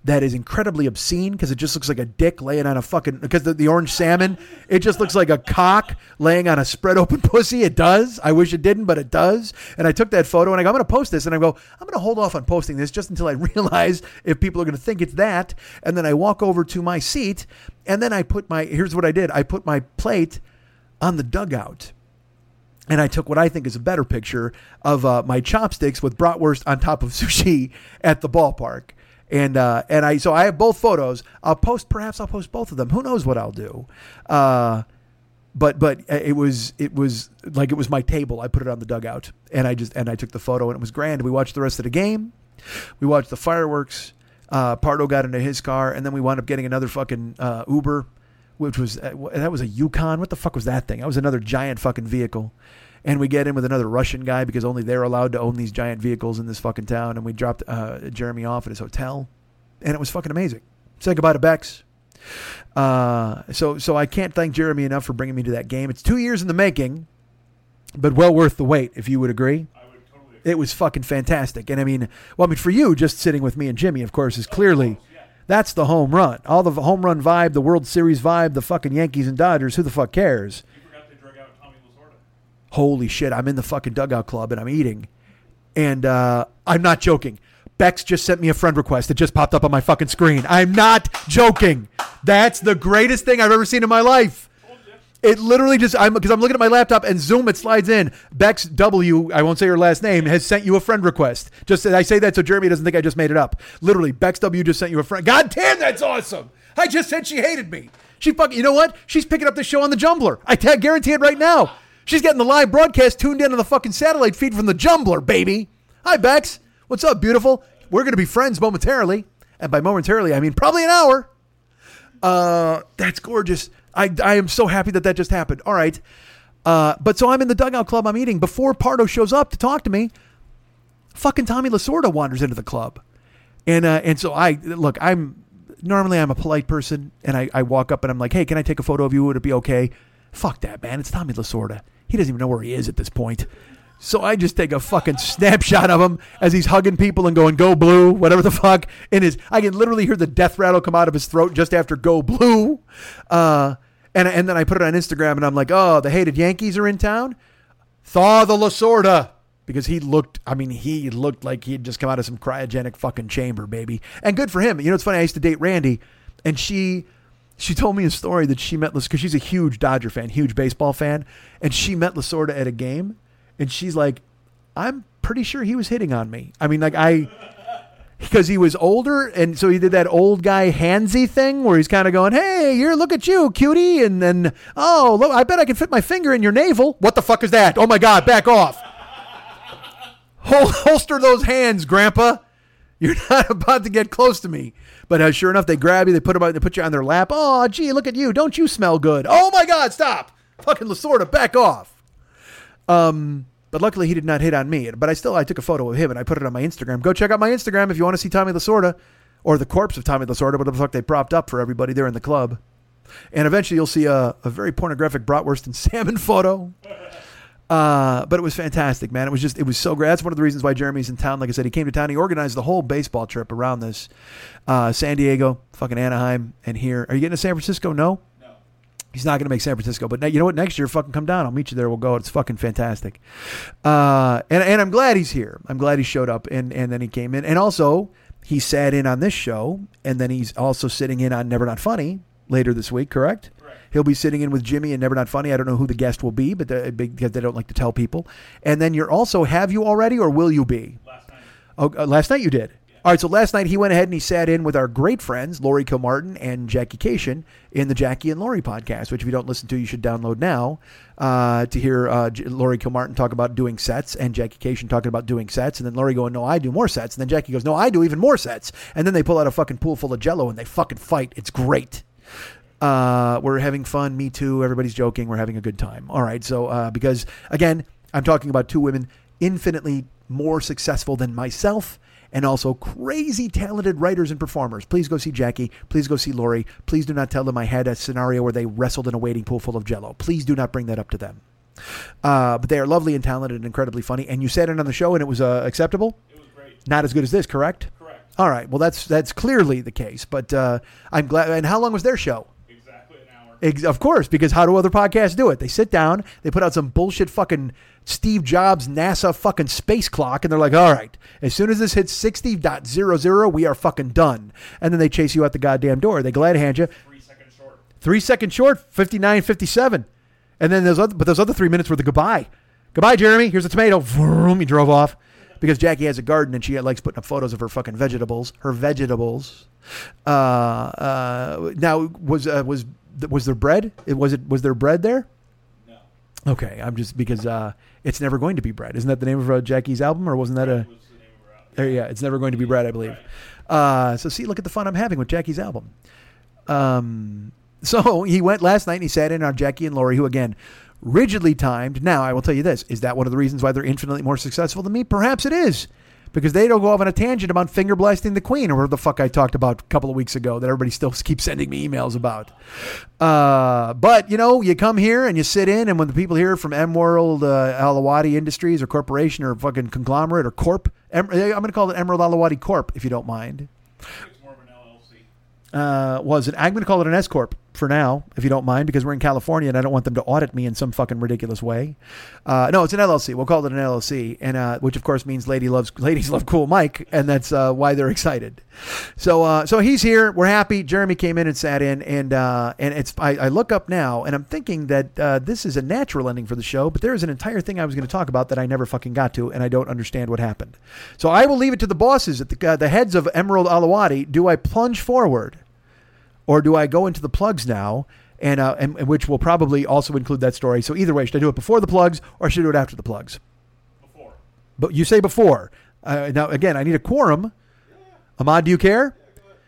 that is incredibly obscene because it just looks like a dick laying on a fucking because the, the orange salmon it just looks like a cock laying on a spread open pussy. It does. I wish it didn't but it does. And i took that photo and i go i'm going to post this and i go i'm going to hold off on posting this just until i realize if people are going to think it's that. And then i walk over to my seat and then i put my here's what i did. I put my plate on the dugout and I took what I think is a better picture of uh, my chopsticks with bratwurst on top of sushi at the ballpark and uh, and I so I have both photos. I'll post perhaps I'll post both of them. Who knows what I'll do? Uh, but but it was it was like it was my table. I put it on the dugout, and I just and I took the photo, and it was grand. We watched the rest of the game. We watched the fireworks. Uh, Pardo got into his car, and then we wound up getting another fucking uh, Uber, which was uh, that was a Yukon. What the fuck was that thing? That was another giant fucking vehicle and we get in with another Russian guy because only they're allowed to own these giant vehicles in this fucking town. And we dropped uh, Jeremy off at his hotel, and it was fucking amazing. Say goodbye to Bex. Uh, so so I can't thank Jeremy enough for bringing me to that game. It's two years in the making, but well worth the wait. If you would agree. Would totally agree. It was fucking fantastic. And I mean, well, I mean, for you, just sitting with me and Jimmy, of course, is clearly that's the home run. All the home run vibe, the World Series vibe, the fucking Yankees and Dodgers. Who the fuck cares? You forgot they drug out Tommy Lasorda. Holy shit! I'm in the fucking dugout club and I'm eating, and uh, I'm not joking. Bex just sent me a friend request. It just popped up on my fucking screen. I'm not joking. That's the greatest thing I've ever seen in my life. It literally just I'm because I'm looking at my laptop and Zoom it slides in. Bex W, I won't say her last name, has sent you a friend request. Just I say that so Jeremy doesn't think I just made it up. Literally, Bex W just sent you a friend. God damn, that's awesome. I just said she hated me. She fucking you know what? She's picking up the show on the Jumbler. I ta- guarantee it right now. She's getting the live broadcast tuned in on the fucking satellite feed from the Jumbler, baby. Hi, Bex. What's up, beautiful? We're gonna be friends momentarily, and by momentarily I mean probably an hour. Uh, that's gorgeous. I, I am so happy that that just happened. All right. Uh, but so I'm in the dugout club I'm eating. Before Pardo shows up to talk to me, fucking Tommy Lasorda wanders into the club. And, uh, and so I, look, I'm, normally I'm a polite person and I, I walk up and I'm like, hey, can I take a photo of you? Would it be okay? Fuck that, man. It's Tommy Lasorda. He doesn't even know where he is at this point. So I just take a fucking snapshot of him as he's hugging people and going "Go Blue," whatever the fuck. And his, I can literally hear the death rattle come out of his throat just after "Go Blue," uh, and and then I put it on Instagram and I'm like, "Oh, the hated Yankees are in town." Thaw the Lasorda because he looked. I mean, he looked like he'd just come out of some cryogenic fucking chamber, baby. And good for him. You know, it's funny. I used to date Randy, and she she told me a story that she met because she's a huge Dodger fan, huge baseball fan, and she met Lasorda at a game, and she's like, "I'm pretty sure he was hitting on me." I mean, like I because he was older, and so he did that old guy handsy thing where he's kind of going, "Hey, you're look at you, cutie," and then, "Oh, look, I bet I can fit my finger in your navel." What the fuck is that? Oh my god, back off! Hol- holster those hands, Grandpa. You're not about to get close to me. But uh, sure enough, they grab you, they put 'em out, they put you on their lap. Oh, gee, look at you! Don't you smell good? Oh my God, stop! Fucking Lasorda, back off. Um, but luckily he did not hit on me. But I still I took a photo of him and I put it on my Instagram. Go check out my Instagram if you want to see Tommy Lasorda or the corpse of Tommy Lasorda, whatever the fuck they propped up for everybody there in the club. And eventually you'll see a, a very pornographic bratwurst and salmon photo. Uh, but it was fantastic, man. It was just, it was so great. That's one of the reasons why Jeremy's in town. Like I said, he came to town. He organized the whole baseball trip around this. Uh, San Diego, fucking Anaheim, and here. Are you getting to San Francisco? No. He's not going to make San Francisco, but you know what? Next year, fucking come down. I'll meet you there. We'll go. It's fucking fantastic. Uh, and and I'm glad he's here. I'm glad he showed up, and and then he came in, and also he sat in on this show, and then he's also sitting in on Never Not Funny later this week. Correct? Correct. He'll be sitting in with Jimmy and Never Not Funny. I don't know who the guest will be, but the, because they don't like to tell people. And then you're also have you already, or will you be? Last night. Oh, uh, last night you did. All right, so last night he went ahead and he sat in with our great friends Lori Kilmartin and Jackie Kashian in the Jackie and Lori podcast, which if you don't listen to, you should download now uh, to hear uh, J- Lori Kilmartin talk about doing sets and Jackie Kashian talking about doing sets, and then Lori going, "No, I do more sets," and then Jackie goes, "No, I do even more sets," and then they pull out a fucking pool full of Jello and they fucking fight. It's great. Uh, we're having fun. Me too. Everybody's joking. We're having a good time. All right. So, uh, because again, I'm talking about two women infinitely more successful than myself and also crazy talented writers and performers. Please go see Jackie. Please go see Lori. Please do not tell them I had a scenario where they wrestled in a waiting pool full of jello. Please do not bring that up to them. Uh, but they are lovely and talented and incredibly funny. And you sat in on the show and it was uh, acceptable? It was great. Not as good as this, correct? Correct. All right. Well, that's that's clearly the case. But uh, I'm glad. And how long was their show? Exactly an hour. Ex- Of course, because how do other podcasts do it? They sit down, they put out some bullshit fucking Steve Jobs NASA fucking space clock, and they're like, all right, as soon as this hits 60.00, we are fucking done. And then they chase you out the goddamn door. They glad hand you Three seconds short. three seconds short, 59, 57. And then those other, but those other three minutes were the goodbye. Goodbye, Jeremy. Here's a tomato. Vroom, he drove off because Jackie has a garden and she likes putting up photos of her fucking vegetables. Her vegetables. Uh, uh, now was uh, was was there bread? It was it was there bread there? No. Okay, I'm just because uh, it's never going to be bread. Isn't that the name of uh, Jackie's album, or wasn't that a? was the name of our Uh, yeah, it's never going to be bread, I believe. Uh, so see, look at the fun I'm having with Jackie's album. Um, so he went last night and he sat in on Jackie and Lori, who again, rigidly timed. Now I will tell you this: is that one of the reasons why they're infinitely more successful than me? Perhaps it is. Because they don't go off on a tangent about finger blasting the queen, or whatever the fuck I talked about a couple of weeks ago that everybody still keeps sending me emails about. Uh, but you know, you come here and you sit in, and when the people here from M World uh, Alawadi Industries or Corporation or fucking conglomerate or Corp, em- I'm going to call it Emerald Alawadi Corp if you don't mind. It's more of an LLC. Uh, was it? I'm going to call it an S corp for now, if you don't mind, because we're in California and I don't want them to audit me in some fucking ridiculous way. Uh, no, it's an LLC. We'll call it an LLC, and uh, which of course means lady loves ladies love cool Mike, and that's uh, why they're excited. So, uh, so he's here. We're happy. Jeremy came in and sat in, and uh, and it's. I, I look up now, and I'm thinking that uh, this is a natural ending for the show, but there is an entire thing I was going to talk about that I never fucking got to, and I don't understand what happened. So I will leave it to the bosses at the the heads of Emerald Alawadi. Do I plunge forward? Or do I go into the plugs now? And, uh, and, and which will probably also include that story. So either way, should I do it before the plugs or should I do it after the plugs? Before. But you say before. Uh, now again, I need a quorum. Ahmad, do you care?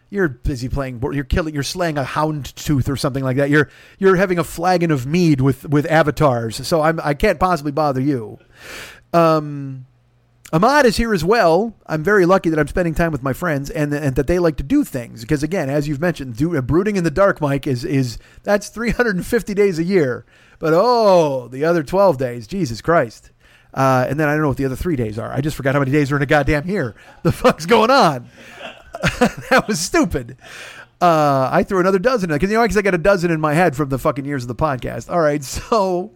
You're busy playing. You're killing. You're slaying a hound tooth or something like that. You're you're having a flagon of mead with with avatars. So I'm I can't possibly bother you. Um, Ahmad is here as well. I'm very lucky that I'm spending time with my friends and, and that they like to do things because again, as you've mentioned, do, brooding in the dark, Mike is is that's 350 days a year. But oh, the other 12 days, Jesus Christ. Uh, and then I don't know what the other three days are. I just forgot how many days are in a goddamn year. The fuck's going on? that was stupid. Uh, I threw another dozen because you know because I got a dozen in my head from the fucking years of the podcast. All right, so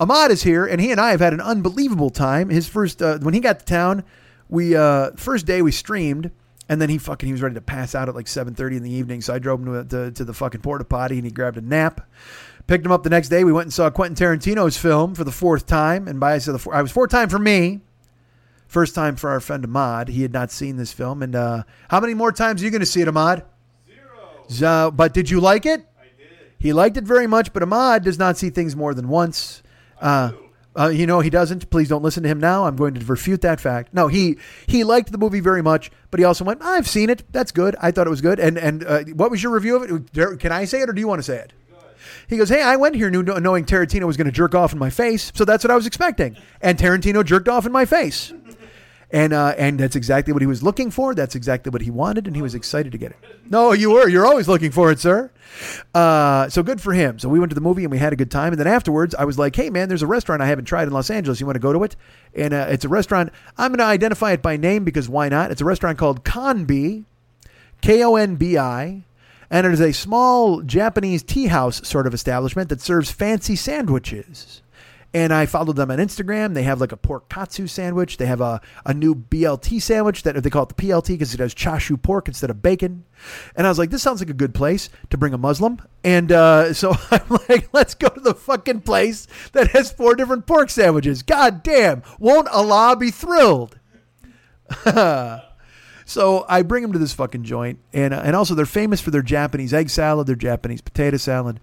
Ahmad is here, and he and I have had an unbelievable time. His first uh, when he got to town, we uh, first day we streamed, And then he fucking he was ready to pass out at like seven thirty in the evening. So I drove him to, to, to the fucking porta potty and he grabbed a nap. Picked him up the next day. We went and saw Quentin Tarantino's film for the fourth time. And by I the four, I was fourth time for me. First time for our friend Ahmad. He had not seen this film. And uh, how many more times are you going to see it, Ahmad? Zero. But did you like it? I did. He liked it very much, but Ahmad does not see things more than once. Uh, uh, you know he doesn't. Please don't listen to him now. I'm going to refute that fact. No, he he liked the movie very much, but he also went, "I've seen it. That's good. I thought it was good." And and uh, what was your review of it? Can I say it, or do you want to say it? He goes, "Hey, I went here knowing Tarantino was going to jerk off in my face, so that's what I was expecting." And Tarantino jerked off in my face, and uh, and that's exactly what he was looking for. That's exactly what he wanted, and he was excited to get it. No, you were. You're always looking for it, sir. Uh, so good for him. So we went to the movie and we had a good time. And then afterwards, I was like, "Hey, man, there's a restaurant I haven't tried in Los Angeles. You want to go to it?" And uh, it's a restaurant. I'm going to identify it by name because why not? It's a restaurant called Konbi, K O N B I, and it is a small Japanese tea house sort of establishment that serves fancy sandwiches. And I followed them on Instagram. They have like a pork katsu sandwich. They have a, a new BLT sandwich that they call it the PLT because it has chashu pork instead of bacon. And I was like, this sounds like a good place to bring a Muslim. And uh, so I'm like, let's go to the fucking place that has four different pork sandwiches. God damn, won't Allah be thrilled? So I bring them to this fucking joint, and uh, and also they're famous for their Japanese egg salad, their Japanese potato salad.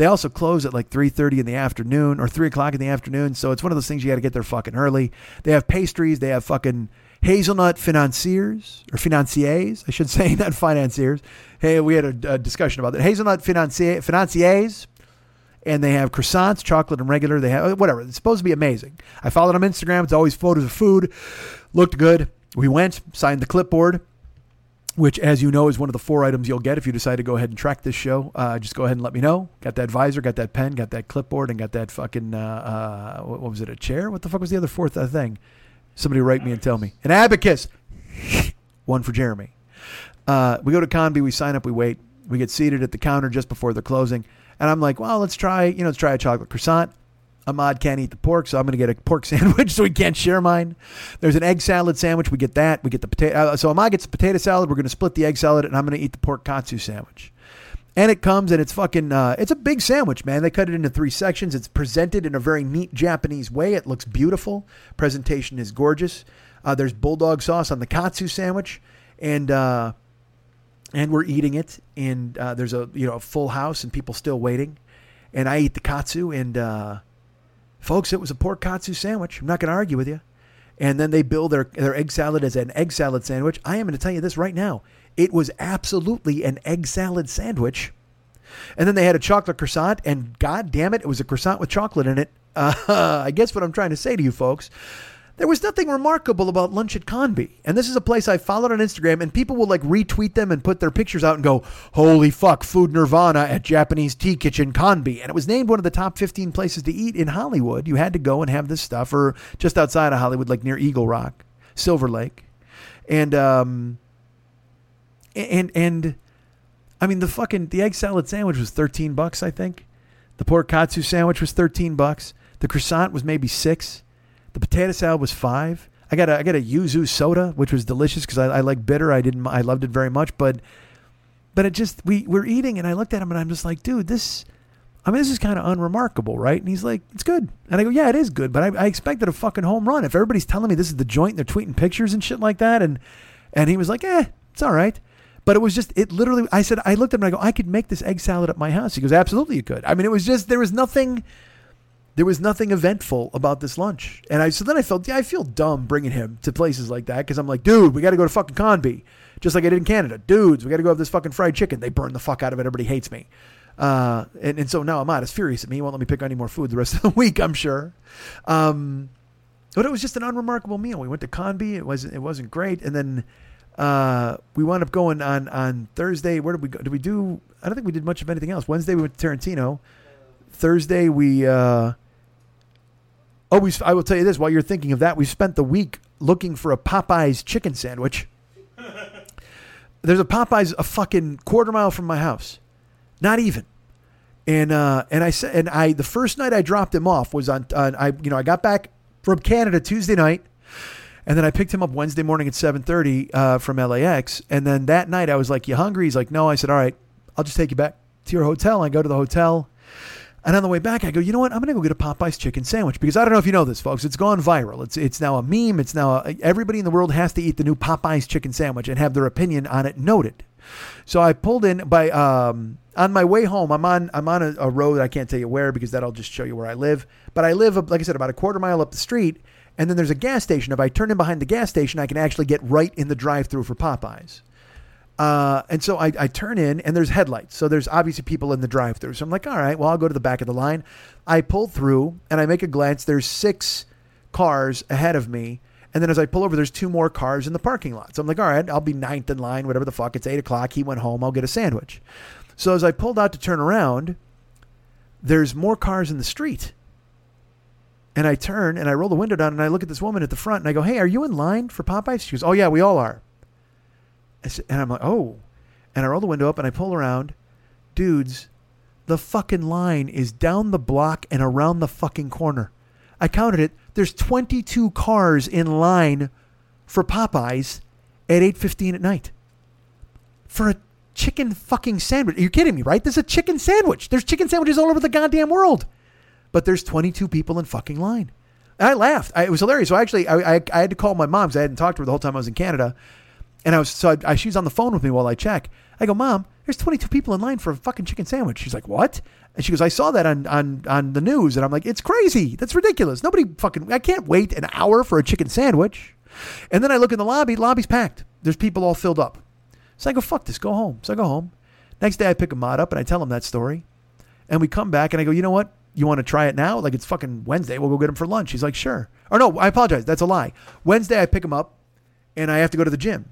They also close at like three thirty in the afternoon or three o'clock in the afternoon. So it's one of those things you got to get there fucking early. They have pastries. They have fucking hazelnut financiers or financiers, I should say, not financiers. Hey, we had a, a discussion about that. Hazelnut financier, financiers and they have croissants, chocolate and regular. They have whatever. It's supposed to be amazing. I followed them on Instagram. It's always photos of food. Looked good. We went, signed the clipboard, which, as you know, is one of the four items you'll get if you decide to go ahead and track this show. Uh, just go ahead and let me know. Got that visor, got that pen, got that clipboard, and got that fucking uh, uh, what, was it? A chair? What the fuck was the other fourth uh, thing? Somebody write me and tell me. An abacus. one for Jeremy. Uh, we go to Konbi, we sign up, we wait. We get seated at the counter just before they're closing. And I'm like, well, let's try, you know, let's try a chocolate croissant. Ahmad can't eat the pork, so I'm going to get a pork sandwich so he can't share mine. There's an egg salad sandwich. We get that. We get the potato. Uh, so Ahmad gets the potato salad. We're going to split the egg salad, and I'm going to eat the pork katsu sandwich. And it comes and it's fucking, uh, it's a big sandwich, man. They cut it into three sections. It's presented in a very neat Japanese way. It looks beautiful. Presentation is gorgeous. Uh, there's bulldog sauce on the katsu sandwich, and uh, and we're eating it. And uh, there's a you know a full house and people still waiting. And I eat the katsu, and uh, folks, it was a pork katsu sandwich. I'm not going to argue with you. And then they bill their their egg salad as an egg salad sandwich. I am going to tell you this right now. It was absolutely an egg salad sandwich. And then they had a chocolate croissant, and god damn it, it was a croissant with chocolate in it. Uh, I guess what I'm trying to say to you folks, there was nothing remarkable about lunch at Konbi. And this is a place I followed on Instagram, and people will like retweet them and put their pictures out and go, holy fuck, food nirvana at Japanese Tea Kitchen Konbi. And it was named one of the top 15 places to eat in Hollywood. You had to go and have this stuff, or just outside of Hollywood, like near Eagle Rock, Silver Lake. And, um, and, and, I mean, the fucking the egg salad sandwich was thirteen bucks, I think. The pork katsu sandwich was thirteen bucks. The croissant was maybe six. The potato salad was five. I got a I got a yuzu soda, which was delicious because I, I like bitter. I didn't I loved it very much, but but it just we we're eating and I looked at him and I'm just like, dude, this. I mean, this is kind of unremarkable, right? And he's like, it's good. And I go, yeah, it is good, but I, I expected a fucking home run. If everybody's telling me this is the joint, and they're tweeting pictures and shit like that, and and he was like, eh, it's all right. But it was just, it literally, I said, I looked at him and I go, I could make this egg salad at my house. He goes, absolutely you could. I mean, it was just, there was nothing, there was nothing eventful about this lunch. And I, so then I felt, yeah, I feel dumb bringing him to places like that because I'm like, dude, we got to go to fucking Konbi. Just like I did in Canada. Dudes, we got to go have this fucking fried chicken. They burn the fuck out of it. Everybody hates me. Uh, and, and so now Ahmad is furious at me. He won't let me pick any more food the rest of the week, I'm sure. Um, but it was just an unremarkable meal. We went to Konbi. It wasn't, it wasn't great. And then, uh, we wound up going on on Thursday. Where did we go? Did we do? I don't think we did much of anything else. Wednesday we went to Tarantino. Thursday we. Uh, oh, we. I will tell you this. While you're thinking of that, we spent the week looking for a Popeyes chicken sandwich. There's a Popeyes a fucking quarter mile from my house, not even. And uh, and I said, and I the first night I dropped him off was on, on I you know I got back from Canada Tuesday night. And then I picked him up Wednesday morning at 7:30 uh, from LAX. And then that night I was like, "You hungry?" He's like, "No." I said, "All right, I'll just take you back to your hotel." I go to the hotel. And on the way back, I go, you know what? I'm going to go get a Popeyes chicken sandwich because I don't know if you know this, folks. It's gone viral. It's it's now a meme. It's now a, everybody in the world has to eat the new Popeyes chicken sandwich and have their opinion on it noted. So I pulled in by um, on my way home. I'm on I'm on a, a road. I can't tell you where because that'll just show you where I live. But I live, like I said, about a quarter mile up the street, and then there's a gas station. If I turn in behind the gas station, I can actually get right in the drive-through for Popeyes. Uh, and so I, I turn in and there's headlights. So there's obviously people in the drive through. So I'm like, all right, well, I'll go to the back of the line. I pull through and I make a glance. There's six cars ahead of me. And then as I pull over, there's two more cars in the parking lot. So I'm like, all right, I'll be ninth in line, whatever the fuck. It's eight o'clock. He went home. I'll get a sandwich. So as I pulled out to turn around, there's more cars in the street. And I turn and I roll the window down and I look at this woman at the front and I go, hey, are you in line for Popeyes? She goes, oh, yeah, we all are. And I'm like, oh. And I roll the window up and I pull around. Dudes, the fucking line is down the block and around the fucking corner. I counted it. There's 22 cars in line for Popeyes at 8:15 at night. For a chicken fucking sandwich. Are You're kidding me, right? There's a chicken sandwich. There's chicken sandwiches all over the goddamn world. But there's 22 people in fucking line. I laughed. I, it was hilarious. So actually, I, I, I had to call my mom because I hadn't talked to her the whole time I was in Canada. And I was so I, I, she's on the phone with me while I check. I go, Mom, there's 22 people in line for a fucking chicken sandwich. She's like, What? And she goes, I saw that on on on the news, and I'm like, It's crazy. That's ridiculous. Nobody fucking. I can't wait an hour for a chicken sandwich. And then I look in the lobby. Lobby's packed. There's people all filled up. So I go, Fuck this. Go home. So I go home. Next day, I pick Ahmad up and I tell him that story. And we come back and I go, You know what? You want to try it now? Like it's fucking Wednesday. We'll go get him for lunch. He's like, Sure. Or no, I apologize. That's a lie. Wednesday, I pick him up, and I have to go to the gym.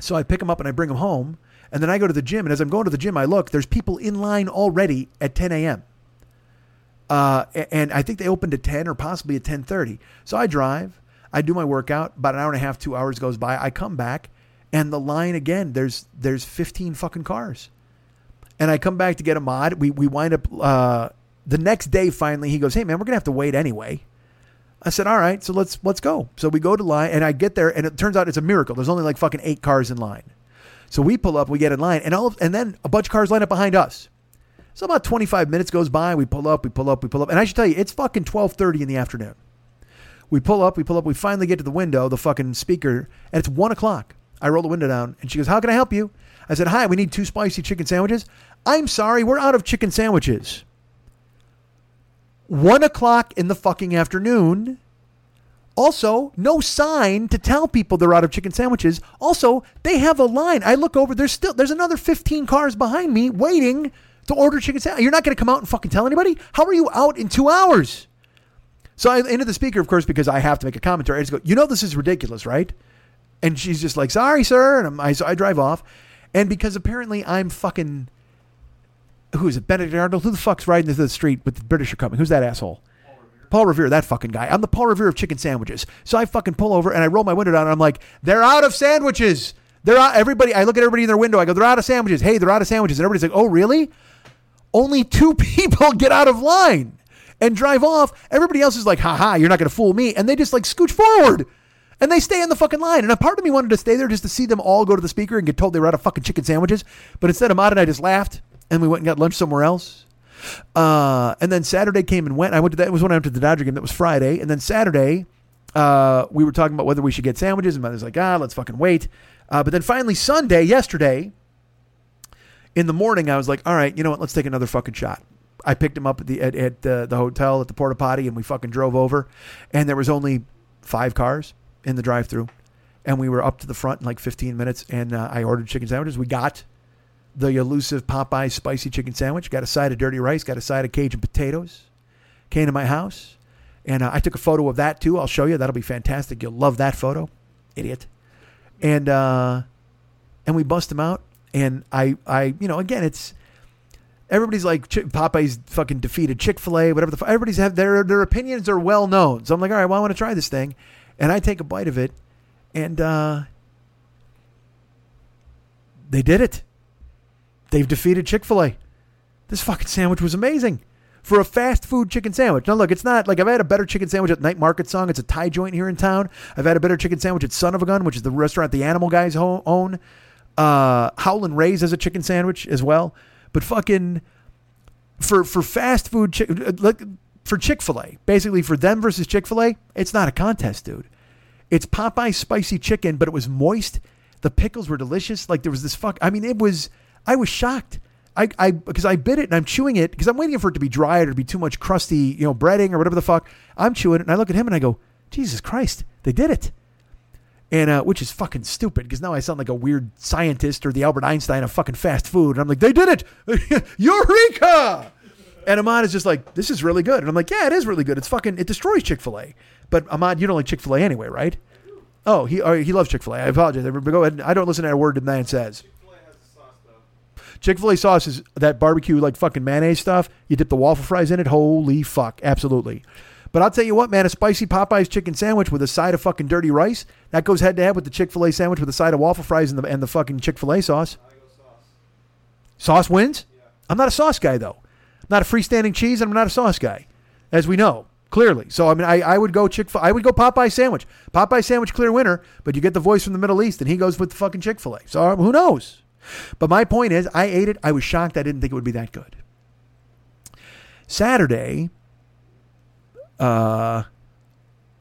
So I pick them up and I bring them home. And then I go to the gym. And as I'm going to the gym, I look, there's people in line already at 10 a.m. Uh, and I think they opened at 10 or possibly at 10:30. So I drive, I do my workout. About an hour and a half, two hours goes by. I come back, and the line again. There's there's 15 fucking cars, and I come back to get Ahmad. We we wind up uh, the next day. Finally, he goes, "Hey man, we're gonna have to wait anyway." I said, "All right, so let's let's go." So we go to line, and I get there, and it turns out it's a miracle. There's only like fucking eight cars in line. So we pull up, we get in line, and all of, and then a bunch of cars line up behind us. So about 25 minutes goes by. We pull up, we pull up, we pull up, and I should tell you, it's fucking 12:30 in the afternoon. We pull up, we pull up, we finally get to the window, the fucking speaker, and it's one o'clock. I roll the window down, and she goes, "How can I help you?" I said, "Hi, we need two spicy chicken sandwiches." I'm sorry, we're out of chicken sandwiches. One o'clock in the fucking afternoon. Also, no sign to tell people they're out of chicken sandwiches. Also, they have a line. I look over, there's still there's another 15 cars behind me waiting to order chicken sandwich. You're not going to come out and fucking tell anybody? How are you out in 2 hours? So I into the speaker, of course, because I have to make a commentary. I just go, you know, this is ridiculous, right? And she's just like, sorry, sir. And I, so I drive off. And because apparently I'm fucking who is it? Benedict Arnold? Who the fuck's riding into the street with the British are coming? Who's that asshole? Paul Revere, that fucking guy. I'm the Paul Revere of chicken sandwiches. So I fucking pull over and I roll my window down and I'm like, they're out of sandwiches. They're out. Everybody, I look at everybody in their window. I go, they're out of sandwiches. Hey, they're out of sandwiches. And everybody's like, oh, really? Only two people get out of line and drive off. Everybody else is like, haha, you're not going to fool me. And they just like scooch forward and they stay in the fucking line. And a part of me wanted to stay there just to see them all go to the speaker and get told they were out of fucking chicken sandwiches. But instead, Ahmad and I just laughed and we went and got lunch somewhere else. Uh, and then Saturday came and went. I went to that. It was when I went to the Dodger game. That was Friday. And then Saturday, uh, we were talking about whether we should get sandwiches. And my mother's like, ah, let's fucking wait. Uh, but then finally Sunday, yesterday, in the morning, I was like, all right, you know what? Let's take another fucking shot. I picked him up at the at, at the, the hotel at the porta potty, and we fucking drove over. And there was only five cars in the drive-through, and we were up to the front in like 15 minutes. And uh, I ordered chicken sandwiches. We got the elusive Popeye spicy chicken sandwich. Got a side of dirty rice. Got a side of Cajun potatoes. Came to my house, and uh, I took a photo of that too. I'll show you. That'll be fantastic. You'll love that photo, idiot. And uh, and we bust them out. And I I you know again it's everybody's like Popeye's fucking defeated Chick Fil A, whatever the. F- everybody's have their their opinions are well known. So I'm like, all right, well I want to try this thing, and I take a bite of it, and uh, they did it. They've defeated Chick Fil A. This fucking sandwich was amazing. for a fast food chicken sandwich. Now, look, it's not like I've had a better chicken sandwich at Night Market Song. It's a Thai joint here in town. I've had a better chicken sandwich at Son of a Gun, which is the restaurant the Animal Guys own. Uh, Howlin' Ray's has a chicken sandwich as well. But fucking for for fast food like for Chick Fil A, basically for them versus Chick Fil A, it's not a contest, dude. It's Popeye's spicy chicken, but it was moist. The pickles were delicious. Like there was this fuck. I mean, it was. I was shocked. I, I because I bit it and I'm chewing it because I'm waiting for it to be dried or to be too much crusty, you know, breading or whatever the fuck. I'm chewing it and I look at him and I go, Jesus Christ, they did it. And uh, which is fucking stupid because now I sound like a weird scientist or the Albert Einstein of fucking fast food. And I'm like, they did it, Eureka! And Ahmad is just like, this is really good. And I'm like, yeah, it is really good. It's fucking, it destroys Chick Fil A. But Ahmad, you don't like Chick Fil A anyway, right? Oh, he uh, he loves Chick Fil A. I apologize. Go ahead. I don't listen to a word the man says. Chick Fil A sauce is that barbecue like fucking mayonnaise stuff. You dip the waffle fries in it. Holy fuck, absolutely. But I'll tell you what, man, a spicy Popeyes chicken sandwich with a side of fucking dirty rice that goes head to head with the Chick Fil A sandwich with a side of waffle fries and the and the fucking Chick Fil A sauce. Sauce wins. I'm not a sauce guy though. not a freestanding cheese, and I'm not a sauce guy, as we know clearly. So I mean, I, I would go Chick Fil. I would go Popeye sandwich. Popeye sandwich, clear winner. But you get the voice from the Middle East, and he goes with the fucking Chick Fil A. So who knows? But my point is, I ate it. I was shocked. I didn't think it would be that good. Saturday, uh,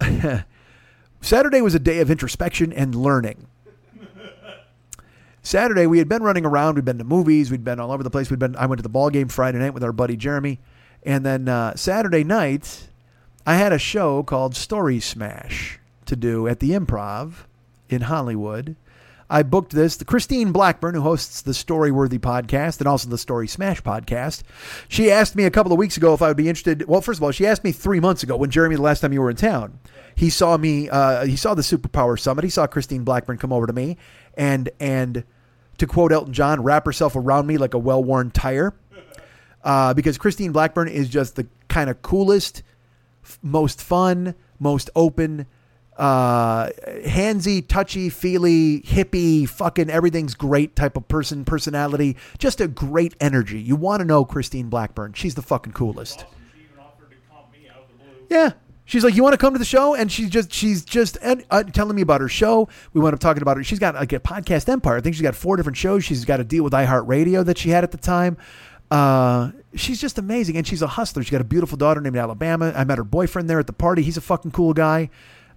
Saturday was a day of introspection and learning. Saturday, we had been running around. We'd been to movies. We'd been all over the place. We'd been. I went to the ball game Friday night with our buddy Jeremy, and then uh, Saturday night, I had a show called Story Smash to do at the Improv in Hollywood. I booked this. The Christine Blackburn, who hosts the Storyworthy podcast and also the Story Smash podcast, she asked me a couple of weeks ago if I would be interested. Well, first of all, she asked me three months ago when Jeremy, the last time you were in town, he saw me. Uh, he saw the Superpower Summit. He saw Christine Blackburn come over to me, and and to quote Elton John, wrap herself around me like a well-worn tire, uh, because Christine Blackburn is just the kind of coolest, f- most fun, most open uh, handsy, touchy, feely, hippie, fucking everything's great type of person, personality. Just a great energy. You want to know Christine Blackburn. She's the fucking coolest. Yeah. She's like, you want to come to the show, and she's just, she's just uh, telling me about her show. We wound up talking about her. She's got like a podcast empire. I think she's got four different shows. She's got a deal with iHeartRadio that she had at the time. Uh, she's just amazing, and she's a hustler. She's got a beautiful daughter named Alabama. I met her boyfriend there at the party. He's a fucking cool guy.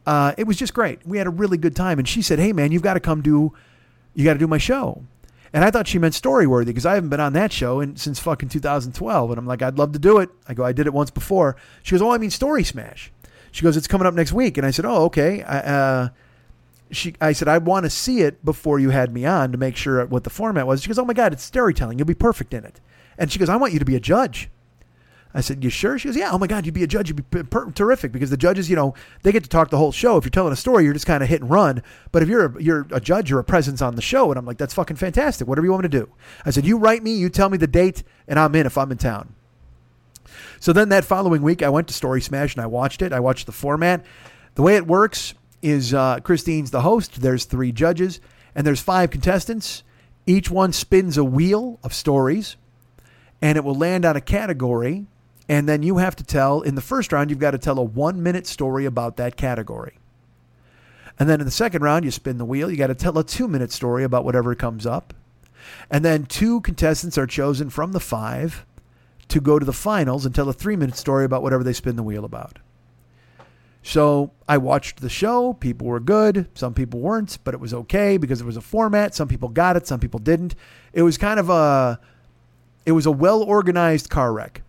Uh, it was just great. We had a really good time, and she said, "Hey, man, you've got to come do, you got to do my show." And I thought she meant Storyworthy because I haven't been on that show in, since fucking 2012. And I'm like, I'd love to do it. I go, I did it once before. She goes, Oh, I mean Story Smash. She goes, It's coming up next week. And I said, Oh, okay. I, uh, she, I said, I want to see it before you had me on to make sure what the format was. She goes, Oh my God, it's storytelling. You'll be perfect in it. And she goes, I want you to be a judge. I said, "You sure?" She goes, "Yeah." Oh my God, you'd be a judge. You'd be per- terrific because the judges, you know, they get to talk the whole show. If you're telling a story, you're just kind of hit and run. But if you're a, you're a judge, you're a presence on the show, and I'm like, "That's fucking fantastic. Whatever you want me to do." I said, "You write me, you tell me the date, and I'm in if I'm in town." So then that following week, I went to Story Smash and I watched it. I watched the format. The way it works is uh, Christine's the host. There's three judges, and there's five contestants. Each one spins a wheel of stories, and it will land on a category and then you have to tell, in the first round, you've got to tell a one minute story about that category. And then in the second round, you spin the wheel. You got to tell a two minute story about whatever comes up. And then two contestants are chosen from the five to go to the finals and tell a three minute story about whatever they spin the wheel about. So I watched the show. People were good. Some people weren't, but it was okay because it was a format. Some people got it. Some people didn't. It was kind of a, it was a well organized car wreck.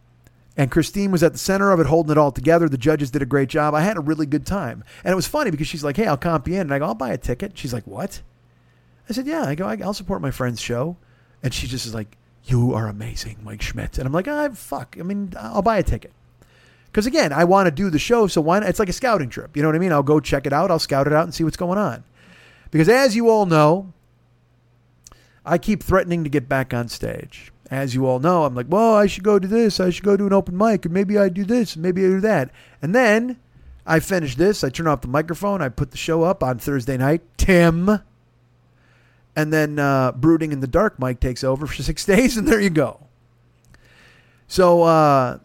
And Christine was at the center of it, holding it all together. The judges did a great job. I had a really good time. And it was funny because she's like, hey, I'll comp you in. And I go, I'll buy a ticket. She's like, what? I said, yeah. I go, I'll support my friend's show. And she just is like, you are amazing, Mike Schmidt. And I'm like, ah, fuck. I mean, I'll buy a ticket. Because again, I want to do the show. So why not? It's like a scouting trip. You know what I mean? I'll go check it out. I'll scout it out and see what's going on. Because as you all know, I keep threatening to get back on stage as you all know, I'm like, well, I should go do this. I should go do an open mic, and maybe I do this, and maybe I do that. And then I finish this. I turn off the microphone. I put the show up on Thursday night. Tim. And then uh, Brooding in the Dark Mike takes over for six days, and there you go. So uh,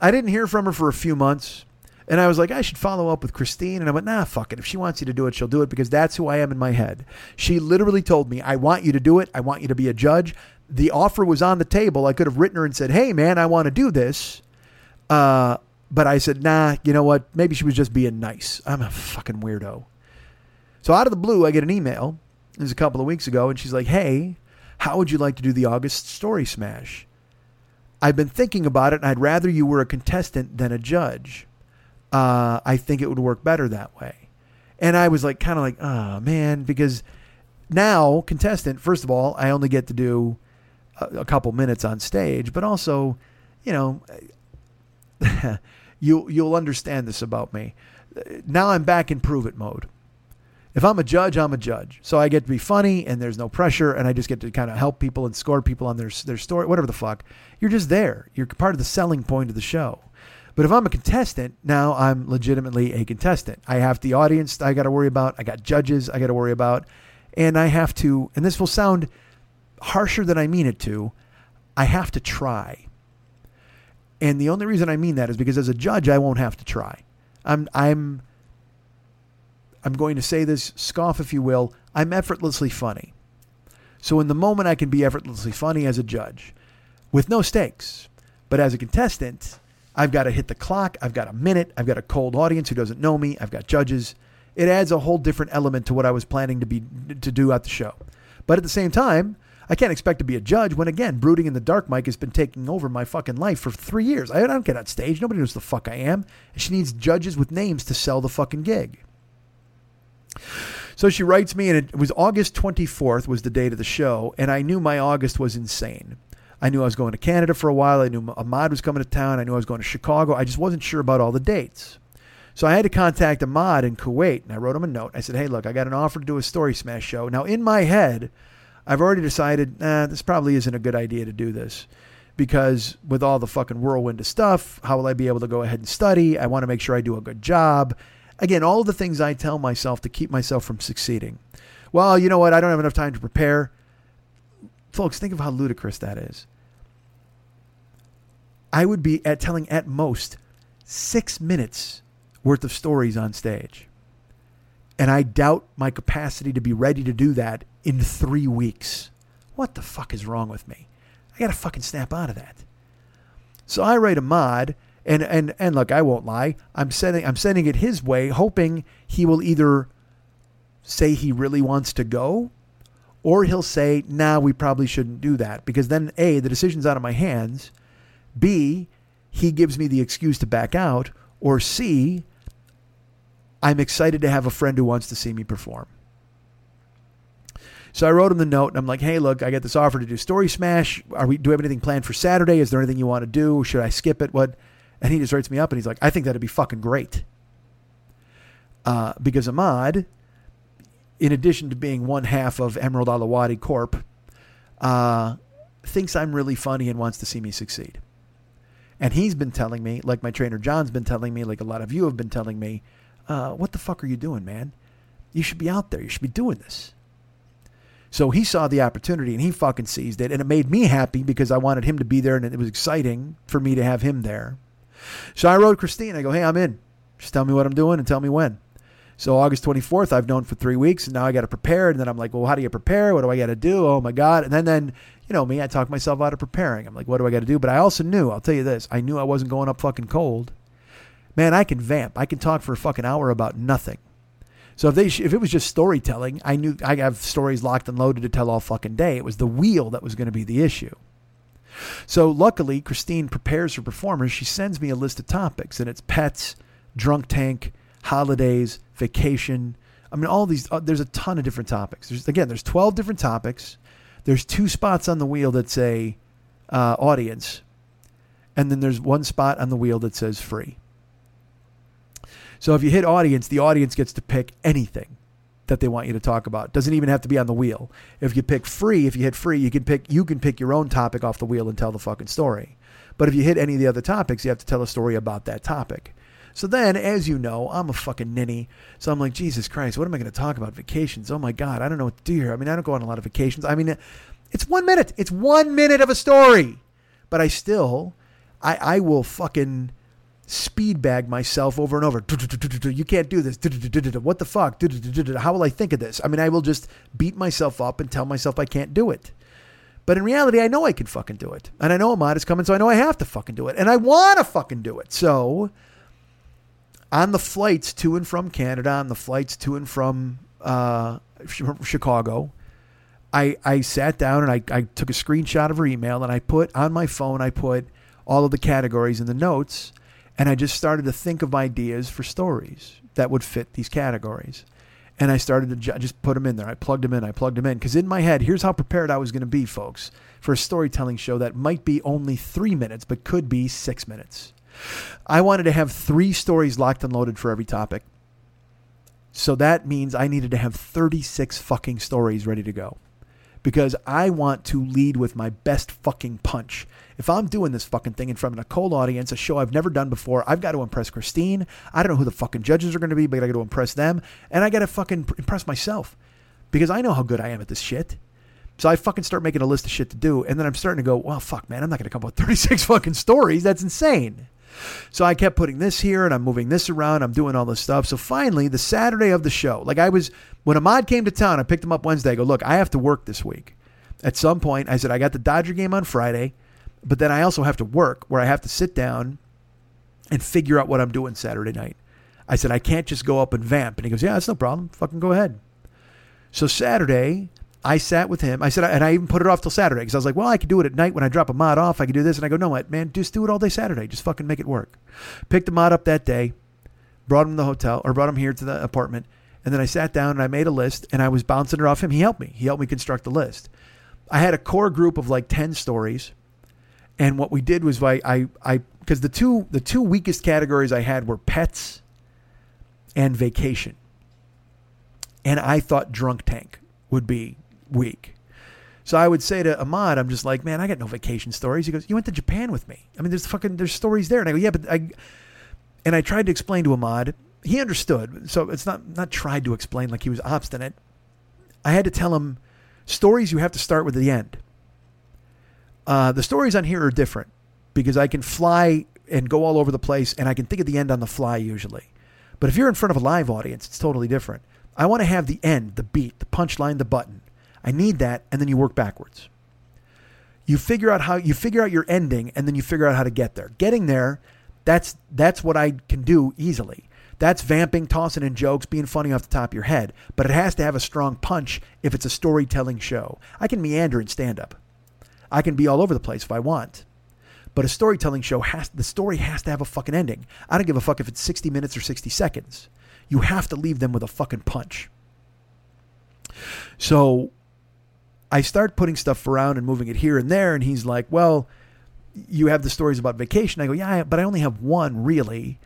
I didn't hear from her for a few months. And I was like, I should follow up with Christine. And I went, nah, fuck it. If she wants you to do it, she'll do it because that's who I am in my head. She literally told me, I want you to do it. I want you to be a judge. The offer was on the table. I could have written her and said, hey, man, I want to do this. Uh, but I said, nah, you know what? Maybe she was just being nice. I'm a fucking weirdo. So out of the blue, I get an email. It was a couple of weeks ago. And she's like, hey, how would you like to do the August Story Smash? I've been thinking about it, and I'd rather you were a contestant than a judge uh, I think it would work better that way. And I was like, kind of like, oh man, because now contestant, first of all, I only get to do a, couple minutes on stage, but also, you know, you you'll understand this about me. Now I'm back in prove it mode. If I'm a judge, I'm a judge. So I get to be funny and there's no pressure and I just get to kind of help people and score people on their their story, whatever the fuck. You're just there. You're part of the selling point of the show. But if I'm a contestant, now I'm legitimately a contestant. I have the audience I got to worry about. I got judges I got to worry about. And I have to, and this will sound harsher than I mean it to, I have to try. And the only reason I mean that is because as a judge, I won't have to try. I'm, I'm, I'm going to say this, scoff if you will, I'm effortlessly funny. So in the moment, I can be effortlessly funny as a judge with no stakes. But as a contestant, I've got to hit the clock. I've got a minute. I've got a cold audience who doesn't know me. I've got judges. It adds a whole different element to what I was planning to be to do at the show. But at the same time, I can't expect to be a judge when again, brooding in the dark Mike has been taking over my fucking life for three years. I don't get on stage. Nobody knows the fuck I am. She needs judges with names to sell the fucking gig. So she writes me, and it was August 24th was the date of the show, and I knew my August was insane. I knew I was going to Canada for a while. I knew Ahmad was coming to town. I knew I was going to Chicago. I just wasn't sure about all the dates. So I had to contact Ahmad in Kuwait, and I wrote him a note. I said, "Hey, look, I got an offer to do a Story Smash show." Now, in my head, I've already decided, nah, this probably isn't a good idea to do this because with all the fucking whirlwind of stuff, how will I be able to go ahead and study? I want to make sure I do a good job. Again, all the things I tell myself to keep myself from succeeding. Well, you know what? I don't have enough time to prepare. Folks, think of how ludicrous that is. I would be at telling at most six minutes worth of stories on stage. And I doubt my capacity to be ready to do that in three weeks. What the fuck is wrong with me? I gotta fucking snap out of that. So I write Ahmad, and and and look, I won't lie. I'm sending I'm sending it his way, hoping he will either say he really wants to go, or he'll say, "Nah, we probably shouldn't do that," because then a the decision's out of my hands. B, he gives me the excuse to back out, or C, I'm excited to have a friend who wants to see me perform. So I wrote him the note, and I'm like, "Hey, look, I got this offer to do Story Smash. Are we? Do we have anything planned for Saturday? Is there anything you want to do? Should I skip it? What?" And he just writes me up, and he's like, "I think that'd be fucking great." Uh, because Ahmad, in addition to being one half of Emerald Alawadi Corp, uh, thinks I'm really funny and wants to see me succeed. And he's been telling me, like my trainer John's been telling me, like a lot of you have been telling me, uh, what the fuck are you doing, man? You should be out there. You should be doing this. So he saw the opportunity and he fucking seized it. And it made me happy because I wanted him to be there and it was exciting for me to have him there. So I wrote Christine. I go, hey, I'm in. Just tell me what I'm doing and tell me when. So August 24th, I've known for three weeks, and now I got to prepare. And then I'm like, well, how do you prepare? What do I got to do? Oh my god! And then then you know me, I talk myself out of preparing. I'm like, what do I got to do? But I also knew, I'll tell you this, I knew I wasn't going up fucking cold. Man, I can vamp. I can talk for a fucking hour about nothing. So if they if it was just storytelling, I knew I have stories locked and loaded to tell all fucking day. It was the wheel that was going to be the issue. So luckily, Christine prepares her performers. She sends me a list of topics, and it's pets, drunk tank, holidays, vacation. I mean, all these. Uh, there's a ton of different topics. There's again, there's 12 different topics. There's two spots on the wheel that say uh, audience, and then there's one spot on the wheel that says free. So if you hit audience, the audience gets to pick anything that they want you to talk about. Doesn't even have to be on the wheel. If you pick free, if you hit free, you can pick you can pick your own topic off the wheel and tell the fucking story. But if you hit any of the other topics, you have to tell a story about that topic. So then, as you know, I'm a fucking ninny. So I'm like, Jesus Christ, what am I going to talk about? Vacations. Oh my God, I don't know what to do here. I mean, I don't go on a lot of vacations. I mean, it's one minute. It's one minute of a story. But I still, I, I will fucking speed bag myself over and over. You can't do this. What the fuck? How will I think of this? I mean, I will just beat myself up and tell myself I can't do it. But in reality, I know I can fucking do it. And I know Ahmad is coming, so I know I have to fucking do it. And I want to fucking do it. So on the flights to and from Canada, on the flights to and from uh, Chicago, I, I sat down and I, I took a screenshot of her email and I put on my phone, I put all of the categories in the notes and I just started to think of ideas for stories that would fit these categories. And I started to ju- just put them in there. I plugged them in. I plugged them in. Because in my head, here's how prepared I was going to be, folks, for a storytelling show that might be only three minutes, but could be six minutes. I wanted to have three stories locked and loaded for every topic. So that means I needed to have 36 fucking stories ready to go because I want to lead with my best fucking punch. If I'm doing this fucking thing in front of a cold audience, a show I've never done before, I've got to impress Christine. I don't know who the fucking judges are going to be, but I got to impress them. And I got to fucking impress myself because I know how good I am at this shit. So I fucking start making a list of shit to do. And then I'm starting to go, well, fuck, man, I'm not going to come up with 36 fucking stories. That's insane. So I kept putting this here and I'm moving this around. I'm doing all this stuff. So finally, the Saturday of the show, like I was, when Ahmad came to town, I picked him up Wednesday. I go, look, I have to work this week. At some point, I said, I got the Dodger game on Friday, but then I also have to work where I have to sit down and figure out what I'm doing Saturday night. I said, I can't just go up and vamp. And he goes, Yeah, that's no problem. Fucking go ahead. So Saturday, I sat with him. I said, and I even put it off till Saturday because I was like, well, I could do it at night when I drop Ahmad off. I could do this. And I go, no, what, man, just do it all day Saturday. Just fucking make it work. Picked the mod up that day, brought him to the hotel or brought him here to the apartment. And then I sat down and I made a list and I was bouncing it off him. He helped me. He helped me construct the list. I had a core group of like 10 stories. And what we did was I, I, I, because the two, the two weakest categories I had were pets and vacation. And I thought drunk tank would be weak. So I would say to Ahmad, I'm just like, man, I got no vacation stories. He goes, you went to Japan with me. I mean, there's fucking there's stories there, and I go, yeah, but I, and I tried to explain to Ahmad. He understood, so it's not not tried to explain like he was obstinate. I had to tell him stories you have to start with the end. Uh, the stories on here are different because I can fly and go all over the place, and I can think of the end on the fly usually. But if you're in front of a live audience, it's totally different. I want to have the end, the beat, the punchline, the button. I need that, and then you work backwards. You figure out how you figure out your ending, and then you figure out how to get there. Getting there, that's that's what I can do easily. That's vamping, tossing in jokes, being funny off the top of your head. But it has to have a strong punch if it's a storytelling show. I can meander in stand up. I can be all over the place if I want. But a storytelling show has the story has to have a fucking ending. I don't give a fuck if it's 60 minutes or 60 seconds. You have to leave them with a fucking punch. So I start putting stuff around and moving it here and there. And he's like, well, you have the stories about vacation. I go, yeah, but I only have one really.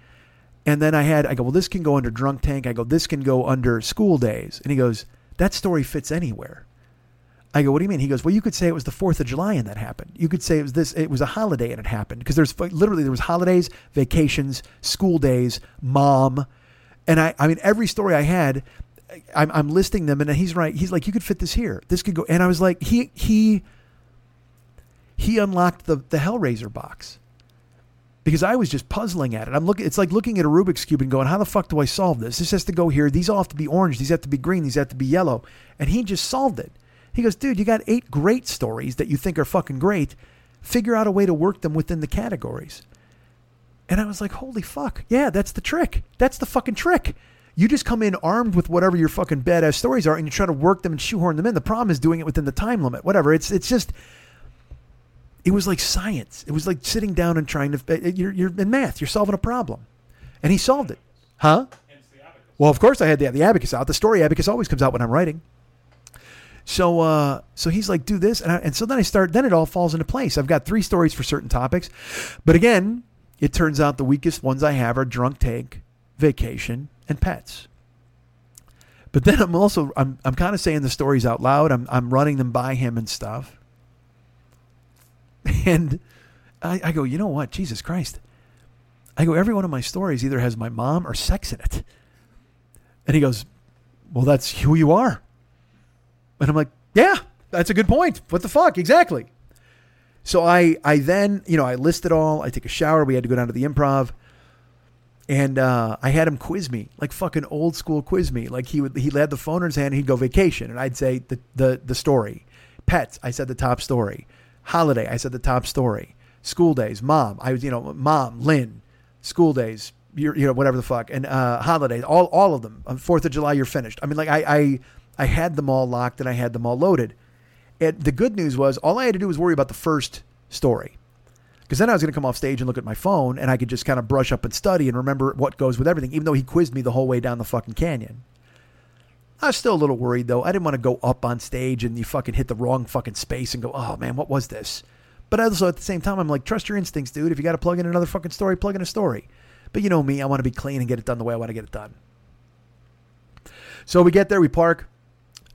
And then I had, I go, well, this can go under drunk tank. I go, this can go under school days. And he goes, that story fits anywhere. I go, what do you mean? He goes, well, you could say it was the 4th of July and that happened. You could say it was this, it was a holiday and it happened. Because there's literally, there was holidays, vacations, school days, mom. And I, I mean, every story I had, I'm, I'm listing them, and he's right. He's like, you could fit this here. This could go. And I was like, he he he unlocked the the Hellraiser box because I was just puzzling at it. I'm looking. It's like looking at a Rubik's cube and going, how the fuck do I solve this? This has to go here. These all have to be orange. These have to be green. These have to be yellow. And he just solved it. He goes, dude, you got eight great stories that you think are fucking great. Figure out a way to work them within the categories. And I was like, holy fuck. Yeah, that's the trick. That's the fucking trick. You just come in armed with whatever your fucking badass stories are, and you try to work them and shoehorn them in. The problem is doing it within the time limit. Whatever. It's it's just. It was like science. It was like sitting down and trying to. Uh, uh, you're, you're in math. You're solving a problem, and he solved it, huh? Well, of course I had the, the abacus out. The story abacus always comes out when I'm writing. So, uh, so he's like, do this, and, I, and so then I start. Then it all falls into place. I've got three stories for certain topics, but again, it turns out the weakest ones I have are drunk take, vacation, and pets. But then I'm also I'm I'm kind of saying the stories out loud. I'm I'm running them by him and stuff. And I, I go, you know what? Jesus Christ. I go, every one of my stories either has my mom or sex in it. And he goes, Well, that's who you are. And I'm like, Yeah, that's a good point. What the fuck? Exactly. So I I then you know I list it all. I take a shower. We had to go down to the improv, and uh, I had him quiz me like fucking old school quiz me. Like he would he had the phone in his hand. and He'd go vacation, and I'd say the the the story. Pets. I said the top story. Holiday. I said the top story. School days. Mom. I was you know mom. Lynn. School days. You know whatever the fuck and uh, holidays. All all of them. On Fourth of July, you're finished. I mean like I I I had them all locked and I had them all loaded. The good news was all I had to do was worry about the first story. Because then I was going to come off stage and look at my phone and I could just kind of brush up and study and remember what goes with everything, even though he quizzed me the whole way down the fucking canyon. I was still a little worried though. I didn't want to go up on stage and you fucking hit the wrong fucking space and go, oh man, what was this? But also at the same time, I'm like, trust your instincts, dude. If you got to plug in another fucking story, plug in a story. But you know me, I want to be clean and get it done the way I want to get it done. So we get there, we park.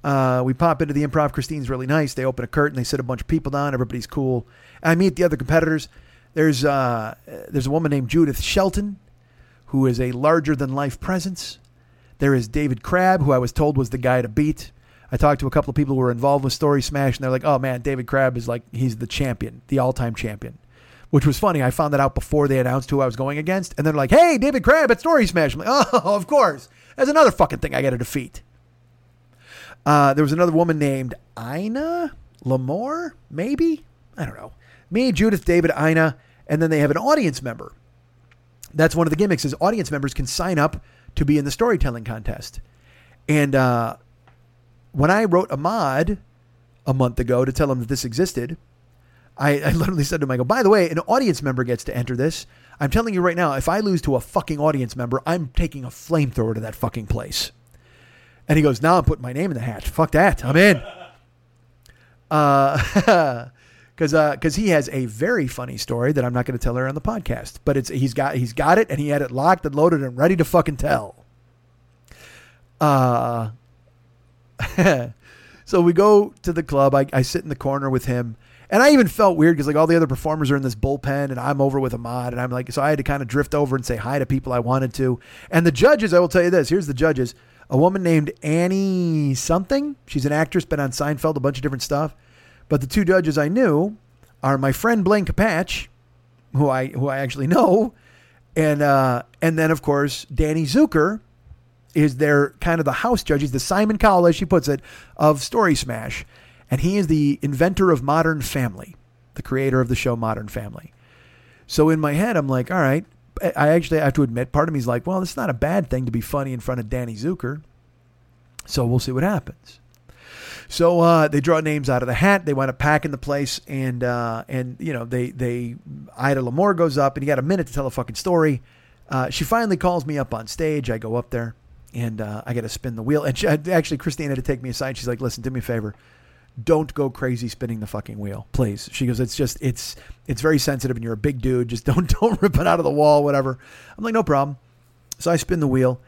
Uh, we pop into the improv. Christine's really nice. They open a curtain. They sit a bunch of people down. Everybody's cool. I meet the other competitors. There's uh, there's a woman named Judith Shelton, who is a larger than life presence. There is David Crabb, who I was told was the guy to beat. I talked to a couple of people who were involved with Story Smash, and they're like, "Oh man, David Crabb is like he's the champion, the all-time champion." Which was funny. I found that out before they announced who I was going against, and they're like, "Hey, David Crabb at Story Smash." I'm like, "Oh, of course." There's another fucking thing I got to defeat. Uh, there was another woman named Ina Lamore, maybe? I don't know. Me, Judith, David, Ina, and then they have an audience member. That's one of the gimmicks is audience members can sign up to be in the storytelling contest. And uh, when I wrote Ahmad a month ago to tell him that this existed, I, I literally said to go, by the way, an audience member gets to enter this. I'm telling you right now, if I lose to a fucking audience member, I'm taking a flamethrower to that fucking place. And he goes, now I'm putting my name in the hat. Fuck that. I'm in. Uh, because uh, because he has a very funny story that I'm not going to tell her on the podcast. But it's he's got he's got it and he had it locked and loaded and ready to fucking tell. Uh, so we go to the club. I, I sit in the corner with him. And I even felt weird because like all the other performers are in this bullpen and I'm over with Ahmad and I'm like so I had to kind of drift over and say hi to people I wanted to. And the judges, I will tell you this, here's the judges. A woman named Annie something. She's an actress, been on Seinfeld, a bunch of different stuff. But the two judges I knew are my friend Blaine Capatch, who I who I actually know, and uh, and then of course Danny Zucker is their kind of the house judge. He's the Simon Cowell, as she puts it, of Story Smash, and he is the inventor of Modern Family, the creator of the show Modern Family. So in my head, I'm like, all right. I actually have to admit, part of me is like, well, it's not a bad thing to be funny in front of Danny Zucker. So we'll see what happens. So uh, they draw names out of the hat. They wind up packing the place, and uh, and you know they they Ida Lamore goes up, and you got a minute to tell a fucking story. Uh, she finally calls me up on stage. I go up there, and uh, I got to spin the wheel. And she, actually, Christina had to take me aside. She's like, "Listen, do me a favor." Don't go crazy spinning the fucking wheel, please. She goes, "It's just it's it's very sensitive, and you're a big dude. Just don't don't rip it out of the wall, whatever." I'm like, "No problem." So I spin the wheel,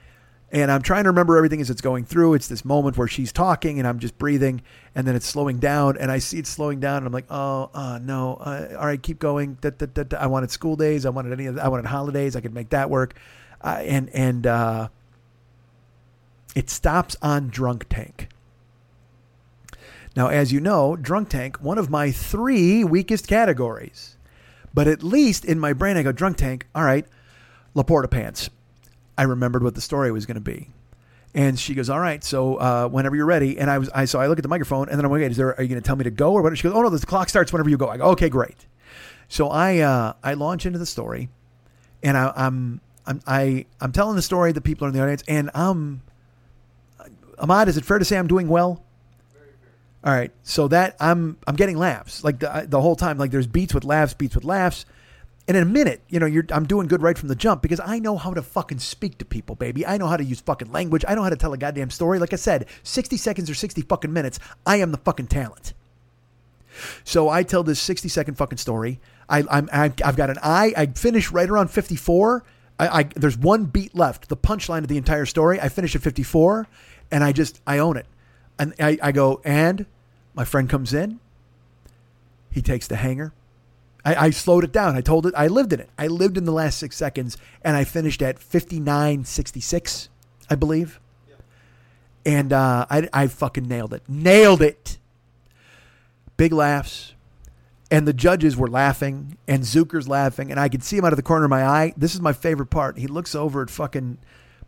and I'm trying to remember everything as it's going through. It's this moment where she's talking and I'm just breathing, and then it's slowing down, and I see it slowing down, and I'm like, oh, uh, no, uh, all right, keep going. Da, da, da. I wanted school days, I wanted any, I wanted holidays, I could make that work, uh, and and uh, it stops on drunk tank. Now, as you know, drunk tank, one of my three weakest categories, but at least in my brain, I go drunk tank. All right, Laporta pants. I remembered what the story was going to be. And she goes, "All right, so uh, whenever you're ready." And I was, I so I look at the microphone, and then I'm like, "Is there? Are you going to tell me to go or what?" She goes, "Oh no, the clock starts whenever you go." I go, "Okay, great." So I, uh, I launch into the story, and I, I'm, I'm, I, I'm telling the story. The people are in the audience, and I'm, Ahmad. Is it fair to say I'm doing well? All right, so that I'm, I'm getting laughs like the the whole time. Like there's beats with laughs, beats with laughs. And in a minute, you know, you're, I'm doing good right from the jump because I know how to fucking speak to people, baby. I know how to use fucking language. I know how to tell a goddamn story. Like I said, 60 seconds or 60 fucking minutes, I am the fucking talent. So I tell this 60 second fucking story. I, I'm, I've got an eye. I finish right around 54. I, I there's one beat left. The punchline of the entire story. I finish at 54, and I just I own it. And I, I go and my friend comes in. He takes the hanger. I, I, slowed it down. I told it. I lived in it. I lived in the last six seconds, and I finished at fifty nine sixty six, I believe. And uh, I, I fucking nailed it. Nailed it. Big laughs. and the judges were laughing, and Zucker's laughing, and I could see him out of the corner of my eye. This is my favorite part. He looks over at fucking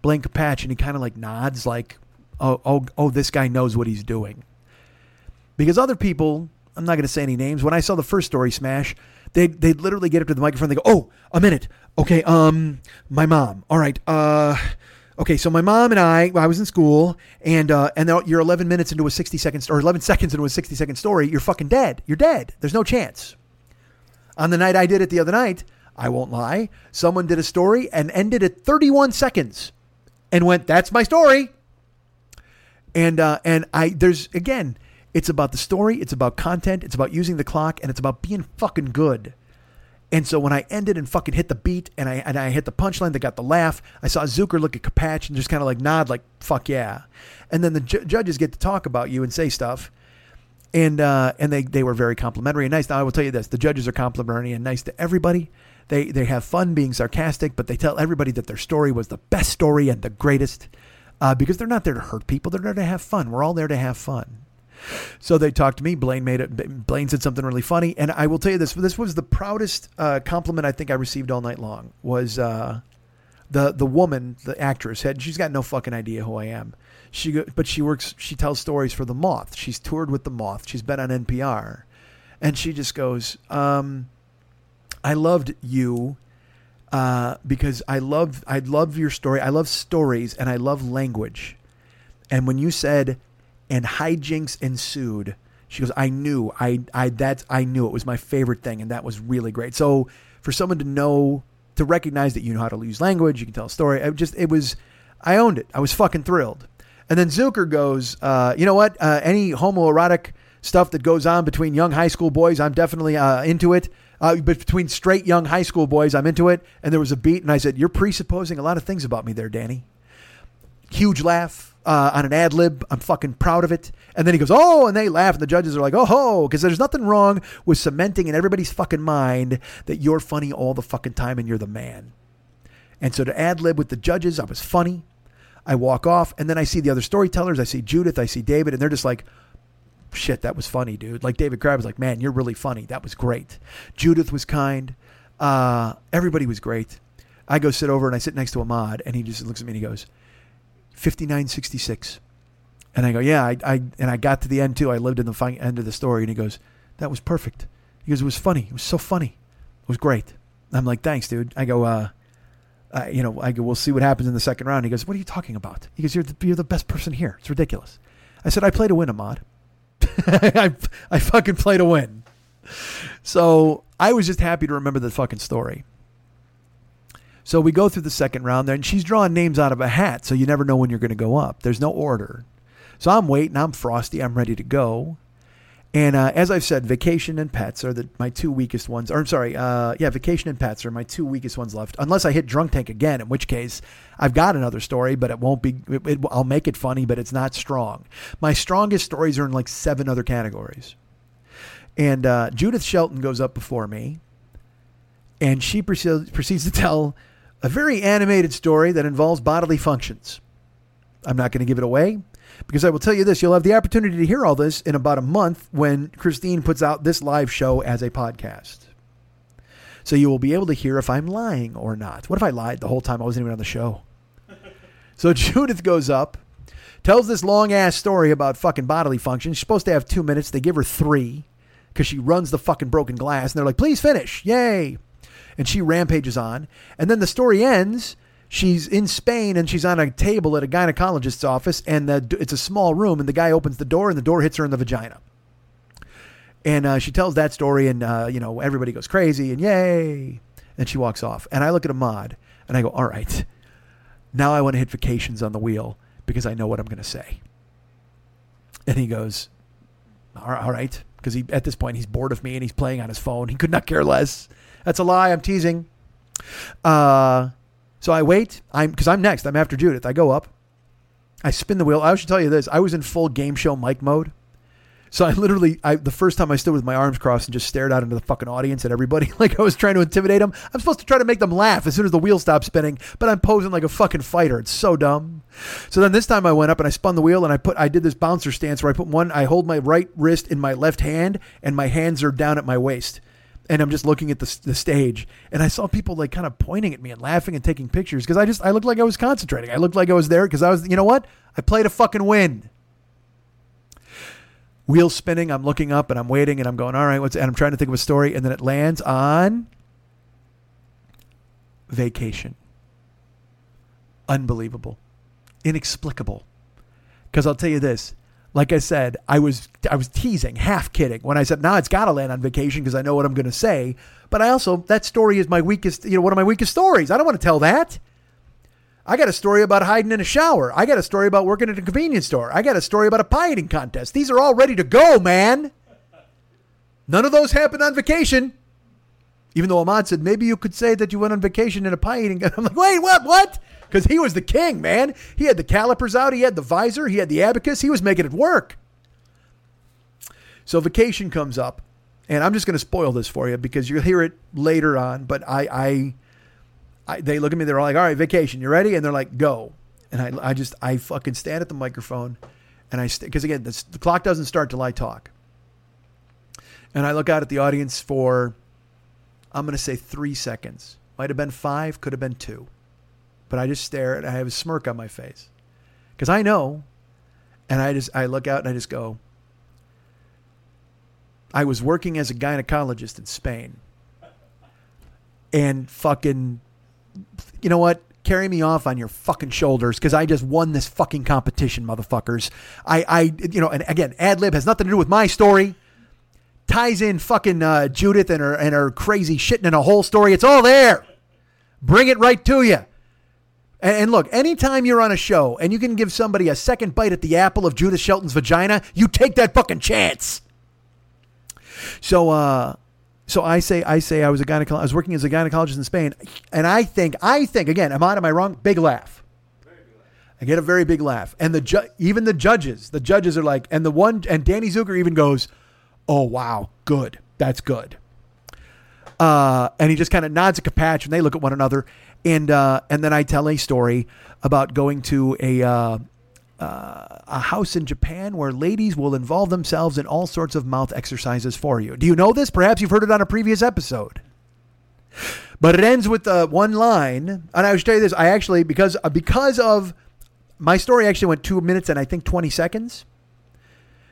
Blaine Capatch, and he kind of like nods, like, "Oh, oh, oh, this guy knows what he's doing." Because other people, I'm not going to say any names. When I saw the first story smash, they they literally get up to the microphone. They go, "Oh, a minute. Okay, um, my mom. All right. Uh, okay. So my mom and I, I was in school, and uh, and you're 11 minutes into a 60 second or 11 seconds into a 60 second story. You're fucking dead. You're dead. There's no chance." On the night I did it the other night, I won't lie. Someone did a story and ended at 31 seconds, and went, "That's my story." And uh, and I there's again it's about the story, it's about content, it's about using the clock, and it's about being fucking good. And so when I ended and fucking hit the beat and I and I hit the punchline that got the laugh, I saw Zucker look at Capatch and just kind of like nod, like "fuck yeah," and then the ju- judges get to talk about you and say stuff, and uh, and they they were very complimentary and nice. Now I will tell you this: the judges are complimentary and nice to everybody. They they have fun being sarcastic, but they tell everybody that their story was the best story and the greatest, uh, because they're not there to hurt people; they're there to have fun. We're all there to have fun. So they talked to me. Blaine made it. Blaine said something really funny, and I will tell you this: this was the proudest uh, compliment I think I received all night long. Was uh, the the woman, the actress, had she's got no fucking idea who I am. She but she works. She tells stories for the Moth. She's toured with the Moth. She's been on NPR, and she just goes, um, "I loved you." Uh, because I love I love your story. I love stories and I love language. And when you said and hijinks ensued. She goes, I knew, I, I, that, I knew it was my favorite thing, and that was really great. So for someone to know, to recognize that you know how to use language, you can tell a story. I just, it was, I owned it. I was fucking thrilled. And then Zucker goes, uh, you know what? Uh, any homoerotic stuff that goes on between young high school boys, I'm definitely uh, into it. Uh, but between straight young high school boys, I'm into it. And there was a beat, and I said, "You're presupposing a lot of things about me there, Danny." Huge laugh uh, on an ad lib. I'm fucking proud of it. And then he goes, oh, and they laugh, and the judges are like, oh ho, because there's nothing wrong with cementing in everybody's fucking mind that you're funny all the fucking time and you're the man. And so to ad lib with the judges, I was funny. I walk off, and then I see the other storytellers. I see Judith, I see David, and they're just like, shit, that was funny, dude. Like David Crabb was like, man, you're really funny. That was great. Judith was kind. Uh, everybody was great. I go sit over and I sit next to Ahmad, and he just looks at me and he goes, 5966. And I go, yeah, I, I, and I got to the end too. I lived in the end of the story. And he goes, that was perfect. He goes, it was funny. It was so funny. It was great. I'm like, thanks, dude. I go, uh, uh, you know, I go, we'll see what happens in the second round. He goes, what are you talking about? He goes, you're the, you're the best person here. It's ridiculous. I said, I play to win, Ahmad. I, I fucking play to win. So I was just happy to remember the fucking story. So we go through the second round there, and she's drawing names out of a hat, so you never know when you're going to go up. There's no order. So I'm waiting. I'm frosty. I'm ready to go. And uh, as I've said, vacation and pets are the, my two weakest ones. Or I'm sorry, uh, yeah, vacation and pets are my two weakest ones left. Unless I hit drunk tank again, in which case I've got another story, but it won't be. It, it, I'll make it funny, but it's not strong. My strongest stories are in like seven other categories. And uh, Judith Shelton goes up before me, and she proceeds, proceeds to tell a very animated story that involves bodily functions. I'm not going to give it away because I will tell you this you'll have the opportunity to hear all this in about a month when Christine puts out this live show as a podcast. So you will be able to hear if I'm lying or not. What if I lied the whole time I wasn't even on the show? so Judith goes up, tells this long ass story about fucking bodily functions. She's supposed to have two minutes. They give her three because she runs the fucking broken glass. And they're like, please finish. Yay and she rampages on. And then the story ends. She's in Spain and she's on a table at a gynecologist's office, and the, it's a small room, and the guy opens the door, and the door hits her in the vagina. And uh, she tells that story, and uh, you know everybody goes crazy, and yay! And she walks off. And I look at Ahmad, and I go, "All right, now I want to hit vacations on the wheel because I know what I'm going to say." And he goes, "All right," because he at this point he's bored of me and he's playing on his phone. He could not care less. That's a lie. I'm teasing. Uh, so I wait. I'm because I'm next. I'm after Judith. I go up. I spin the wheel. I should tell you this. I was in full game show mic mode. So I literally, I the first time I stood with my arms crossed and just stared out into the fucking audience at everybody, like I was trying to intimidate them. I'm supposed to try to make them laugh as soon as the wheel stops spinning, but I'm posing like a fucking fighter. It's so dumb. So then this time I went up and I spun the wheel and I put, I did this bouncer stance where I put one, I hold my right wrist in my left hand and my hands are down at my waist. And I'm just looking at the, the stage, and I saw people like kind of pointing at me and laughing and taking pictures because I just I looked like I was concentrating. I looked like I was there because I was, you know what? I played a fucking win Wheel spinning. I'm looking up and I'm waiting and I'm going, all right, what's, and I'm trying to think of a story. And then it lands on vacation. Unbelievable. Inexplicable. Because I'll tell you this. Like I said, I was I was teasing, half kidding when I said, "Now nah, it's got to land on vacation because I know what I'm going to say." But I also that story is my weakest, you know, one of my weakest stories. I don't want to tell that. I got a story about hiding in a shower. I got a story about working at a convenience store. I got a story about a pie eating contest. These are all ready to go, man. None of those happened on vacation. Even though Ahmad said, maybe you could say that you went on vacation in a pie eating. I'm like, wait, what? What? Because he was the king, man. He had the calipers out. He had the visor. He had the abacus. He was making it work. So vacation comes up. And I'm just going to spoil this for you because you'll hear it later on. But I, I I, they look at me. They're all like, "All right, vacation. You ready?" And they're like, "Go." And I, I just, I fucking stand at the microphone, and I, because st- again, this, the clock doesn't start till I talk. And I look out at the audience for, I'm going to say three seconds. Might have been five, could have been two, but I just stare and I have a smirk on my face, because I know, and I just, I look out and I just go. I was working as a gynecologist in Spain and fucking you know what? Carry me off on your fucking shoulders because I just won this fucking competition, motherfuckers. I, I, you know, and again, ad lib has nothing to do with my story. Ties in fucking uh, Judith and her and her crazy shitting in a whole story. It's all there. Bring it right to you. And, and look, anytime you're on a show and you can give somebody a second bite at the apple of Judith Shelton's vagina, you take that fucking chance. So, uh, so I say, I say, I was a gynecologist. I was working as a gynecologist in Spain, and I think, I think again, am I, am I wrong? Big laugh. I get a very big laugh, and the ju- even the judges, the judges are like, and the one, and Danny Zucker even goes, "Oh wow, good, that's good." Uh, and he just kind of nods at Capatch, and they look at one another, and uh, and then I tell a story about going to a uh, uh, a house in Japan where ladies will involve themselves in all sorts of mouth exercises for you. Do you know this? Perhaps you've heard it on a previous episode. But it ends with uh, one line, and I should tell you this: I actually because uh, because of my story actually went two minutes and I think twenty seconds,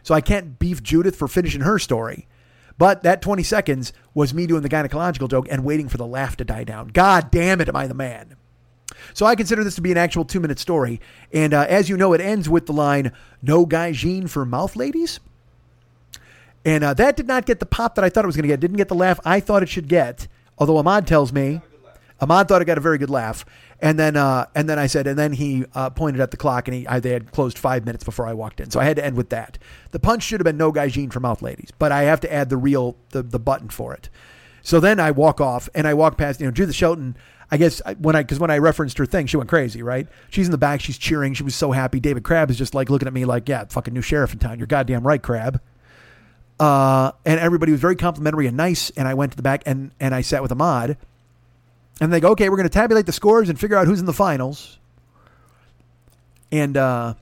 so I can't beef Judith for finishing her story. But that 20 seconds was me doing the gynecological joke and waiting for the laugh to die down. God damn it, am I the man? So I consider this to be an actual two minute story. And uh, as you know, it ends with the line, no Gaijin for mouth ladies. And uh, that did not get the pop that I thought it was going to get. Didn't get the laugh I thought it should get. Although Ahmad tells me, Ahmad thought I got a very good laugh. And then, uh, and then I said, and then he uh, pointed at the clock, and he, I, they had closed five minutes before I walked in, so I had to end with that. The punch should have been no Gaijin for mouth ladies, but I have to add the real, the, the button for it. So then I walk off, and I walk past, you know, Judith Shelton I guess when I because when I referenced her thing, she went crazy, right? She's in the back, she's cheering, she was so happy. David Crabb is just like looking at me like, yeah, fucking new sheriff in town. You're goddamn right, Crabb. Uh, and everybody was very complimentary and nice. And I went to the back and and I sat with Ahmad, and they go, okay, we're going to tabulate the scores and figure out who's in the finals. And uh,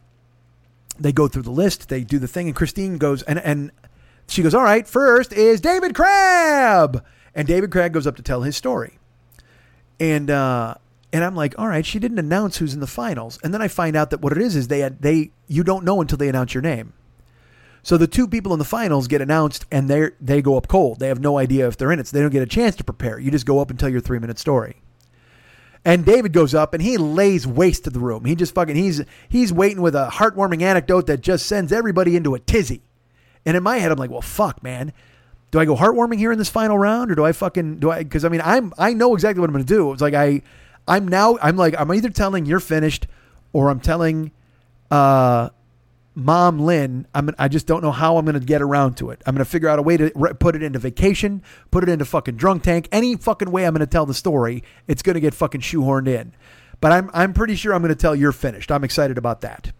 they go through the list, they do the thing, and Christine goes and and she goes, all right, first is David Crabb, and David Crabb goes up to tell his story and uh, and I'm like, all right, she didn't announce who's in the finals, and then I find out that what it is is they they you don't know until they announce your name. So the two people in the finals get announced, and they they go up cold. They have no idea if they're in it, so they don't get a chance to prepare. You just go up and tell your three minute story. And David goes up and he lays waste to the room. He just fucking he's he's waiting with a heartwarming anecdote that just sends everybody into a tizzy. And in my head, I'm like, well, fuck, man do I go heartwarming here in this final round or do I fucking do I because I mean I'm I know exactly what I'm gonna do. It's like I I'm now I'm like I'm either telling you're finished or I'm telling uh mom Lynn I'm I just don't know how I'm gonna get around to it. I'm gonna figure out a way to re- put it into vacation, put it into fucking drunk tank, any fucking way I'm gonna tell the story. It's gonna get fucking shoehorned in. But I'm I'm pretty sure I'm gonna tell you're finished. I'm excited about that.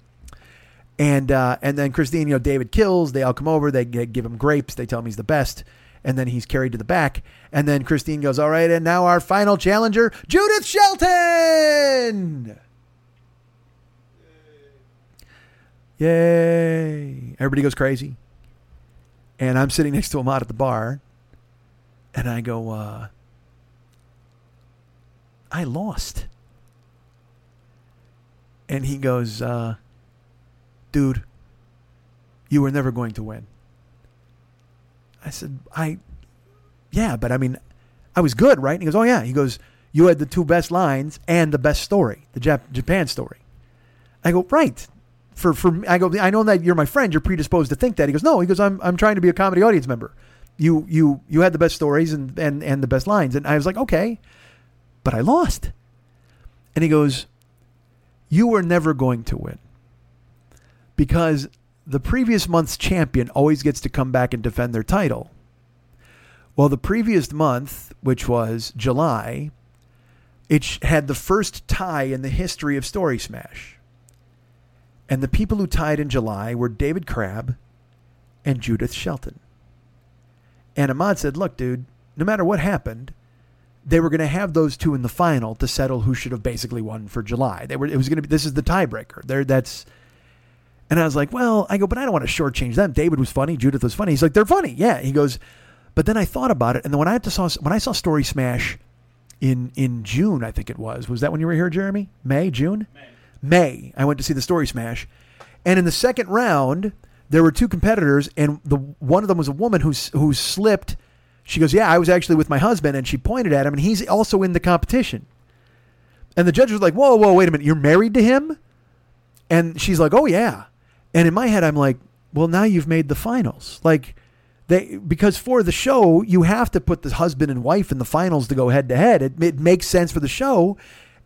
And uh, and then Christine, you know, David kills. They all come over. They g- give him grapes. They tell him he's the best. And then he's carried to the back. And then Christine goes, "All right." And now our final challenger, Judith Shelton. Yay! Everybody goes crazy. And I'm sitting next to Ahmad at the bar, and I go, uh, "I lost." And he goes, uh, dude, you were never going to win. I said, I, yeah, but I mean, I was good, right? And he goes, oh, yeah. He goes, you had the two best lines and the best story, the Jap- Japan story. I go, right. For, for I go, I know that you're my friend. You're predisposed to think that. He goes, no. He goes, I'm, I'm trying to be a comedy audience member. You, you, you had the best stories and, and, and the best lines. And I was like, okay, but I lost. And he goes, you were never going to win because the previous month's champion always gets to come back and defend their title. Well, the previous month, which was July, it had the first tie in the history of Story Smash. And the people who tied in July were David Crabb and Judith Shelton. And Ahmad said, Look, dude, no matter what happened, they were going to have those two in the final to settle who should have basically won for July. They were it was going to be this is the tiebreaker. There that's and I was like, well, I go, but I don't want to shortchange them. David was funny, Judith was funny. He's like, they're funny, yeah. He goes, but then I thought about it, and then when I had to saw when I saw Story Smash in in June, I think it was. Was that when you were here, Jeremy? May, June, May. May. I went to see the Story Smash, and in the second round, there were two competitors, and the one of them was a woman who who slipped. She goes, "Yeah, I was actually with my husband," and she pointed at him, and he's also in the competition. And the judge was like, "Whoa, whoa, wait a minute, you're married to him?" And she's like, "Oh yeah." And in my head, I'm like, "Well, now you've made the finals." Like they because for the show, you have to put the husband and wife in the finals to go head to head. It it makes sense for the show.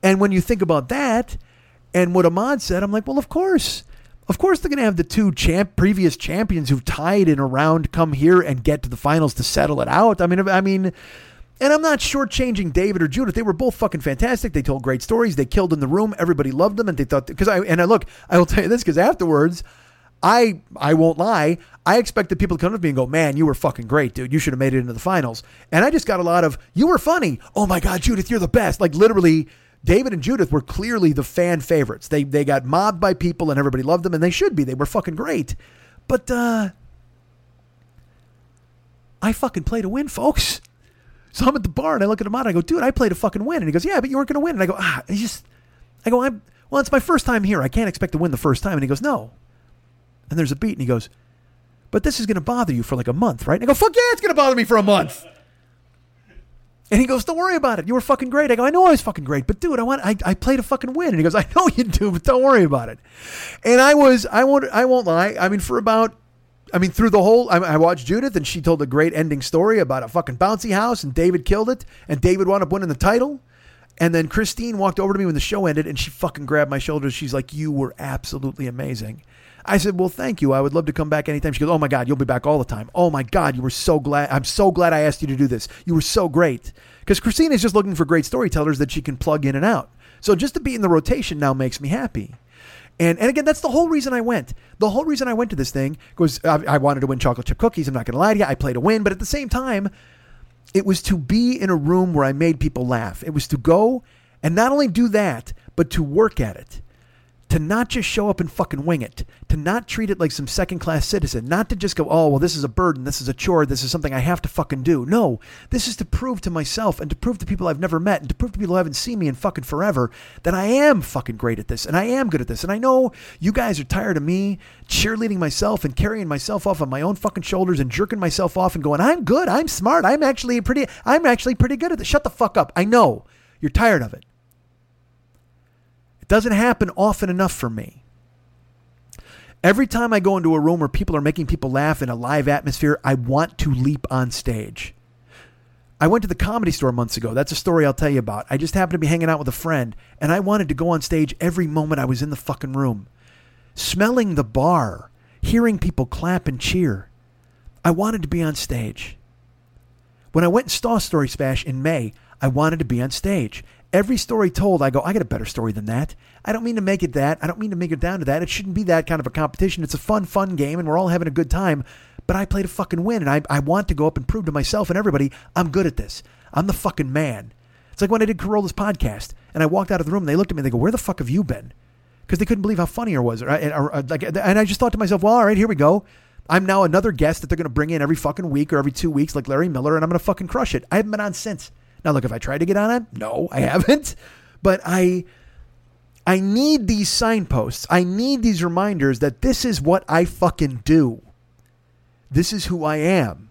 And when you think about that, and what Ahmad said, I'm like, "Well, of course." Of course, they're going to have the two champ, previous champions who've tied in a round come here and get to the finals to settle it out. I mean, I mean, and I'm not shortchanging David or Judith. They were both fucking fantastic. They told great stories. They killed in the room. Everybody loved them, and they thought because I and I look. I will tell you this because afterwards, I I won't lie. I expected people to come to me and go, "Man, you were fucking great, dude. You should have made it into the finals." And I just got a lot of, "You were funny. Oh my god, Judith, you're the best." Like literally. David and Judith were clearly the fan favorites. They they got mobbed by people and everybody loved them and they should be. They were fucking great. But uh I fucking play to win, folks. So I'm at the bar and I look at him out and I go, dude, I played to fucking win. And he goes, yeah, but you weren't going to win. And I go, ah, it's just, I go, I'm, well, it's my first time here. I can't expect to win the first time. And he goes, no. And there's a beat and he goes, but this is going to bother you for like a month, right? And I go, fuck yeah, it's going to bother me for a month. And he goes, don't worry about it. You were fucking great. I go, I know I was fucking great, but dude, I want, I, I play to fucking win. And he goes, I know you do, but don't worry about it. And I was, I won't, I won't lie. I mean, for about I mean, through the whole, I, I watched Judith, and she told a great ending story about a fucking bouncy house, and David killed it, and David wound up winning the title. And then Christine walked over to me when the show ended, and she fucking grabbed my shoulders. She's like, "You were absolutely amazing." I said, "Well, thank you. I would love to come back anytime." She goes, "Oh my god, you'll be back all the time. Oh my god, you were so glad. I'm so glad I asked you to do this. You were so great." Because Christina is just looking for great storytellers that she can plug in and out. So just to be in the rotation now makes me happy. And, and again, that's the whole reason I went. The whole reason I went to this thing was I, I wanted to win chocolate chip cookies. I'm not going to lie to you. I played to win, but at the same time, it was to be in a room where I made people laugh. It was to go and not only do that, but to work at it. To not just show up and fucking wing it. To not treat it like some second class citizen. Not to just go, oh, well, this is a burden. This is a chore. This is something I have to fucking do. No, this is to prove to myself and to prove to people I've never met and to prove to people who haven't seen me in fucking forever that I am fucking great at this and I am good at this. And I know you guys are tired of me cheerleading myself and carrying myself off on my own fucking shoulders and jerking myself off and going, I'm good. I'm smart. I'm actually pretty, I'm actually pretty good at this. Shut the fuck up. I know you're tired of it. Doesn't happen often enough for me. Every time I go into a room where people are making people laugh in a live atmosphere, I want to leap on stage. I went to the comedy store months ago. That's a story I'll tell you about. I just happened to be hanging out with a friend, and I wanted to go on stage every moment I was in the fucking room. Smelling the bar, hearing people clap and cheer. I wanted to be on stage. When I went and saw Story Smash in May, I wanted to be on stage. Every story told, I go, I got a better story than that. I don't mean to make it that. I don't mean to make it down to that. It shouldn't be that kind of a competition. It's a fun, fun game, and we're all having a good time. But I play to fucking win, and I, I want to go up and prove to myself and everybody I'm good at this. I'm the fucking man. It's like when I did Carolla's podcast, and I walked out of the room, and they looked at me, and they go, "Where the fuck have you been?" Because they couldn't believe how funny I was. Or, uh, like, uh, and I just thought to myself, "Well, all right, here we go." I'm now another guest that they're going to bring in every fucking week or every two weeks, like Larry Miller, and I'm going to fucking crush it. I haven't been on since. Now, look, if I tried to get on it, no, I haven't. But I, I need these signposts. I need these reminders that this is what I fucking do. This is who I am.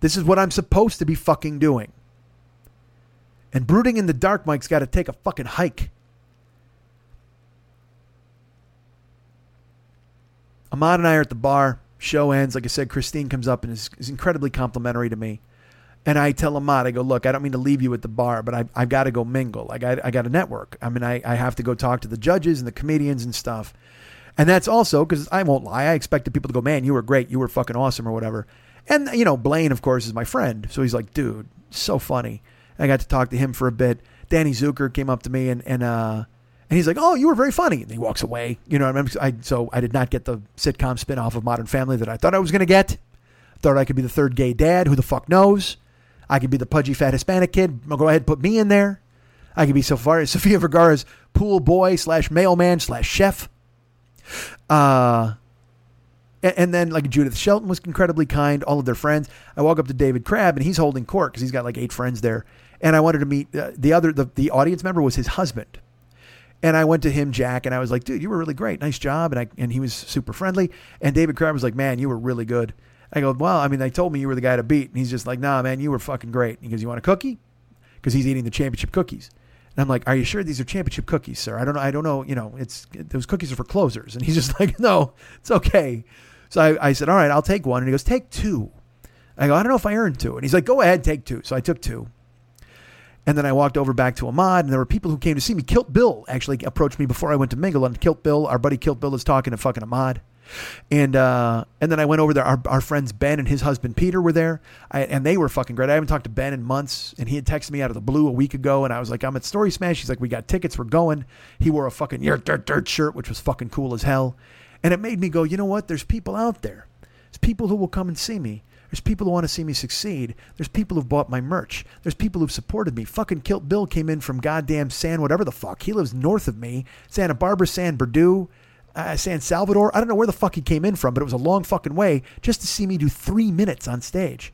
This is what I'm supposed to be fucking doing. And brooding in the dark, Mike's got to take a fucking hike. Ahmad and I are at the bar. Show ends. Like I said, Christine comes up and is, is incredibly complimentary to me. And I tell Ahmad, I go, look, I don't mean to leave you at the bar, but I, I've got to go mingle. Like, I, I got to network. I mean, I, I have to go talk to the judges and the comedians and stuff. And that's also because I won't lie. I expected people to go, man, you were great. You were fucking awesome or whatever. And, you know, Blaine, of course, is my friend. So he's like, dude, so funny. I got to talk to him for a bit. Danny Zucker came up to me and, and, uh, and he's like, "Oh, you were very funny." And he walks away. You know, I, mean? I so I did not get the sitcom spin-off of Modern Family that I thought I was going to get. Thought I could be the third gay dad. Who the fuck knows? I could be the pudgy fat Hispanic kid. Go ahead, put me in there. I could be Sofia, Sofia Vergara's pool boy slash mailman slash chef. Uh, and then like Judith Shelton was incredibly kind. All of their friends. I walk up to David Crabb and he's holding court because he's got like eight friends there. And I wanted to meet uh, the other the, the audience member was his husband. And I went to him, Jack, and I was like, dude, you were really great. Nice job. And I and he was super friendly. And David Crabb was like, man, you were really good. I go, well, I mean, they told me you were the guy to beat. And he's just like, nah, man, you were fucking great. He goes, you want a cookie? Because he's eating the championship cookies. And I'm like, are you sure these are championship cookies, sir? I don't know. I don't know. You know, it's those cookies are for closers. And he's just like, no, it's okay. So I, I said, all right, I'll take one. And he goes, take two. I go, I don't know if I earned two. And he's like, go ahead, take two. So I took two. And then I walked over back to Ahmad, and there were people who came to see me. Kilt Bill actually approached me before I went to mingle. And Kilt Bill, our buddy Kilt Bill, is talking to fucking Ahmad. And uh, and then I went over there. Our, our friends Ben and his husband Peter were there, I, and they were fucking great. I haven't talked to Ben in months, and he had texted me out of the blue a week ago, and I was like, I'm at Story Smash. He's like, we got tickets, we're going. He wore a fucking dirt dirt dirt shirt, which was fucking cool as hell, and it made me go, you know what? There's people out there. There's people who will come and see me. There's people who want to see me succeed. There's people who've bought my merch. There's people who've supported me. Fucking Kilt Bill came in from goddamn San whatever the fuck. He lives north of me. Santa Barbara, San Berdue, uh, San Salvador. I don't know where the fuck he came in from, but it was a long fucking way just to see me do three minutes on stage.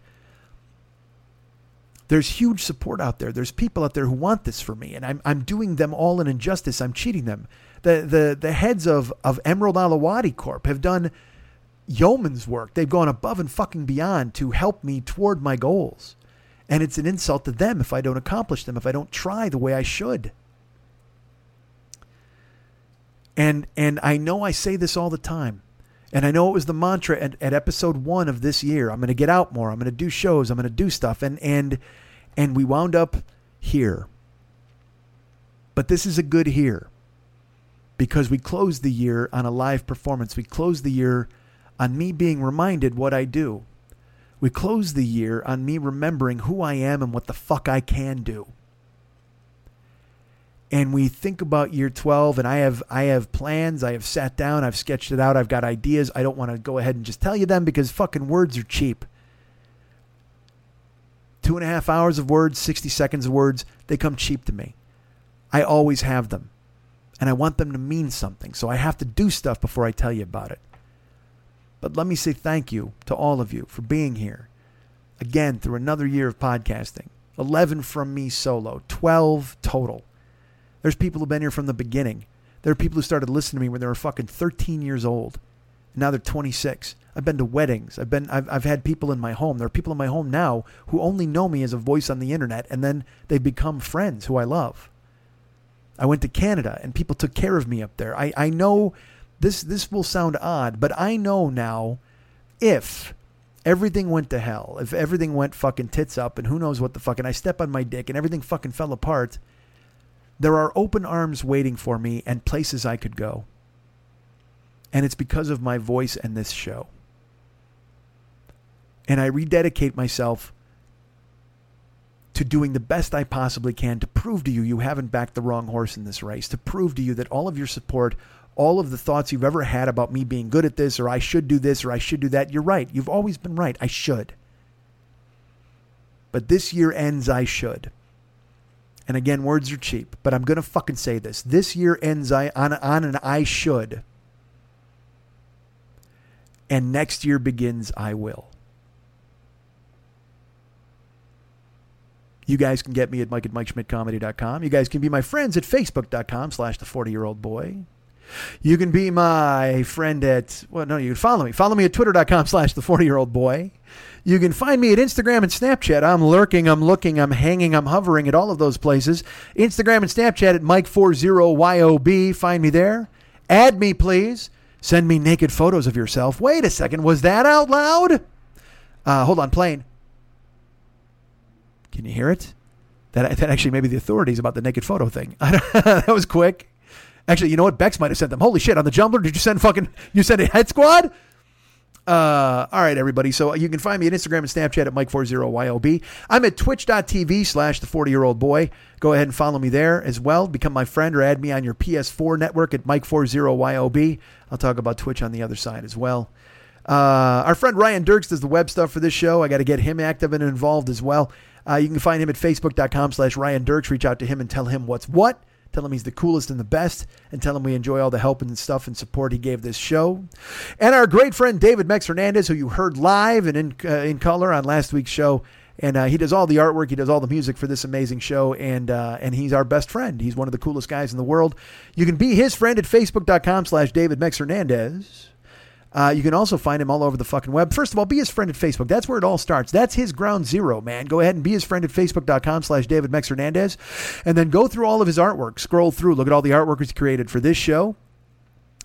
There's huge support out there. There's people out there who want this for me, and I'm, I'm doing them all an injustice. I'm cheating them. The, the, the heads of, of Emerald Alawadi Corp have done yeoman's work. They've gone above and fucking beyond to help me toward my goals. And it's an insult to them if I don't accomplish them, if I don't try the way I should. And and I know I say this all the time. And I know it was the mantra at, at episode one of this year. I'm gonna get out more. I'm gonna do shows. I'm gonna do stuff. And and and we wound up here. But this is a good here. Because we closed the year on a live performance. We closed the year on me being reminded what I do. We close the year on me remembering who I am and what the fuck I can do. And we think about year 12 and I have I have plans, I have sat down, I've sketched it out, I've got ideas. I don't want to go ahead and just tell you them because fucking words are cheap. Two and a half hours of words, 60 seconds of words, they come cheap to me. I always have them. And I want them to mean something. So I have to do stuff before I tell you about it. But let me say thank you to all of you for being here. Again, through another year of podcasting. 11 from me solo, 12 total. There's people who've been here from the beginning. There are people who started listening to me when they were fucking 13 years old. And now they're 26. I've been to weddings. I've been I've, I've had people in my home. There are people in my home now who only know me as a voice on the internet and then they become friends who I love. I went to Canada and people took care of me up there. I, I know this this will sound odd, but I know now if everything went to hell, if everything went fucking tits up and who knows what the fuck and I step on my dick and everything fucking fell apart, there are open arms waiting for me and places I could go. And it's because of my voice and this show. And I rededicate myself to doing the best I possibly can to prove to you you haven't backed the wrong horse in this race, to prove to you that all of your support, all of the thoughts you've ever had about me being good at this, or I should do this, or I should do that, you're right. You've always been right. I should. But this year ends, I should. And again, words are cheap, but I'm going to fucking say this. This year ends I, on, on an I should. And next year begins I will. You guys can get me at Mike at MikeSchmidtComedy.com. You guys can be my friends at Facebook.com slash the 40 year old boy. You can be my friend at, well, no, you can follow me. Follow me at Twitter.com slash the 40 year old boy. You can find me at Instagram and Snapchat. I'm lurking, I'm looking, I'm hanging, I'm hovering at all of those places. Instagram and Snapchat at Mike40YOB. Find me there. Add me, please. Send me naked photos of yourself. Wait a second. Was that out loud? Uh, hold on, plane. Can you hear it? That, that actually may be the authorities about the naked photo thing. that was quick. Actually, you know what? Bex might have sent them. Holy shit! On the Jumbler, did you send fucking? You sent a head squad? Uh, all right, everybody. So you can find me at Instagram and Snapchat at Mike40YOB. I'm at twitch.tv slash the 40 year old boy. Go ahead and follow me there as well. Become my friend or add me on your PS4 network at Mike40YOB. I'll talk about Twitch on the other side as well. Uh, our friend Ryan Dirks does the web stuff for this show. I got to get him active and involved as well. Uh, you can find him at facebook.com slash Ryan Dirks. Reach out to him and tell him what's what. Tell him he's the coolest and the best, and tell him we enjoy all the help and stuff and support he gave this show. And our great friend David Mex Hernandez, who you heard live and in, uh, in color on last week's show. And uh, he does all the artwork, he does all the music for this amazing show, and uh, and he's our best friend. He's one of the coolest guys in the world. You can be his friend at facebook.com slash David Mex Hernandez. Uh, you can also find him all over the fucking web. First of all, be his friend at Facebook. That's where it all starts. That's his ground zero, man. Go ahead and be his friend at facebook.com slash David Mex Hernandez. And then go through all of his artwork. Scroll through. Look at all the artwork he's created for this show.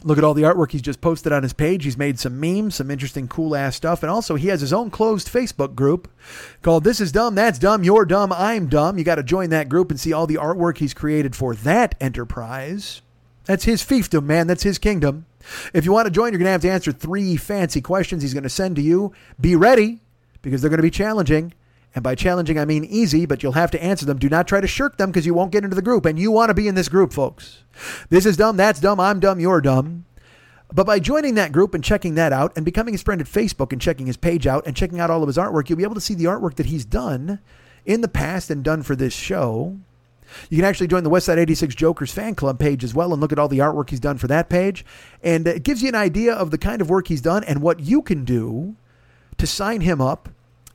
Look at all the artwork he's just posted on his page. He's made some memes, some interesting, cool ass stuff. And also, he has his own closed Facebook group called This Is Dumb, That's Dumb, You're Dumb, I'm Dumb. You got to join that group and see all the artwork he's created for that enterprise. That's his fiefdom, man. That's his kingdom. If you want to join, you're going to have to answer three fancy questions he's going to send to you. Be ready because they're going to be challenging. And by challenging, I mean easy, but you'll have to answer them. Do not try to shirk them because you won't get into the group. And you want to be in this group, folks. This is dumb, that's dumb, I'm dumb, you're dumb. But by joining that group and checking that out and becoming his friend at Facebook and checking his page out and checking out all of his artwork, you'll be able to see the artwork that he's done in the past and done for this show. You can actually join the Westside 86 Jokers fan club page as well and look at all the artwork he's done for that page. And it gives you an idea of the kind of work he's done and what you can do to sign him up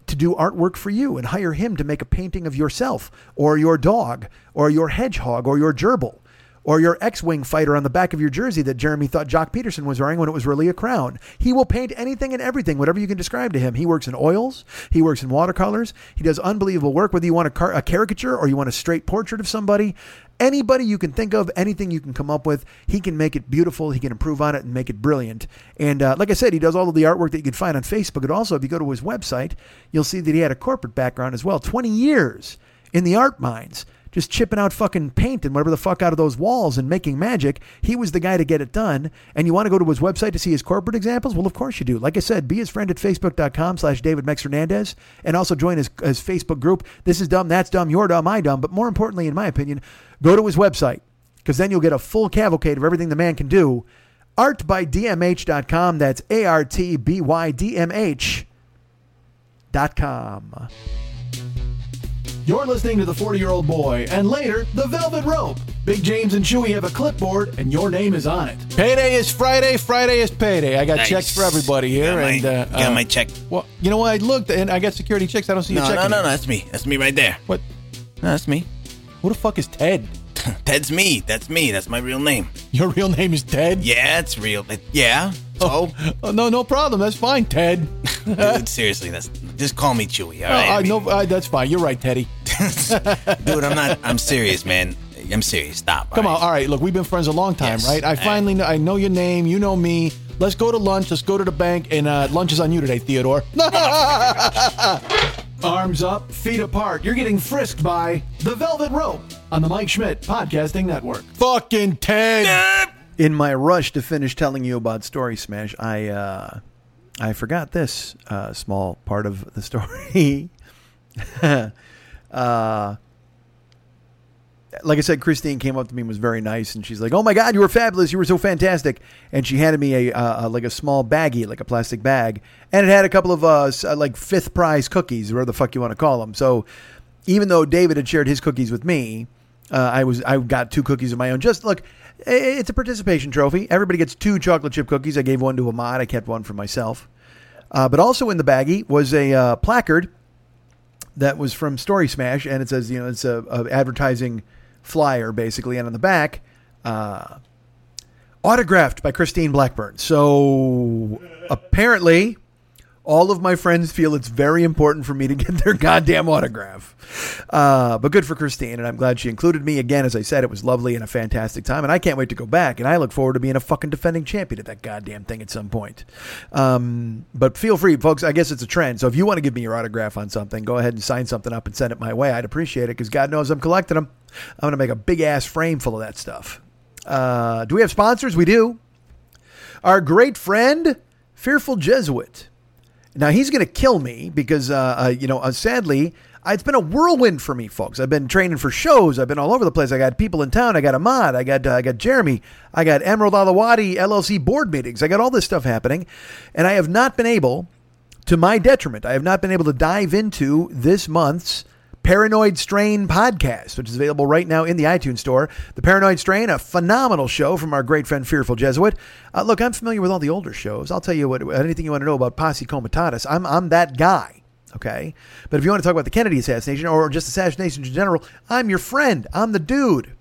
to do artwork for you and hire him to make a painting of yourself or your dog or your hedgehog or your gerbil or your X-wing fighter on the back of your jersey that Jeremy thought Joc Pederson was wearing when it was really a crown. He will paint anything and everything, whatever you can describe to him. He works in oils, he works in watercolors, he does unbelievable work. Whether you want a, car- a caricature or you want a straight portrait of somebody, anybody you can think of, anything you can come up with, he can make it beautiful. He can improve on it and make it brilliant. And uh, like I said, he does all of the artwork that you can find on Facebook. And also, if you go to his website, you'll see that he had a corporate background as well. Twenty years in the art mines just chipping out fucking paint and whatever the fuck out of those walls and making magic. He was the guy to get it done. And you want to go to his website to see his corporate examples? Well, of course you do. Like I said, be his friend at facebook.com slash David Mex and also join his, his Facebook group. This is dumb, that's dumb, you're dumb, I dumb. But more importantly, in my opinion, go to his website because then you'll get a full cavalcade of everything the man can do. Artbydmh.com. That's A R T B Y D M H dot com. You're listening to The 40 Year Old Boy, and later, The Velvet Rope. Big James and Chewy have a clipboard, and your name is on it. Payday is Friday. Friday is payday. I got Nice. checks for everybody here, Got my- and uh, got uh, my check. Well, you know what? I looked and I got security checks. I don't see No, a check. no, in no, no. That's me. That's me right there. What? No, that's me. Who the fuck is Ted? Ted's me. That's me. That's my real name. Your real name is Ted? Yeah, it's real. It- yeah. So, Oh, no, no problem. That's fine, Ted. dude, seriously, that's just call me Chewy. All Oh, right. I I mean, know. Uh, that's fine. You're right, Teddy. dude, I'm not. I'm serious, man. I'm serious. Stop. Come all on. All right. Look, we've been friends a long time, Yes. right? I All finally know, I know your name. You know me. Let's go to lunch. Let's go to the bank. And uh, lunch is on you today, Theodore. Arms up, feet apart. You're getting frisked by The Velvet Rope on the Mike Schmidt Podcasting Network. Fucking Ted. In my rush to finish telling you about Story Smash, I uh, I forgot this uh, small part of the story. uh, Uh, like I said, Christine came up to me and was very nice, and she's like, "Oh my God, you were fabulous! You were so fantastic!" And she handed me a uh, like a small baggie, like a plastic bag, and it had a couple of uh, uh, like fifth prize cookies, or whatever the fuck you want to call them. So, even though David had shared his cookies with me, uh, I was I got two cookies of my own. Just look, it's a participation trophy. Everybody gets two chocolate chip cookies. I gave one to Ahmad. I kept one for myself. Uh, but also in the baggie was a uh, placard that was from Story Smash, and it says, you know, it's a, a advertising flyer basically, and on the back, uh, autographed by Christine Blackburn. So apparently, all of my friends feel it's very important for me to get their goddamn autograph. Uh, but good for Christine, and I'm glad she included me. Again, as I said, it was lovely and a fantastic time, and I can't wait to go back. And I look forward to being a fucking defending champion at that goddamn thing at some point. Um, but feel free, folks. I guess it's a trend. So if you want to give me your autograph on something, go ahead and sign something up and send it my way. I'd appreciate it because God knows I'm collecting them. I'm going to make a big ass frame full of that stuff. Uh, do we have sponsors? We do. Our great friend, Fearful Jesuit. Now he's going to kill me because, uh, uh, you know, uh, sadly, uh, it's been a whirlwind for me, folks. I've been training for shows. I've been all over the place. I got people in town. I got Ahmad. I got uh, I got Jeremy. I got Emerald Alawadi LLC board meetings. I got all this stuff happening, and I have not been able, to my detriment, I have not been able to dive into this month's Paranoid Strain podcast, which is available right now in the iTunes store. The Paranoid Strain, a phenomenal show from our great friend Fearful Jesuit. Uh, look, I'm familiar with all the older shows. I'll tell you what, anything you want to know about Posse Comitatus, I'm, I'm that guy. Okay. But if you want to talk about the Kennedy assassination or just assassinations in general, I'm your friend. I'm the dude.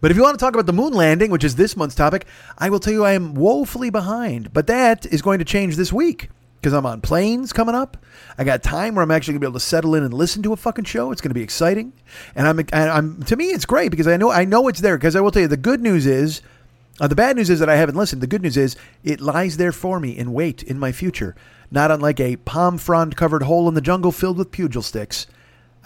But if you want to talk about the moon landing, which is this month's topic, I will tell you I am woefully behind. But that is going to change this week because I'm on planes coming up. I got time where I'm actually to be able to settle in and listen to a fucking show. It's to be exciting, and I'm, and I'm to me it's great because I know I know it's there. Because I will tell you the good news is. Uh, the bad news is that I haven't listened. The good news is it lies there for me in wait in my future, not unlike a palm frond covered hole in the jungle filled with pugil sticks.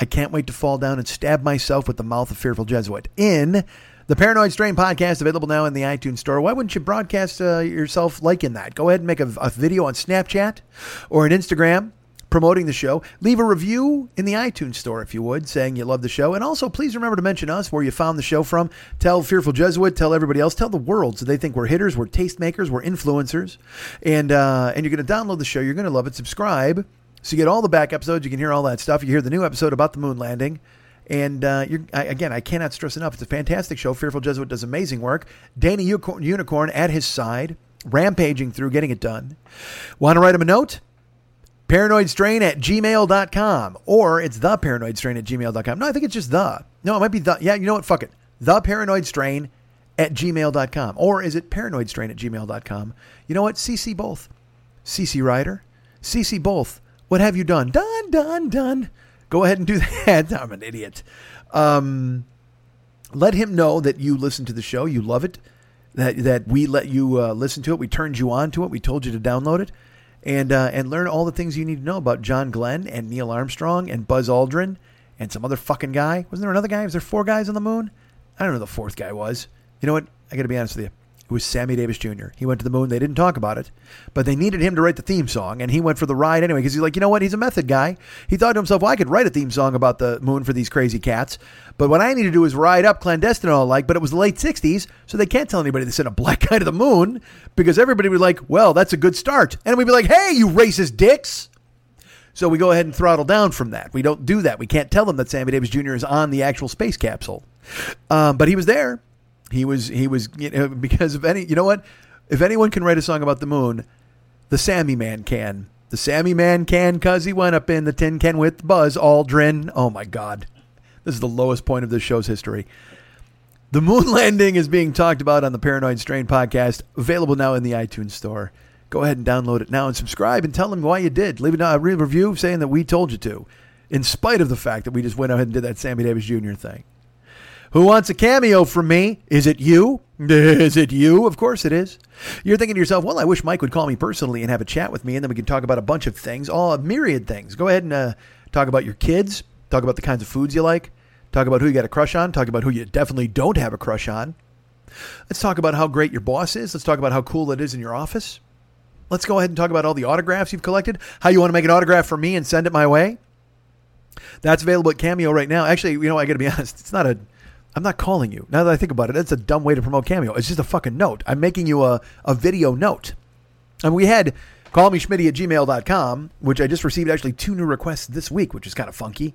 I can't wait to fall down and stab myself with the mouth of fearful Jesuit in the Paranoid Strain podcast, available now in the iTunes store. Why wouldn't you broadcast uh, yourself liking that? Go ahead and make a, a video on Snapchat or an Instagram promoting the show. Leave a review in the iTunes store if you would, saying you love the show. And also, please remember to mention us, where you found the show from. Tell Fearful Jesuit, tell everybody else, tell the world so they think we're hitters, we're tastemakers, we're influencers. And, uh, and you're going to download the show. You're going to love it. Subscribe so you get all the back episodes. You can hear all that stuff. You hear the new episode about the moon landing. And uh, I, again, I cannot stress enough. It's a fantastic show. Fearful Jesuit does amazing work. Danny Unicorn, Unicorn at his side, rampaging through, getting it done. Want to write him a note? paranoidstrain at gmail.com or it's the paranoidstrain at gmail.com. No, I think it's just the. No, it might be the. Yeah, you know what? Fuck it. The paranoidstrain at gmail.com. Or is it paranoidstrain at gmail.com? You know what? CC both. CC Ryder. CC both. What have you done? Done, done, done. Go ahead and do that. I'm an idiot. Um, let him know that you listen to the show, you love it, that that we let you uh, listen to it, we turned you on to it, we told you to download it, and uh, and learn all the things you need to know about John Glenn and Neil Armstrong and Buzz Aldrin and some other fucking guy. Wasn't there another guy? Was there four guys on the moon? I don't know who the fourth guy was. You know what? I got to be honest with you. It was Sammy Davis Jr. He went to the moon. They didn't talk about it, but they needed him to write the theme song, and he went for the ride anyway because he's like, you know what? He's a method guy. He thought to himself, well, I could write a theme song about the moon for these crazy cats, but what I need to do is ride up clandestine all like. But it was the late '60s, so they can't tell anybody they sent a black guy to the moon because everybody would be like, well, that's a good start, and we'd be like, hey, you racist dicks. So we go ahead and throttle down from that. We don't do that. We can't tell them that Sammy Davis Jr. is on the actual space capsule. Um, but he was there. He was he was you know, because if any you know what if anyone can write a song about the moon, the Sammy Man can. The Sammy Man can cause he went up in the tin can with Buzz Aldrin. Oh my God, this is the lowest point of this show's history. The moon landing is being talked about on the Paranoid Strain podcast, available now in the iTunes store. Go ahead and download it now and subscribe and tell them why you did. Leave a review saying that we told you to, in spite of the fact that we just went ahead and did that Sammy Davis Jr. thing. Who wants a cameo from me? Is it you? Is it you? Of course it is. You're thinking to yourself, well, I wish Mike would call me personally and have a chat with me, and then we can talk about a bunch of things, all a myriad things. Go ahead and uh, talk about your kids, talk about the kinds of foods you like, talk about who you got a crush on, talk about who you definitely don't have a crush on. Let's talk about how great your boss is. Let's talk about how cool it is in your office. Let's go ahead and talk about all the autographs you've collected, how you want to make an autograph for me and send it my way. That's available at Cameo right now. Actually, you know, what I got to be honest. It's not a. I'm not calling you. Now that I think about it, that's a dumb way to promote Cameo. It's just a fucking note. I'm making you a, a video note. And we had call me Schmitty at gmail.com, which I just received actually two new requests this week, which is kind of funky.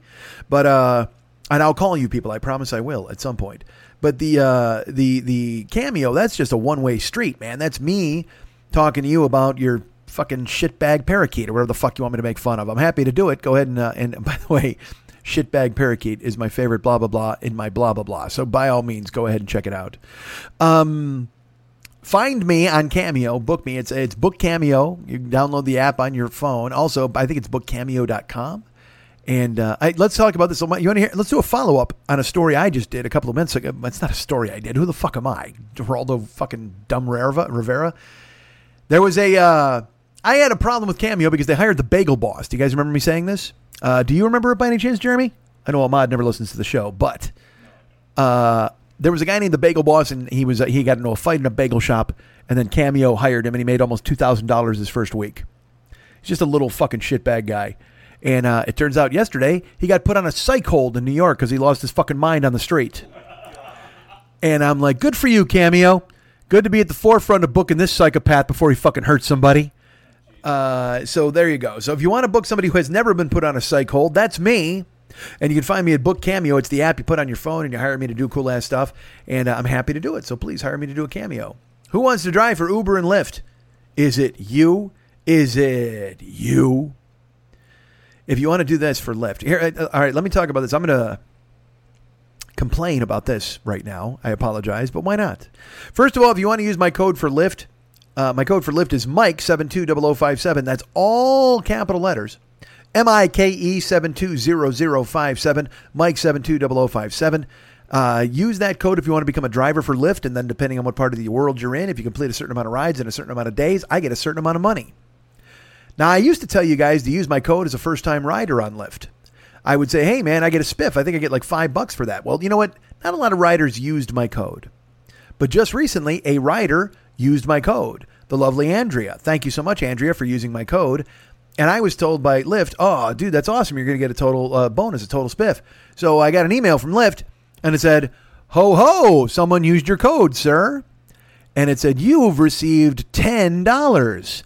But uh and I'll call you people. I promise I will at some point. But the uh the the cameo, that's just a one way street, man. That's me talking to you about your fucking shitbag parakeet or whatever the fuck you want me to make fun of. I'm happy to do it. Go ahead and uh, and by the way, shitbag parakeet is my favorite blah blah blah in my blah blah blah. So by all means, go ahead and check it out. Um find me on Cameo, book me. It's it's book Cameo. You can download the app on your phone. Also, I think it's bookcameo.com. And uh, I, let's talk about this. You want to hear? Let's do a follow up on a story I just did a couple of minutes ago. It's not a story I did. Who the fuck am I? Geraldo fucking Dumb Rivera? Rivera? There was a. Uh, I had a problem with Cameo because they hired the Bagel Boss. Do you guys remember me saying this? Uh, do you remember it by any chance, Jeremy? I know Ahmad never listens to the show, but uh, there was a guy named the Bagel Boss, and he was uh, he got into a fight in a bagel shop, and then Cameo hired him, and he made almost two thousand dollars his first week. He's just a little fucking shitbag guy. And uh, it turns out yesterday he got put on a psych hold in New York because he lost his fucking mind on the street. And I'm like, good for you, Cameo. Good to be at the forefront of booking this psychopath before he fucking hurts somebody. Uh, so there you go. So if you want to book somebody who has never been put on a psych hold, that's me. And you can find me at Book Cameo. It's the app you put on your phone and you hire me to do cool ass stuff. And uh, I'm happy to do it. So please hire me to do a cameo. Who wants to drive for Uber and Lyft? Is it you? Is it you? If you want to do this for Lyft, here, uh, all right, let me talk about this. I'm going to complain about this right now. I apologize, but why not? First of all, if you want to use my code for Lyft, uh, my code for Lyft is Mike720057. That's all capital letters. M I K E 720057. Mike 720057. Uh, use that code if you want to become a driver for Lyft, and then depending on what part of the world you're in, if you complete a certain amount of rides in a certain amount of days, I get a certain amount of money. Now, I used to tell you guys to use my code as a first time rider on Lyft. I would say, hey, man, I get a spiff. I think I get like five bucks for that. Well, you know what? Not a lot of riders used my code. But just recently, a rider used my code, the lovely Andrea. Thank you so much, Andrea, for using my code. And I was told by Lyft, oh, dude, that's awesome. You're going to get a total uh, bonus, a total spiff. So I got an email from Lyft and it said, ho, ho, someone used your code, sir. And it said, you've received $10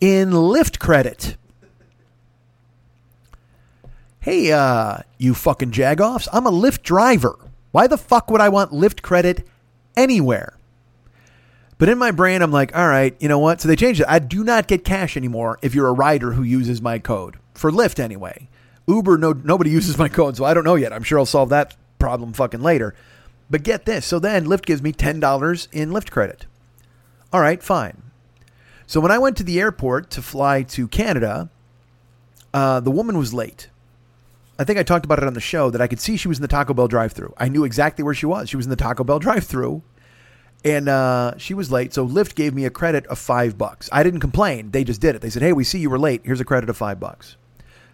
in Lyft credit. Hey, uh, you fucking jagoffs, I'm a Lyft driver. Why the fuck would I want Lyft credit anywhere? But in my brain, I'm like, all right, you know what? So they changed it. I do not get cash anymore if you're a rider who uses my code for Lyft anyway. Uber, no, nobody uses my code, so I don't know yet. I'm sure I'll solve that problem fucking later. But get this. So then Lyft gives me $10 in Lyft credit. All right, fine. So when I went to the airport to fly to Canada, uh, the woman was late. I think I talked about it on the show that I could see she was in the Taco Bell drive-through. I knew exactly where she was. She was in the Taco Bell drive-through, and uh, she was late. So Lyft gave me a credit of five bucks. I didn't complain. They just did it. They said, "Hey, we see you were late. Here's a credit of five bucks."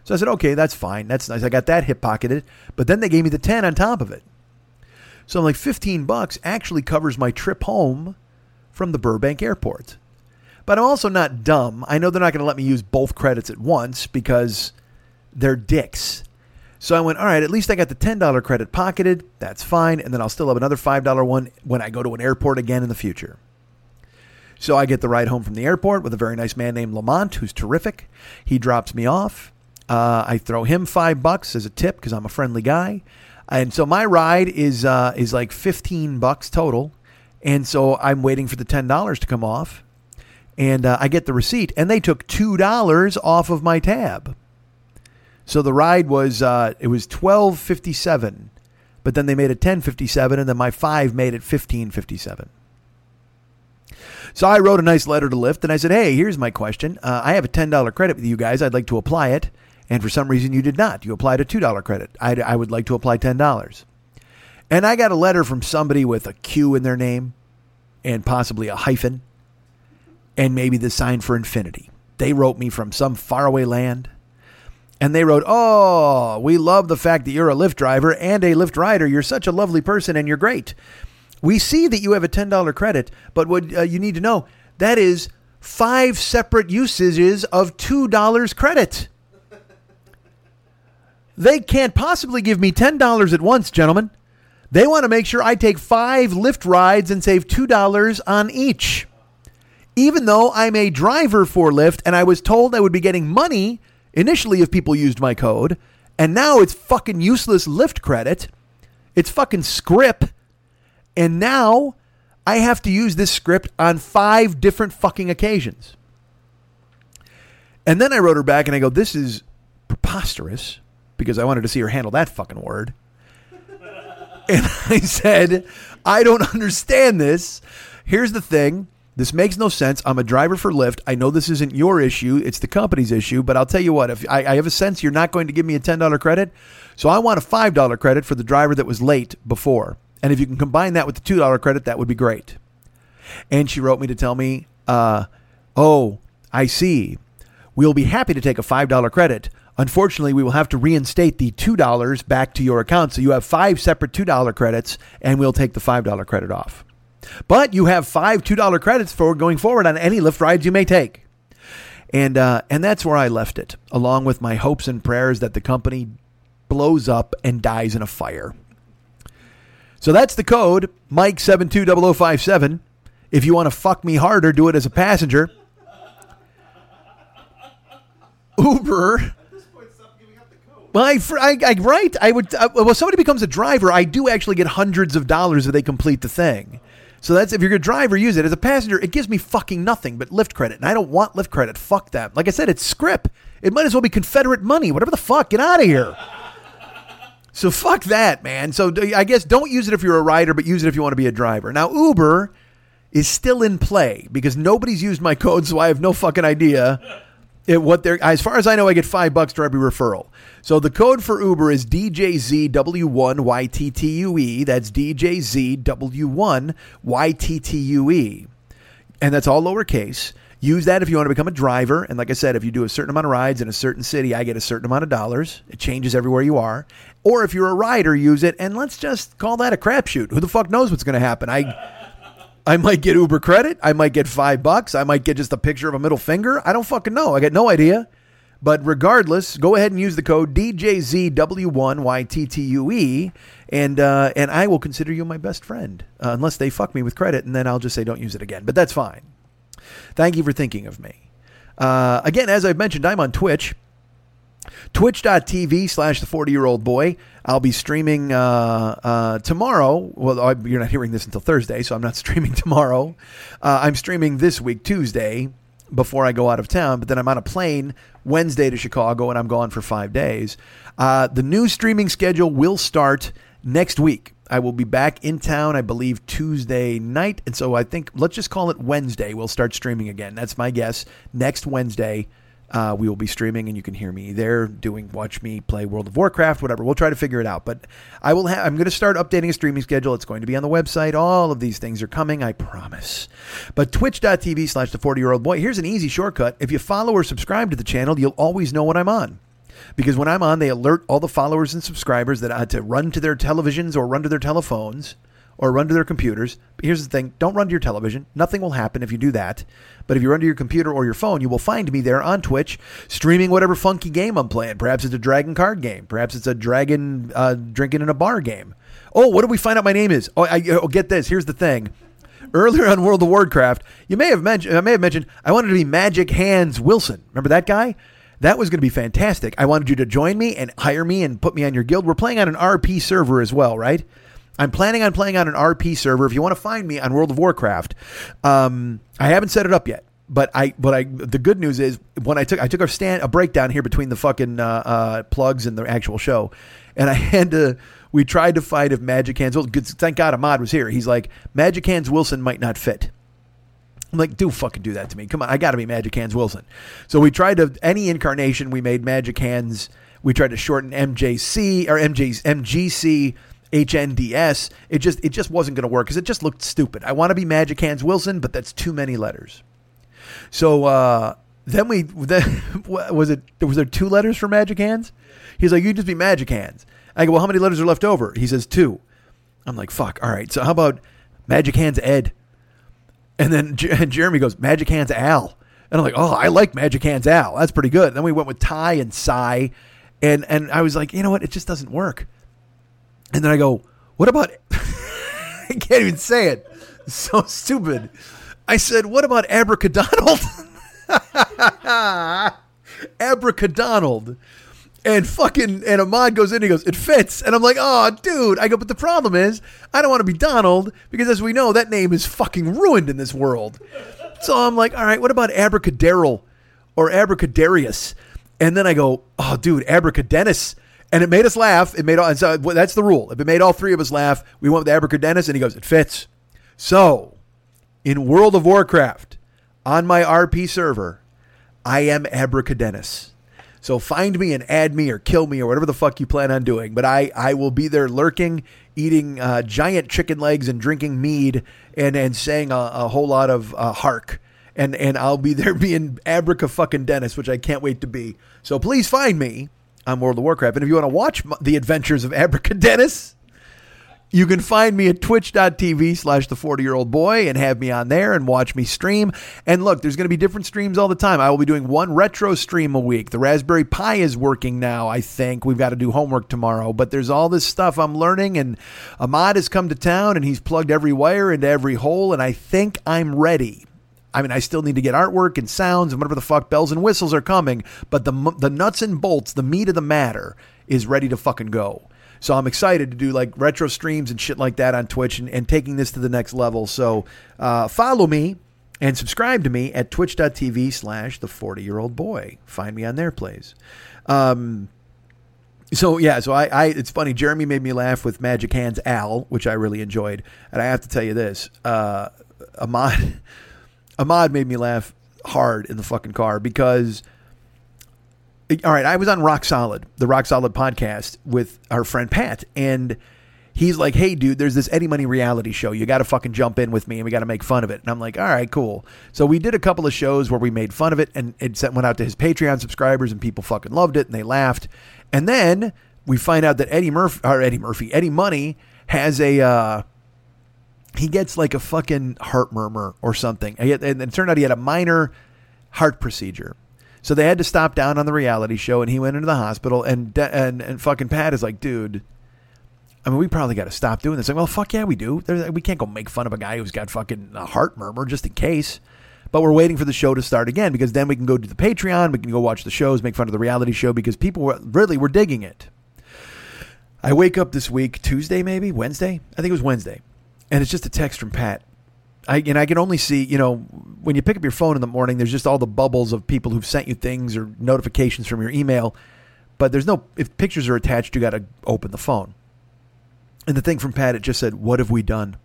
So I said, "Okay, that's fine. That's nice. I got that hip pocketed." But then they gave me the ten on top of it. So I'm like, fifteen bucks actually covers my trip home from the Burbank airport. But I'm also not dumb. I know they're not going to let me use both credits at once because they're dicks. So I went, all right, at least I got the $10 credit pocketed. That's fine. And then I'll still have another $5 one when I go to an airport again in the future. So I get the ride home from the airport with a very nice man named Lamont, who's terrific. He drops me off. Uh, I throw him five bucks as a tip because I'm a friendly guy. And so my ride is uh, is like 15 bucks total. And so I'm waiting for the $10 to come off. And uh, I get the receipt. And they took $2 off of my tab. So the ride was uh, it was twelve fifty seven, but then they made it ten fifty seven, and then my five made it fifteen fifty seven. So I wrote a nice letter to Lyft, and I said, "Hey, here's my question. Uh, I have a ten dollar credit with you guys. I'd like to apply it, and for some reason you did not. You applied a two dollar credit. I'd, I would like to apply ten dollars." And I got a letter from somebody with a Q in their name, and possibly a hyphen, and maybe the sign for infinity. They wrote me from some faraway land and they wrote, Oh, we love the fact that you're a Lyft driver and a Lyft rider. You're such a lovely person and you're great. We see that you have a $10 credit, but what uh, you need to know that is five separate usages of $2 credit. They can't possibly give me $10 at once, gentlemen. They want to make sure I take five Lyft rides and save $2 on each. Even though I'm a driver for Lyft and I was told I would be getting money initially if people used my code, and now it's fucking useless Lyft credit. It's fucking script. And now I have to use this script on five different fucking occasions. And then I wrote her back and I go, This is preposterous because I wanted to see her handle that fucking word. And I said, I don't understand this. Here's the thing. This makes no sense. I'm a driver for Lyft. I know this isn't your issue. It's the company's issue. But I'll tell you what, if I, I have a sense you're not going to give me a $10 credit, so I want a $5 credit for the driver that was late before. And if you can combine that with the $2 credit, that would be great. And she wrote me to tell me, uh, oh, I see. We'll be happy to take a $5 credit. Unfortunately, we will have to reinstate the $2 back to your account. So you have five separate $2 credits, and we'll take the $5 credit off. But you have five $2 credits for going forward on any Lyft rides you may take. And, uh, and that's where I left it, along with my hopes and prayers that the company blows up and dies in a fire. So that's the code, Mike720057. If you want to fuck me harder, do it as a passenger. Uber. Well, I, I, I, right. I would. Uh, well, somebody becomes a driver. I do actually get hundreds of dollars if they complete the thing. So that's if you're a driver, use it. As a passenger, it gives me fucking nothing but Lyft credit, and I don't want Lyft credit. Fuck that. Like I said, it's script. It might as well be Confederate money. Whatever the fuck. Get out of here. So fuck that, man. So I guess don't use it if you're a rider, but use it if you want to be a driver. Now Uber is still in play because nobody's used my code, so I have no fucking idea it, what they're. As far as I know, I get five bucks for every referral. So the code for Uber is DJZW1YTTUE. That's DJZW1YTTUE, and that's all lowercase. Use that if you want to become a driver. And like I said, if you do a certain amount of rides in a certain city, I get a certain amount of dollars. It changes everywhere you are. Or if you're a rider, use it. And let's just call that a crapshoot. Who the fuck knows what's going to happen? I. I might get Uber credit. I might get five bucks. I might get just a picture of a middle finger. I don't fucking know. I got no idea. But regardless, go ahead and use the code DJZW1YTTUE, and uh, and I will consider you my best friend, uh, unless they fuck me with credit, and then I'll just say don't use it again. But that's fine. Thank you for thinking of me. Uh, again, as I've mentioned, I'm on Twitch. Twitch.tv slash the 40 year old boy. I'll be streaming uh, uh, tomorrow. Well, I, you're not hearing this until Thursday, so I'm not streaming tomorrow. Uh, I'm streaming this week, Tuesday, before I go out of town. But then I'm on a plane Wednesday to Chicago, and I'm gone for five days. Uh, the new streaming schedule will start next week. I will be back in town, I believe, Tuesday night. And so I think, let's just call it Wednesday. We'll start streaming again. That's my guess. Next Wednesday, uh, we will be streaming, and you can hear me there doing watch me play World of Warcraft, whatever. We'll try to figure it out. But I will. have. I'm going to start updating a streaming schedule. It's going to be on the website. All of these things are coming. I promise. But Twitch.tv slash the 40 year old boy. Here's an easy shortcut. If you follow or subscribe to the channel, you'll always know when I'm on. Because when I'm on, they alert all the followers and subscribers that I had to run to their televisions or run to their telephones or run to their computers. But here's the thing don't run to your television. Nothing will happen if you do that. But if you run to your computer or your phone, you will find me there on Twitch streaming whatever funky game I'm playing. Perhaps it's a dragon card game. Perhaps it's a dragon uh, drinking in a bar game. Oh, what did we find out my name is? Oh, I, oh, get this. Here's the thing. Earlier on World of Warcraft, you may have mentioned I may have mentioned I wanted to be Magic Hands Wilson. Remember that guy? That was going to be fantastic. I wanted you to join me and hire me and put me on your guild. We're playing on an RP server as well, right? I'm planning on playing on an RP server. If you want to find me on World of Warcraft, um, I haven't set it up yet. But I, but I, the good news is when I took, I took a stand, a breakdown here between the fucking uh, uh, plugs and the actual show, and I had to. We tried to fight if Magic Hands. Wilson, thank God Ahmad was here. He's like, Magic Hands Wilson might not fit. I'm like, do fucking do that to me. Come on, I got to be Magic Hands Wilson. So we tried to any incarnation. We made Magic Hands. We tried to shorten MJC or MJ, MGC HNDS. It just it just wasn't going to work because it just looked stupid. I want to be Magic Hands Wilson, but that's too many letters. So uh, then we then was it was there two letters for Magic Hands? He's like, you just be Magic Hands. I go, well, how many letters are left over? He says two. I'm like, fuck. All right. So how about Magic Hands Ed? And then J- Jeremy goes, Magic Hands Al. And I'm like, oh, I like Magic Hands Al. That's pretty good. And then we went with Ty and Cy And and I was like, you know what? It just doesn't work. And then I go, what about? I can't even say it. It's so stupid. I said, what about Abracadonald? Abracadonald. And fucking and Ahmad goes in and he goes, it fits. And I'm like, oh dude. I go, but the problem is, I don't want to be Donald, because as we know, that name is fucking ruined in this world. So I'm like, all right, what about Abracadaryl or Abracadarius? And then I go, oh dude, Abracadennis. And it made us laugh. It made all and so that's the rule. If it made all three of us laugh, we went with Abracadennis and he goes, it fits. So in World of Warcraft, on my RP server, I am Abracadennis. So find me and add me or kill me or whatever the fuck you plan on doing. But I, I will be there lurking, eating uh, giant chicken legs and drinking mead and, and saying a, a whole lot of uh, hark. And, and I'll be there being Abraca fucking Dennis, which I can't wait to be. So please find me on World of Warcraft. And if you want to watch the adventures of Abracadennis, you can find me at twitch.tv slash the 40 year old boy and have me on there and watch me stream. And look, there's going to be different streams all the time. I will be doing one retro stream a week. The Raspberry Pi is working now, I think. We've got to do homework tomorrow, but there's all this stuff I'm learning. And Ahmad has come to town and he's plugged every wire into every hole. And I think I'm ready. I mean, I still need to get artwork and sounds and whatever the fuck bells and whistles are coming, but the the nuts and bolts, the meat of the matter, is ready to fucking go. So I'm excited to do like retro streams and shit like that on Twitch and, and taking this to the next level. So uh, follow me and subscribe to me at twitch.tv slash the 40 year old boy. Find me on there, please. Um, so yeah, so I, I, it's funny. Jeremy made me laugh with Magic Hands Al, which I really enjoyed, and I have to tell you this: uh, Ahmad, Ahmad made me laugh hard in the fucking car because all right, I was on Rock Solid, the Rock Solid podcast with our friend Pat, and he's like, "Hey, dude, there's this Eddie Money reality show. You got to fucking jump in with me, and we got to make fun of it." And I'm like, "All right, cool." So we did a couple of shows where we made fun of it, and it went out to his Patreon subscribers, and people fucking loved it, and they laughed. And then we find out that Eddie Murphy, or Eddie Murphy, Eddie Money has a. Uh, he gets like a fucking heart murmur or something, and it turned out he had a minor heart procedure. So they had to stop down on the reality show, and he went into the hospital. And and and fucking Pat is like, dude, I mean, we probably got to stop doing this. Like, well, fuck yeah, we do. We can't go make fun of a guy who's got fucking a heart murmur just in case. But we're waiting for the show to start again because then we can go to the Patreon, we can go watch the shows, make fun of the reality show because people were, really were digging it. I wake up this week, Tuesday maybe, Wednesday. I think it was Wednesday, and it's just a text from Pat. I and I can only see, you know, when you pick up your phone in the morning, there's just all the bubbles of people who've sent you things or notifications from your email, but there's no if pictures are attached, you got to open the phone. And the thing from Pat, it just said, "What have we done?"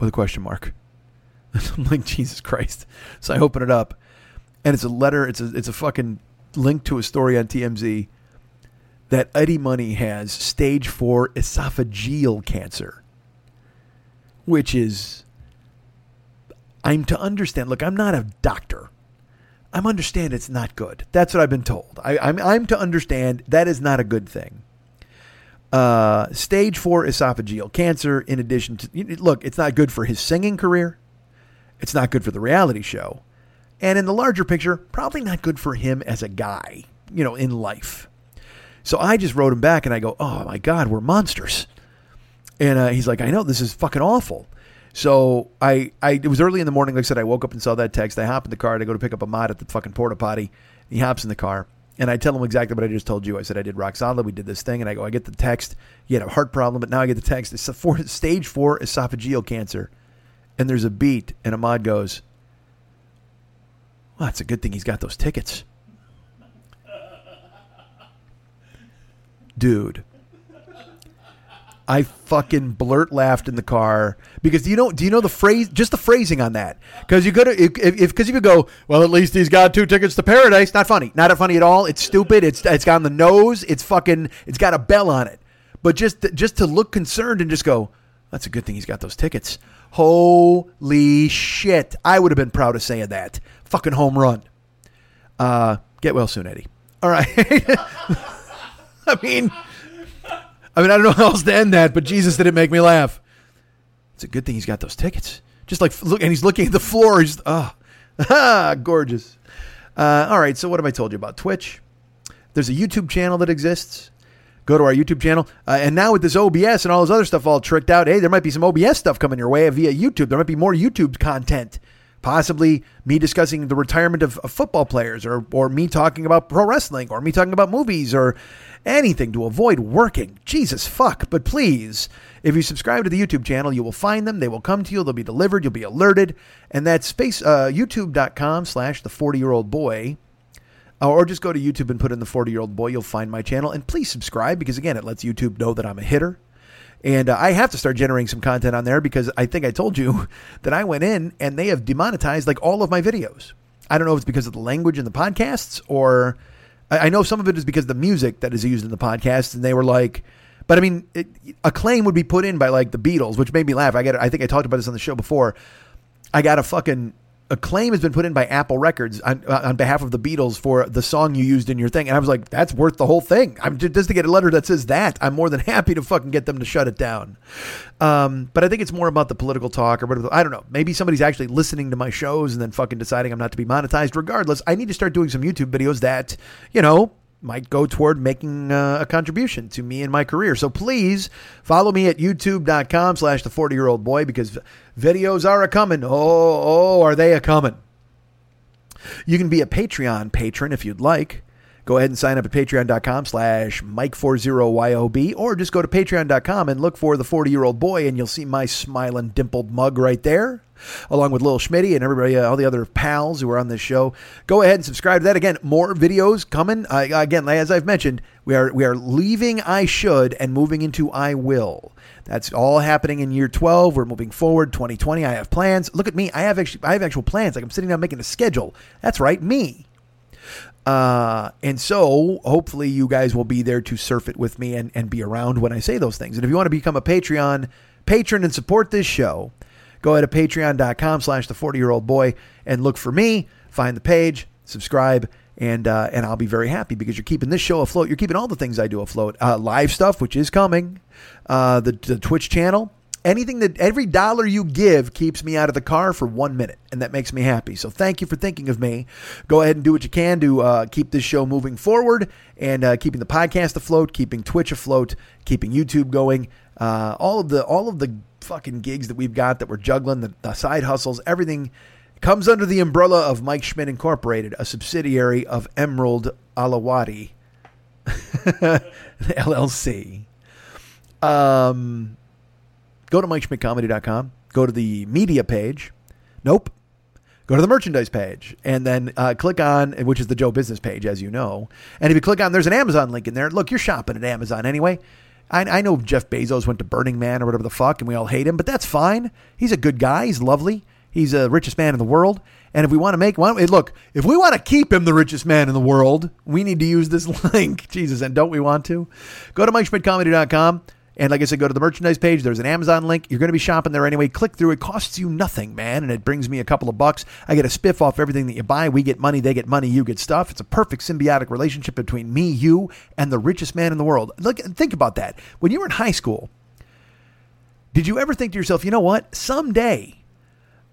with a question mark. I'm like, Jesus Christ! So I open it up, and it's a letter. It's a it's a fucking link to a story on TMZ that Eddie Money has stage four esophageal cancer, which is I'm to understand. Look, I'm not a doctor. I'm understand it's not good. That's what I've been told. I, I'm I'm to understand that is not a good thing. Uh, stage four esophageal cancer. In addition to look, it's not good for his singing career. It's not good for the reality show, and in the larger picture, probably not good for him as a guy. You know, in life. So I just wrote him back, and I go, "Oh my God, we're monsters." And uh, he's like, "I know this is fucking awful." So I, I, it was early in the morning. Like I said, I woke up and saw that text. I hop in the car I go to pick up Ahmad at the fucking porta potty. He hops in the car and I tell him exactly what I just told you. I said I did rock solid. We did this thing, and I go, I get the text. He had a heart problem, but now I get the text. It's a four, stage four esophageal cancer, and there's a beat, and Ahmad goes, "Well, it's a good thing he's got those tickets, dude." I fucking blurt laughed in the car because do you know do you know the phrase just the phrasing on that? Because you could if because you go well at least he's got two tickets to paradise. Not funny. Not funny at all. It's stupid. It's it's got on the nose. It's fucking it's got a bell on it. But just just to look concerned and just go that's a good thing he's got those tickets. Holy shit. I would have been proud of saying that. Fucking home run. Uh get well soon Eddie. All right. I mean. I mean, I don't know how else to end that, but Jesus did it make me laugh. It's a good thing he's got those tickets. Just like look, and he's looking at the floor. He's ah, oh, gorgeous. Uh, all right. So what have I told you about Twitch? There's a YouTube channel that exists. Go to our YouTube channel. Uh, and now with this OBS and all this other stuff all tricked out, hey, there might be some OBS stuff coming your way via YouTube. There might be more YouTube content. Possibly me discussing the retirement of, of football players, or or me talking about pro wrestling, or me talking about movies, or anything to avoid working. Jesus fuck. But please, if you subscribe to the YouTube channel, you will find them. They will come to you. They'll be delivered. You'll be alerted. And that's space uh, youtube.com slash the 40 year old boy. Uh, Or just go to YouTube and put in the 40 year old boy. You'll find my channel. And please subscribe because, again, it lets YouTube know that I'm a hitter. And uh, I have to start generating some content on there because I think I told you that I went in and they have demonetized like all of my videos. I don't know if it's because of the language in the podcasts or I I know some of it is because the music that is used in the podcast. And they were like, but I mean, it, a claim would be put in by like the Beatles, which made me laugh. I get, I think I talked about this on the show before. I got a fucking a claim has been put in by Apple Records on, uh, on behalf of the Beatles for the song you used in your thing, and I was like, that's worth the whole thing. I'm just, just to get a letter that says that. I'm more than happy to fucking get them to shut it down. Um, but I think it's more about the political talk or whatever. I don't know. Maybe somebody's actually listening to my shows and then fucking deciding I'm not to be monetized. Regardless, I need to start doing some YouTube videos that you know might go toward making uh, a contribution to me and my career. So please follow me at youtube.com slash the 40 year old boy because videos are a coming. Oh, oh, are they a coming? You can be a Patreon patron if you'd like. Go ahead and sign up at patreon.com slash Mike40YOB or just go to patreon.com and look for the 40 year old boy and you'll see my smiling dimpled mug right there along with Lil Schmitty and everybody, uh, all the other pals who are on this show. Go ahead and subscribe to that. Again, more videos coming. Uh, again, as I've mentioned, we are we are leaving I should and moving into I will. That's all happening in year 12. We're moving forward. 2020. I have plans. Look at me. I have actually I have actual plans. Like I'm sitting down making a schedule. That's right, me. Uh, and so hopefully you guys will be there to surf it with me and, and be around when I say those things. And if you want to become a Patreon patron and support this show, go ahead to patreon.com slash the 40 year old boy and look for me, find the page, subscribe, and uh, and I'll be very happy because you're keeping this show afloat. You're keeping all the things I do afloat. Uh, live stuff, which is coming, uh, the, the Twitch channel. Anything that every dollar you give keeps me out of the car for one minute, and that makes me happy. So thank you for thinking of me. Go ahead and do what you can to uh, keep this show moving forward and uh, keeping the podcast afloat, keeping Twitch afloat, keeping YouTube going. Uh, all of the all of the fucking gigs that we've got that we're juggling, the, the side hustles, everything comes under the umbrella of Mike Schmidt Incorporated, a subsidiary of Emerald Alawati LLC. Um, go to MikeSchmidtComedy.com. Go to the media page. Nope. Go to the merchandise page and then uh, click on, which is the Joe Business page, as you know. And if you click on, there's an Amazon link in there. Look, you're shopping at Amazon anyway. I, I know Jeff Bezos went to Burning Man or whatever the fuck, and we all hate him, but that's fine. He's a good guy. He's lovely. He's the richest man in the world. And if we want to make one, look, if we want to keep him the richest man in the world, we need to use this link. Jesus, and don't we want to? Go to MikeSchmidtComedy.com. And like I said, go to the merchandise page. There's an Amazon link. You're going to be shopping there anyway. Click through. It costs you nothing, man. And it brings me a couple of bucks. I get a spiff off everything that you buy. We get money. They get money. You get stuff. It's a perfect symbiotic relationship between me, you, and the richest man in the world. Look, think about that. When you were in high school, did you ever think to yourself, you know what? Someday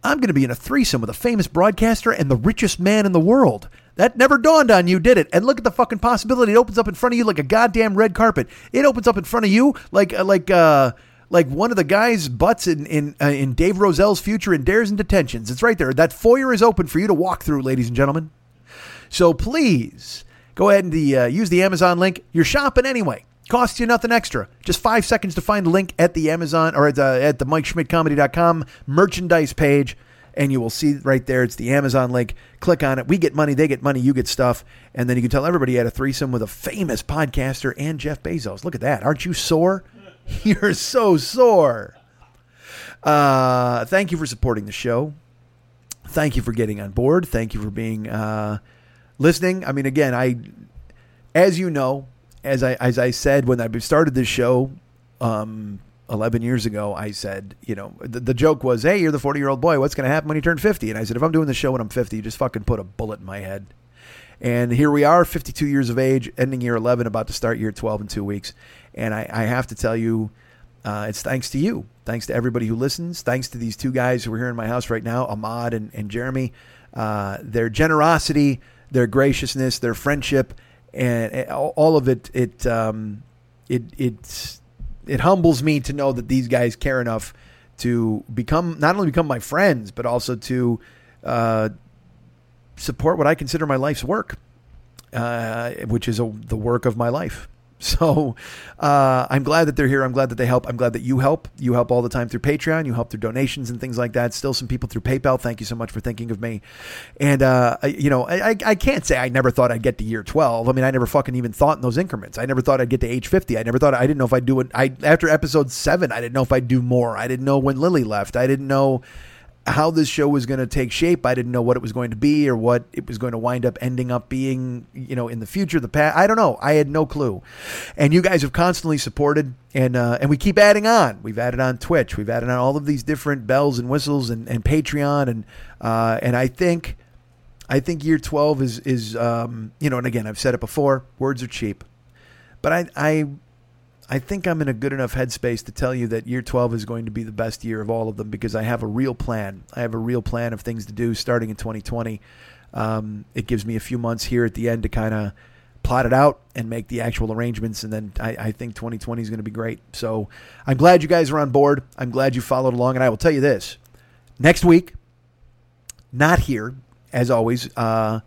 I'm going to be in a threesome with a famous broadcaster and the richest man in the world. That never dawned on you, did it? And look at the fucking possibility. It opens up in front of you like a goddamn red carpet. It opens up in front of you like uh, like uh like one of the guys' butts in in uh, in Dave Roselle's future in Dares and Detentions. It's right there. That foyer is open for you to walk through, ladies and gentlemen. So please go ahead and the, uh, use the Amazon link. You're shopping anyway. Costs you nothing extra. Just five seconds to find the link at the Amazon or at the, at the MikeSchmidtComedy.com merchandise page and you will see right there it's the Amazon link. Click on it. We get money, they get money, you get stuff, and then you can tell everybody you had a threesome with a famous podcaster and Jeff Bezos. Look at that! Aren't you sore? You're so sore. Uh, thank you for supporting the show. Thank you for getting on board. Thank you for being uh, listening. I mean, again, I, as you know, as I as I said when I started this show, um, 11 years ago, I said, you know, the, the joke was, hey, you're the 40 year old boy. What's going to happen when you turn 50? And I said, if I'm doing the show when I'm 50, you just fucking put a bullet in my head. And here we are, 52 years of age, ending year 11, about to start year 12 in two weeks. And I, I have to tell you, uh, it's thanks to you. Thanks to everybody who listens. Thanks to these two guys who are here in my house right now, Ahmad and, and Jeremy. Uh, their generosity, their graciousness, their friendship, and uh, all of it it um, it it's it humbles me to know that these guys care enough to become not only become my friends but also to uh, support what I consider my life's work, uh, which is a, the work of my life. So uh, I'm glad that they're here. I'm glad that they help. I'm glad that you help. You help all the time through Patreon. You help through donations and things like that. Still some people through PayPal. Thank you so much for thinking of me. And, uh, I, you know, I, I can't say I never thought I'd get to year 12. I mean, I never fucking even thought in those increments. I never thought I'd get to age 50. I never thought, I didn't know if I'd do it. I, after episode seven, I didn't know if I'd do more. I didn't know when Lily left. I didn't know how this show was going to take shape. I didn't know what it was going to be or what it was going to wind up ending up being, you know, in the future, the past. I don't know. I had no clue. And you guys have constantly supported and uh, and we keep adding on. We've added on Twitch. We've added on all of these different bells and whistles and, and Patreon and uh, and I think I think year 12 is is um, you know, and again, I've said it before, words are cheap. But I I I think I'm in a good enough headspace to tell you that year 12 is going to be the best year of all of them because I have a real plan. I have a real plan of things to do starting in 2020. Um, it gives me a few months here at the end to kind of plot it out and make the actual arrangements. And then I, I think 2020 is going to be great. So I'm glad you guys are on board. I'm glad you followed along. And I will tell you this next week, not here, as always. Uh,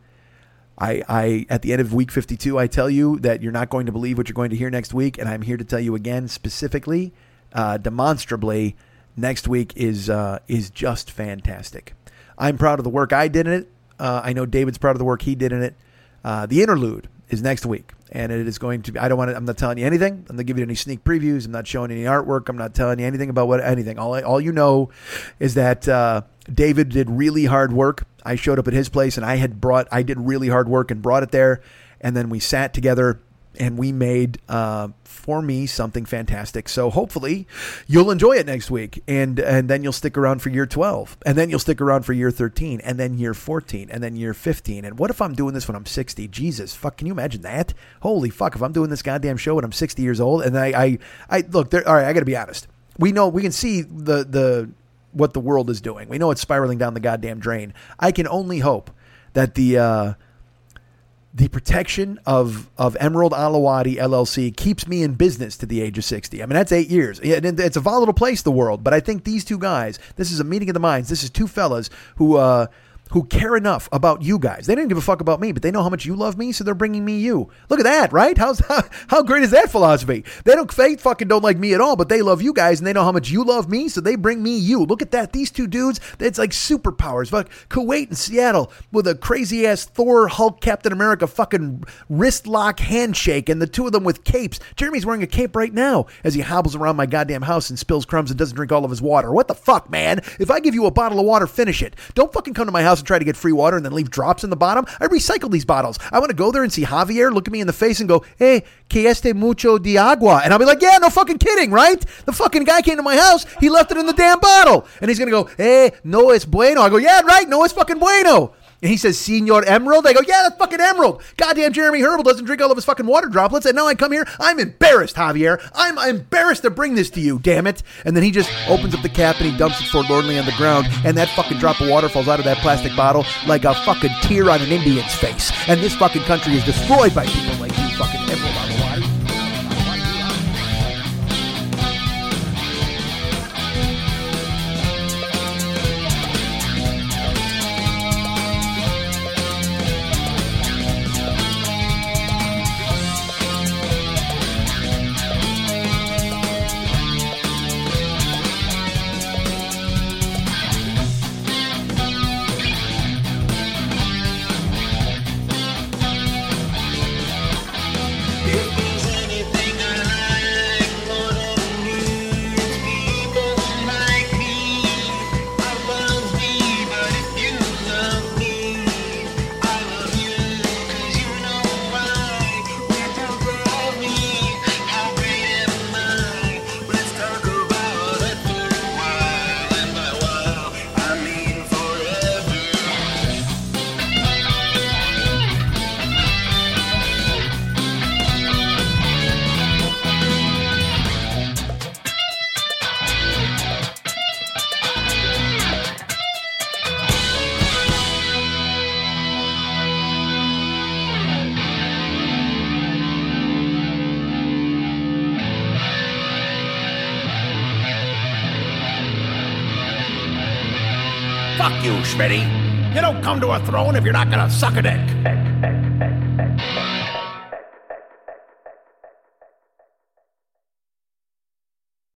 I, I at the end of week 52, I tell you that you're not going to believe what you're going to hear next week, and I'm here to tell you again, specifically, uh, demonstrably, next week is uh, is just fantastic. I'm proud of the work I did in it. Uh, I know David's proud of the work he did in it. Uh, the interlude is next week, and it is going to be. I don't want to. I'm not telling you anything. I'm not giving you any sneak previews. I'm not showing any artwork. I'm not telling you anything about what anything. All I, all you know is that uh, David did really hard work. I showed up at his place, and I had brought. I did really hard work and brought it there, and then we sat together and we made uh, for me something fantastic. So hopefully you'll enjoy it next week, and and then you'll stick around for year twelve, and then you'll stick around for year thirteen, and then year fourteen, and then year fifteen. And what if I'm doing this when I'm sixty? Jesus, fuck! Can you imagine that? Holy fuck! If I'm doing this goddamn show when I'm sixty years old, and I I, I look there. All right, I got to be honest. We know we can see the the what the world is doing. We know it's spiraling down the goddamn drain. I can only hope that the uh, the protection of of Emerald Alawadi LLC keeps me in business to the age of 60. I mean, that's eight years. It's a volatile place, the world. But I think these two guys, this is a meeting of the minds. This is two fellas who uh, who care enough about you guys. They didn't give a fuck about me, but they know how much you love me, so they're bringing me you. Look at that, right? How's how, how great is that philosophy? They don't they fucking don't like me at all, but they love you guys, and they know how much you love me, so they bring me you. Look at that. These two dudes, it's like superpowers. Fuck Kuwait and Seattle with a crazy ass Thor, Hulk, Captain America fucking wrist lock handshake, and the two of them with capes. Jeremy's wearing a cape right now as he hobbles around my goddamn house and spills crumbs and doesn't drink all of his water. What the fuck, man? If I give you a bottle of water, finish it. Don't fucking come to my house and try to get free water and then leave drops in the bottom. I recycle these bottles. I want to go there and see Javier look at me in the face and go, hey, que este mucho de agua. And I'll be like, yeah, no fucking kidding, right? The fucking guy came to my house. He left it in the damn bottle. And he's going to go, hey, no es bueno. I go, yeah, right. No es fucking bueno. And he says, Senor Emerald. I go, yeah, that's fucking Emerald. Goddamn Jeremy Herbal doesn't drink all of his fucking water droplets. And now I come here. I'm embarrassed, Javier. I'm embarrassed to bring this to you, damn it. And then he just opens up the cap and he dumps it forlornly on the ground. And that fucking drop of water falls out of that plastic bottle like a fucking tear on an Indian's face. And this fucking country is destroyed by people like you, fucking come to a throne if you're not gonna suck a dick.